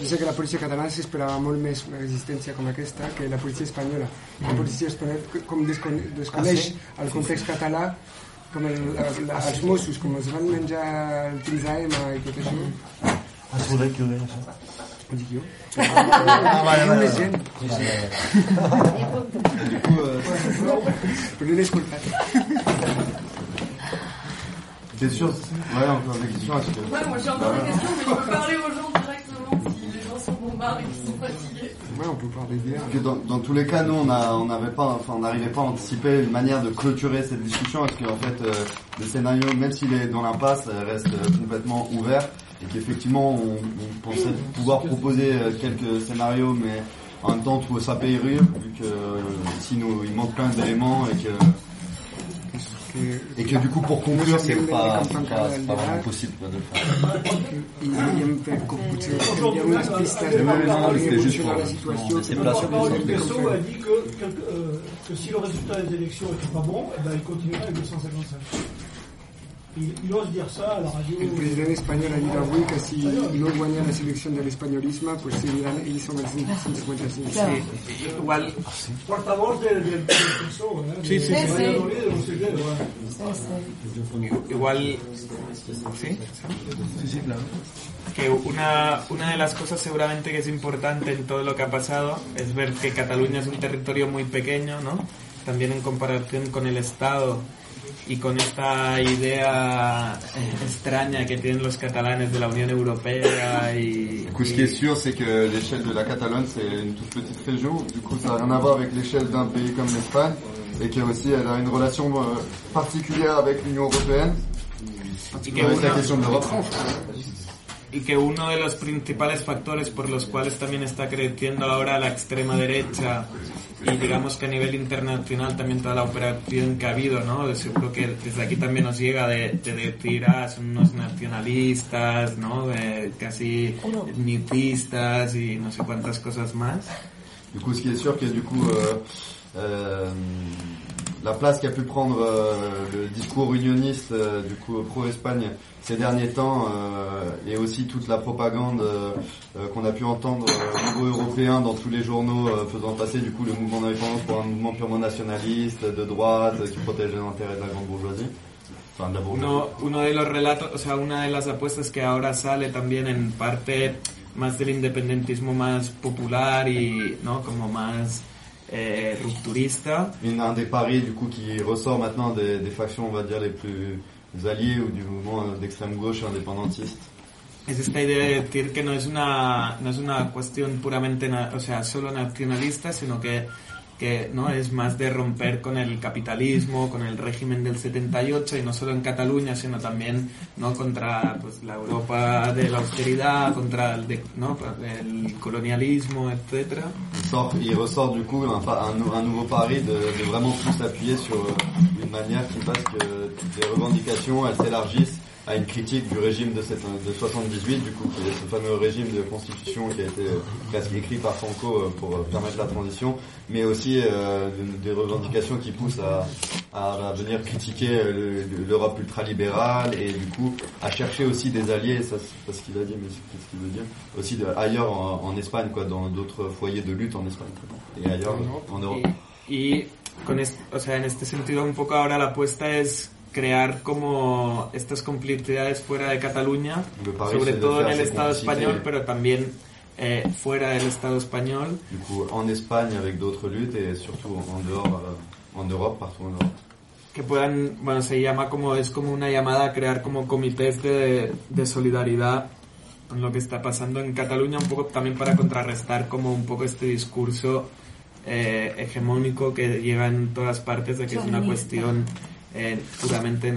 Je sais que la policia catalana s'esperava molt més una resistència com aquesta que la policia espanyola. La policia espanyola com descone desconeix el context català com el, el, els Mossos, com els van menjar el 15M i tot això. Si voleu que ho deia, Ho dic jo? Ah, sí. Du coup, euh, Però no l'he escoltat. t'es sûr Ouais, encore des questions. Ouais, moi j'ai encore des questions, mais je peux parler aux gens directement si les gens sont bombardés et qu'ils sont fatigués. Ouais, on peut parler bien. Parce que dans, dans tous les cas, nous, on a- on n'avait pas, enfin, on n'arrivait pas à anticiper une manière de clôturer cette discussion, parce qu'en fait, euh, le scénario, même s'il est dans l'impasse, euh, reste euh, complètement ouvert, et qu'effectivement, on, on pensait pouvoir proposer euh, quelques scénarios, mais en même temps, ça périlleux, vu que euh, nous, il manque plein d'éléments, et que et que du coup, pour conclure, c'est pas, pas, pas vraiment possible de le faire. C'était la ben Pesso fer-ho. a dit que, que, euh, que si le résultat des élections n'était pas bon, eh ben, il continuerait avec 255. El president espanyol ha dit avui que si no guanya la selecció de l'espanyolisme, pues seguiran ells són els 155. Sí, igual, Portavoz del, ¿eh? Sí, sí, sí. Igual, sí, Sí, sí, claro. que una, una de las cosas seguramente que es importante en todo lo que ha pasado es ver que Cataluña es un territorio muy pequeño, ¿no? También en comparación con el Estado y con esta idea eh, extraña que tienen los catalanes de la Unión Europea y... Du coup, ce qui est sûr, c'est que l'échelle de la Catalogne, c'est une toute petite région. Du coup, ça n'a rien à voir avec l'échelle d'un pays comme l'Espagne. Et que aussi, elle a une relation euh, particulière avec l'Union Européenne. y que la question de l'Europe. Y que uno de los principales factores por los cuales también está creciendo ahora la extrema derecha y digamos que a nivel internacional también toda la operación que ha habido, ¿no? Seguro que desde aquí también nos llega de, de decir, ah, son unos nacionalistas, ¿no? De casi etnicistas y no sé cuántas cosas más. Du coup, ce qui est sûr, que du coup, euh, euh, la place qu'a pu prendre euh, le discours unioniste, euh, du coup, pro-Espagne ces derniers temps, euh, et aussi toute la propagande qu'on a pu entendre au niveau européen dans tous les journaux, faisant passer du coup le mouvement d'indépendance pour un mouvement purement nationaliste, de droite, qui protège les intérêts de la grande bourgeoisie. Uno, uno de los relatos, o sea, una de las apuestas que ahora sale también en parte más del independentismo más popular y, ¿no? Como más rupturista. Une, un des paris du coup qui ressort maintenant des, des factions, on va dire, les plus alliés ou du mouvement euh, d'extrême gauche indépendantiste. Es esta idea de decir que no es una, no es una cuestión puramente, na- o sea, solo nacionalista, sino que, que no es más de romper con el capitalismo, con el régimen del 78 y no solo en Cataluña, sino también no contra pues, la Europa de la austeridad, contra el, de- ¿no? el colonialismo. Il, sort, il ressort du coup un, un un nouveau pari de, de vraiment plus s'appuyer sur euh, une manière qui fasse que les revendications elles s'élargissent à une critique du régime de, cette, de 78, du coup, qui est ce fameux régime de constitution qui a été euh, presque écrit par Franco euh, pour euh, permettre la transition, mais aussi euh, de- des revendications qui poussent à, à, venir critiquer le- l'Europe ultralibérale et du coup à chercher aussi des alliés, ça c'est pas ce qu'il a dit, mais c'est ce qu'il veut dire, aussi de, ailleurs en, en Espagne, quoi, dans d'autres foyers de lutte en Espagne et ailleurs en Europe. Y con est- o sea, en este sentido un poco ahora la apuesta es crear como estas complicidades fuera de Cataluña, sobre todo en el Estado español, pero también eh, fuera del Estado español. Du coup, en Espagne avec d'autres luttes et surtout en dehors, euh, en Europe, partout en Europe. que puedan, bueno, se llama como, es como una llamada a crear como comités de, de solidaridad con lo que está pasando en Cataluña, un poco también para contrarrestar como un poco este discurso eh, hegemónico que llega en todas partes de que es una cuestión eh, puramente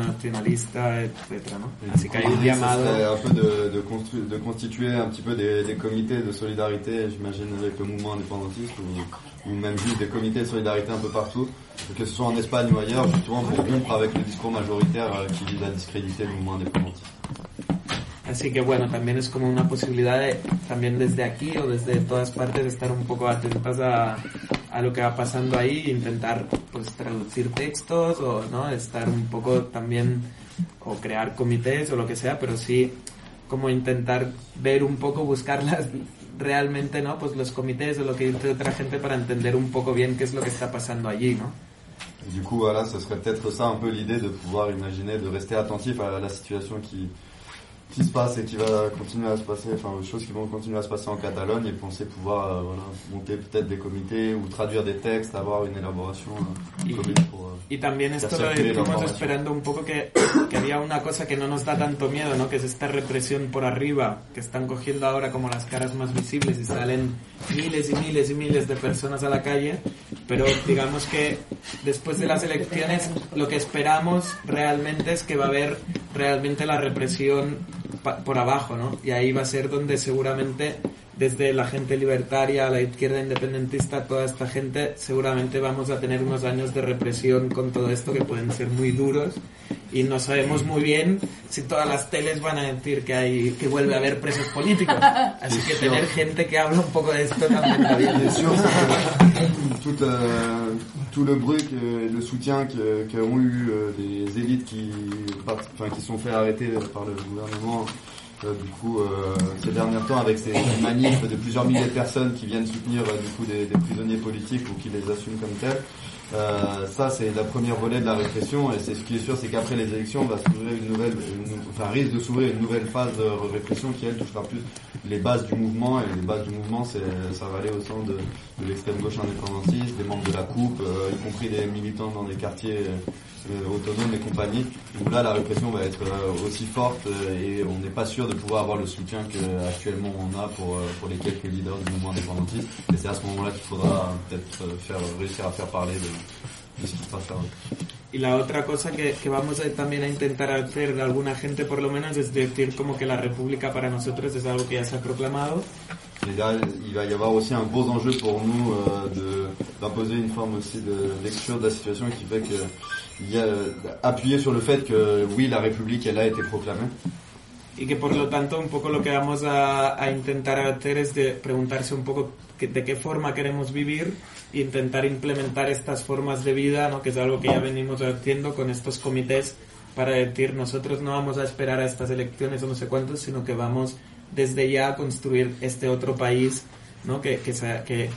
etcétera, ¿no? Así que hay un llamado. peu de, de, construire, de constituer un petit peu des, des comités de solidarité, j'imagine, avec le mouvement indépendantiste, ou, ou même juste des comités de solidarité un peu partout, que ce soit en Espagne ou ailleurs, justement pour rompre avec le discours majoritaire euh, qui vise à discréditer le mouvement indépendantiste. Así que bueno, también es como una posibilidad de, también desde aquí o desde todas partes, estar un poco atentas a, a lo que va pasando ahí, intentar pues traducir textos o no, estar un poco también o crear comités o lo que sea, pero sí como intentar ver un poco, buscarlas realmente, ¿no? Pues los comités o lo que dice otra gente para entender un poco bien qué es lo que está pasando allí, ¿no? Du coup, voilà, ce serait peut-être ça un peu l'idée de pouvoir imaginer, de rester attentif à la situation qui, qui se passe et qui va continuer à se passer, enfin, aux choses qui vont continuer à se passer en Catalogne et penser pouvoir euh, voilà, monter peut-être des comités ou traduire des textes, avoir une élaboration euh, commune pour. euh, Y también esto lo l'information. esperando un poco que, que había una cosa que no nos da tanto miedo, ¿no? Que es esta represión por arriba, que están cogiendo ahora como las caras más visibles y salen miles y miles y miles de personas a la calle, pero digamos que después de las elecciones lo que esperamos realmente es que va a haber realmente la represión por abajo, ¿no? Y ahí va a ser donde seguramente desde la gente libertaria, la izquierda independentista, toda esta gente, seguramente vamos a tener unos años de represión con todo esto que pueden ser muy duros y no sabemos muy bien si todas las teles van a decir que hay que vuelve a haber presos políticos. Así que tener gente que habla un poco de esto también va bien. <laughs> Tout, euh, le bruit que, le soutien qu'ont eu euh, les élites qui, enfin, sont fait arrêter par le gouvernement euh, du coup euh, ces derniers temps avec ces manifs de plusieurs milliers de personnes qui viennent soutenir euh, des, des prisonniers politiques ou qui les assument comme tels. Euh, ça c'est la première volet de la répression et c'est ce qui est sûr c'est qu'après les élections va s'ouvrir une nouvelle enfin risque de s'ouvrir une nouvelle phase de répression qui elle touchera plus les bases du mouvement et les bases du mouvement c'est ça va aller au sein de, de l'extrême gauche indépendantiste des membres de la coupe euh, y compris des militants dans des quartiers euh, autonomes et compagnie. Où là la répression va être euh, aussi forte euh, et on n'est pas sûr de pouvoir avoir le soutien que actuellement on a pour pour les quelques leaders du mouvement indépendantiste. Et c'est à ce moment-là qu'il faudra peut-être faire réussir à faire parler de, là. Y la otra cosa que, que vamos a también a intentar hacer de alguna gente por lo menos es decir como que la república para nosotros es algo que ya se ha proclamado Et là, il va y avoir aussi un gros enjeu pour nous euh, d'imposer une forme aussi de lecture de la situation qui fait que il y a appuyer sur le fait que oui, la République elle a été proclamée. y que por lo tanto un poco lo que vamos a, a intentar hacer es de preguntarse un poco que- de qué forma queremos vivir e intentar implementar estas formas de vida, ¿no? que es algo que ya venimos haciendo con estos comités para decir nosotros no vamos a esperar a estas elecciones o no sé cuántos, sino que vamos desde ya a construir este otro país ¿no? que, que,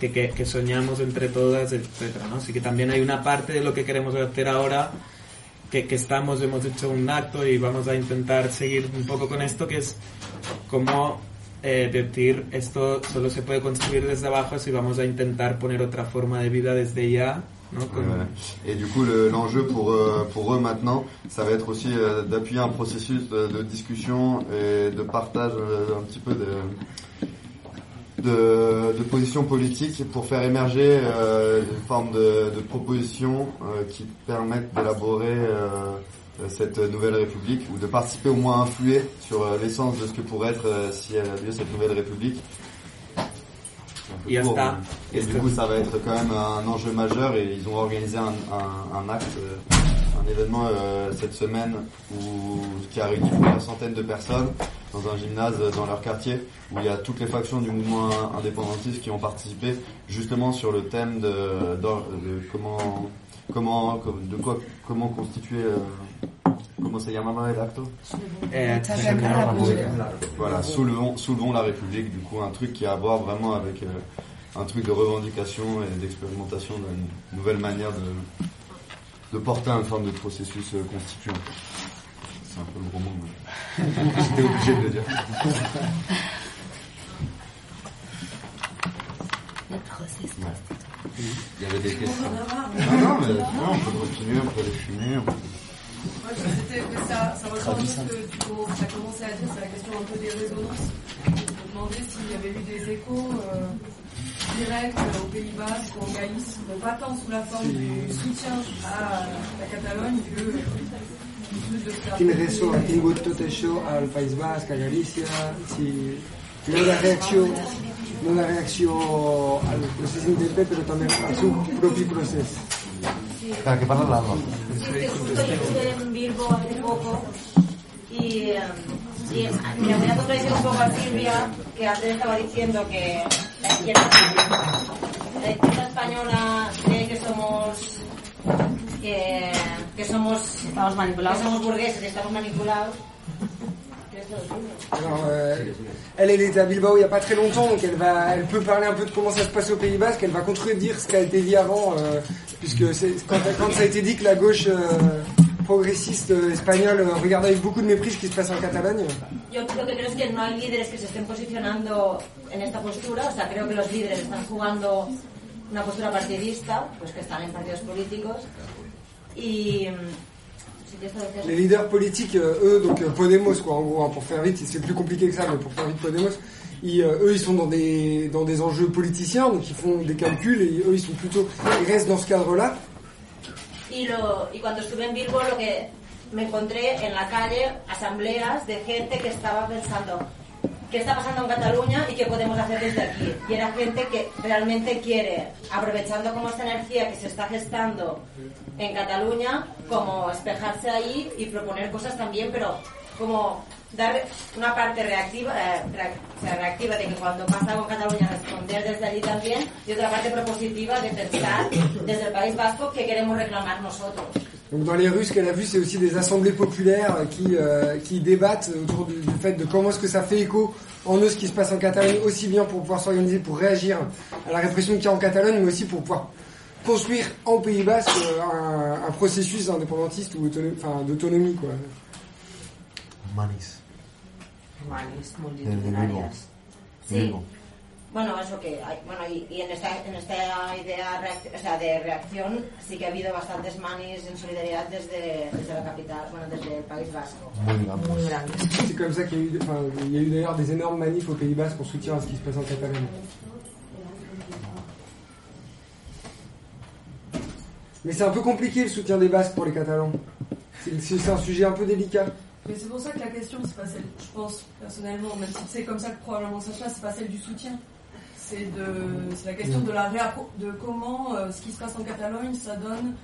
que, que, soñamos entre todas, etcétera, ¿no? Así que también hay una parte de lo que queremos hacer ahora que, que estamos, hemos hecho un acto y vamos a intentar seguir un poco con esto, que es como eh, decir esto solo se puede construir desde abajo si vamos a intentar poner otra forma de vida desde ya, ¿no? Con- Voilà. Et du coup, le- l'enjeu pour euh, pour eux maintenant, ça va être aussi euh, d'appuyer un processus de, de discussion et de partage euh, un petit peu de de, de positions politiques pour faire émerger une forme de, de propositions qui permettent d'élaborer cette nouvelle république ou de participer au moins à influer sur euh, l'essence de ce que pourrait être euh, si elle a lieu cette nouvelle république. Court, et du coup, ça va être quand même un enjeu majeur et ils ont organisé un, un, un acte, euh, un événement euh, cette semaine où, qui a réuni plusieurs centaines de personnes dans un gymnase dans leur quartier où il y a toutes les factions du mouvement indépendantiste qui ont participé justement sur le thème de, comment comment de quoi comment constituer euh, comment se llamaba el acto Eh, voilà, soulevons, soulevons la République, du coup, un truc qui a à voir vraiment avec euh, un truc de revendication et d'expérimentation d'une nouvelle manière de, de porter une forme de processus euh, constituant. C'est un peu le gros mot, mais <laughs> j'étais obligé de le dire. Ouais. Il y avait des questions. Non, non, mais non, on peut continuer, on peut les fumer. on peut- Ouais, c'était- mais ça, ça rejoint un peu ce que tu as commencé à dire, c'est la question un peu des résonances. Je me demandais s'il y avait eu des échos euh, dirais qu'au Pays Basque, en Galice, non pas tant sous la forme du soutien à la Catalogne que plus de faire Quin ressò ha tingut això al País Basc, a Galícia, si no la reacció, no la reacció al procés independent, però també al seu propi procés. Espera, que parla l'Alba. que justo yo estuve en Bilbo hace poco y, eh, y mira, voy a contradecir un poco a Silvia, que antes estaba diciendo que la izquierda, la izquierda española cree que somos que, que somos estamos manipulados, que somos burgueses y estamos manipulados. Alors, euh, elle, elle était à Bilbao il n'y a pas très longtemps, donc elle, va, elle peut parler un peu de comment ça se passe au Pays Basque. Elle va contredire ce qui a été dit avant, euh, puisque quand, quand ça a été dit que la gauche euh, progressiste euh, espagnole euh, regarde avec beaucoup de mépris ce qui se passe en Catalogne. Yo lo que creo es que no hay líderes que se estén posicionando en esta postura, o sea, creo que los líderes están jugando una postura partidista, pues que están en partidos políticos. Y. Les leaders politiques, euh, eux, donc euh, Podemos, quoi, en gros, hein, pour faire vite, c'est plus compliqué que ça, mais pour faire vite Podemos, euh, eux, ils sont dans des, dans des enjeux politiciens, donc ils font des calculs, et eux, ils sont plutôt, ils restent dans ce cadre-là. Cuando estuve en Bilbo, lo que me encontré en la calle asambleas de gente que estaba pensando qué está pasando en Cataluña y qué podemos hacer desde aquí. Y era gente que realmente quiere, aprovechando como esta energía que se está gestando en Cataluña, como espejarse ahí y proponer cosas también, pero como dar una parte reactiva, eh, reactiva de que cuando pasa en Cataluña responder desde allí también y otra parte propositiva de pensar desde el País Vasco que queremos reclamar nosotros. Donc dans les rues, ce qu'elle a vu, c'est aussi des assemblées populaires euh, qui, euh, qui débattent autour du, du fait de comment est-ce que ça fait écho en eux ce qui se passe en Catalogne, aussi bien pour pouvoir s'organiser, pour réagir à la répression qu'il y a en Catalogne, mais aussi pour pouvoir construire en Pays Basque euh, un, un processus indépendantiste ou d'autonomie. Manis. Desde Bilbo. Sí. Bilbo. Bueno, eso que hay, bueno, y, y en esta en esta idea o sea, de reacción sí que ha habido bastantes manis en solidaridad desde, desde la capital, bueno, desde el País Vasco. Muy grandes. Muy grandes. C'est comme ça qu'il y a eu, enfin, il y a eu d'ailleurs des énormes manifs au Pays Basque pour soutien à ce qui se passe en Catalogne. Mais c'est un peu compliqué le soutien des Basques pour les Catalans. C'est un sujet un peu délicat. Mais c'est pour ça que la question, c'est pas celle, je pense personnellement, même si c'est comme ça que probablement ça se passe, c'est pas celle du soutien. C'est de, c'est la question de la réappro- de comment euh, ce qui se passe en Catalogne, ça donne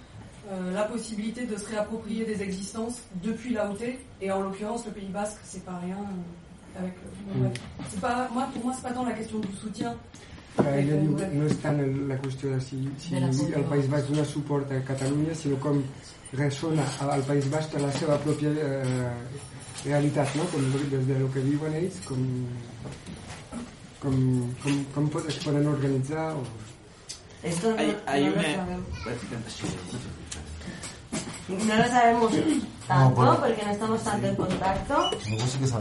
euh, la possibilité de se réapproprier des existences depuis la OT. Et en l'occurrence, le Pays Basque, c'est pas rien. euh, avec le- Mm. ouais. C'est pas, moi, pour moi, c'est pas tant la question du soutien. Eh, ella diu Ouais. que no és tant la qüestió de si, si la el. País Basc dona suport a Catalunya, sinó com ressona al País Basc la seva pròpia eh, realitat, no? com des de lo que viuen ells, com, com, com, com pot, es poden organitzar. O... Esto no, Hay, hay no lo sabemos. No lo sabemos tanto No, bueno. porque no estamos tanto en contacto,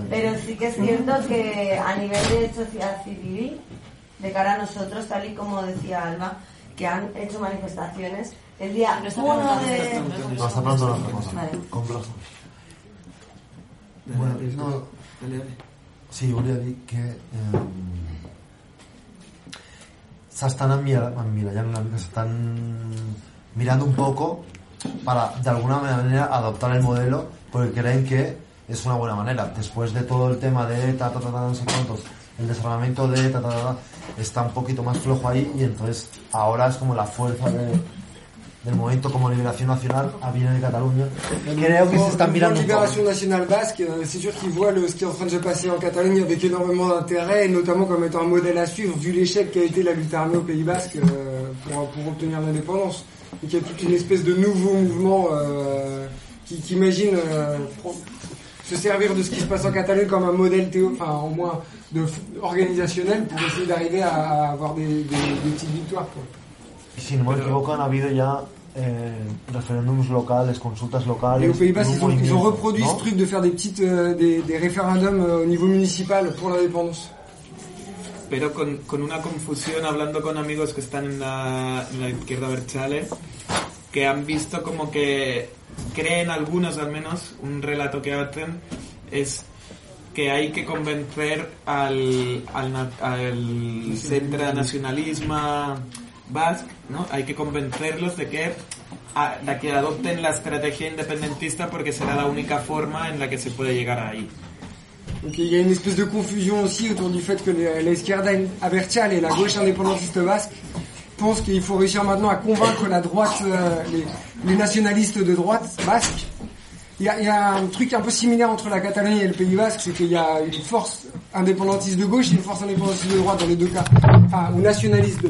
pero sí que es cierto que a nivel de sociedad civil, de cara a nosotros, tal y como decía Alba, que han hecho manifestaciones el día No está 1 preguntando de... No, está hablando de otra cosa. Vale. Con plazo. Bueno, no. dale, dale. Sí, volia dir que eh, s'estan enmira- emmirallant una mica, s'estan mirando un poco para de alguna manera adoptar el modelo porque creen que es una buena manera. Después de todo el tema de ta, ta, ta, ta, no sé cuántos, el desarmamento de ta, ta, ta, ta, está un poquito más flojo ahí y entonces ahora es como la fuerza de- del movimiento como liberación nacional a viene de Cataluña. Creo que se están Le mirando un poco. Libération nationale basque, c'est sûr qu'ils voient le, ce qui est en train de se passer en Catalogne avec énormément d'intérêt, et notamment comme étant un modèle à suivre, vu l'échec qu'a été la lutte armée au Pays Basque euh, pour, pour obtenir l'indépendance. Donc il y a toute une espèce de nouveau mouvement euh, qui, qui imagine euh, se servir de ce qui se passe en Catalogne comme un modèle théo, enfin au moins de, organisationnel pour essayer d'arriver à, à avoir des, des- des petites victoires. Quoi. Si no me equivoco, han habido ya eh, referéndums locales, consultas locales. Et aux Pays-Bas, ils ont, ils ont reproduit ce truc de faire des petites, euh, des, des référendums euh, au niveau municipal pour l'indépendance. pero con, con una confusión hablando con amigos que están en la, en la izquierda Berchale, que han visto como que creen algunos al menos, un relato que hacen es que hay que convencer al, al, al centre nacionalisme basc, ¿no? Hay convencerlos de que, a- de que adopten la estrategia independentista la única forma en la se puede llegar ahí. Donc il y a une espèce de confusion aussi autour du fait que les- la izquierda abertzale et la gauche indépendantiste basque pensent qu'il faut réussir maintenant à convaincre la droite, euh, les, nationalistes de droite basque. Il y, a, un truc un peu similaire entre la Catalogne et le Pays basque, c'est qu'il y a une force indépendantiste de gauche et une force indépendantiste de droite dans les deux cas, ou nationaliste de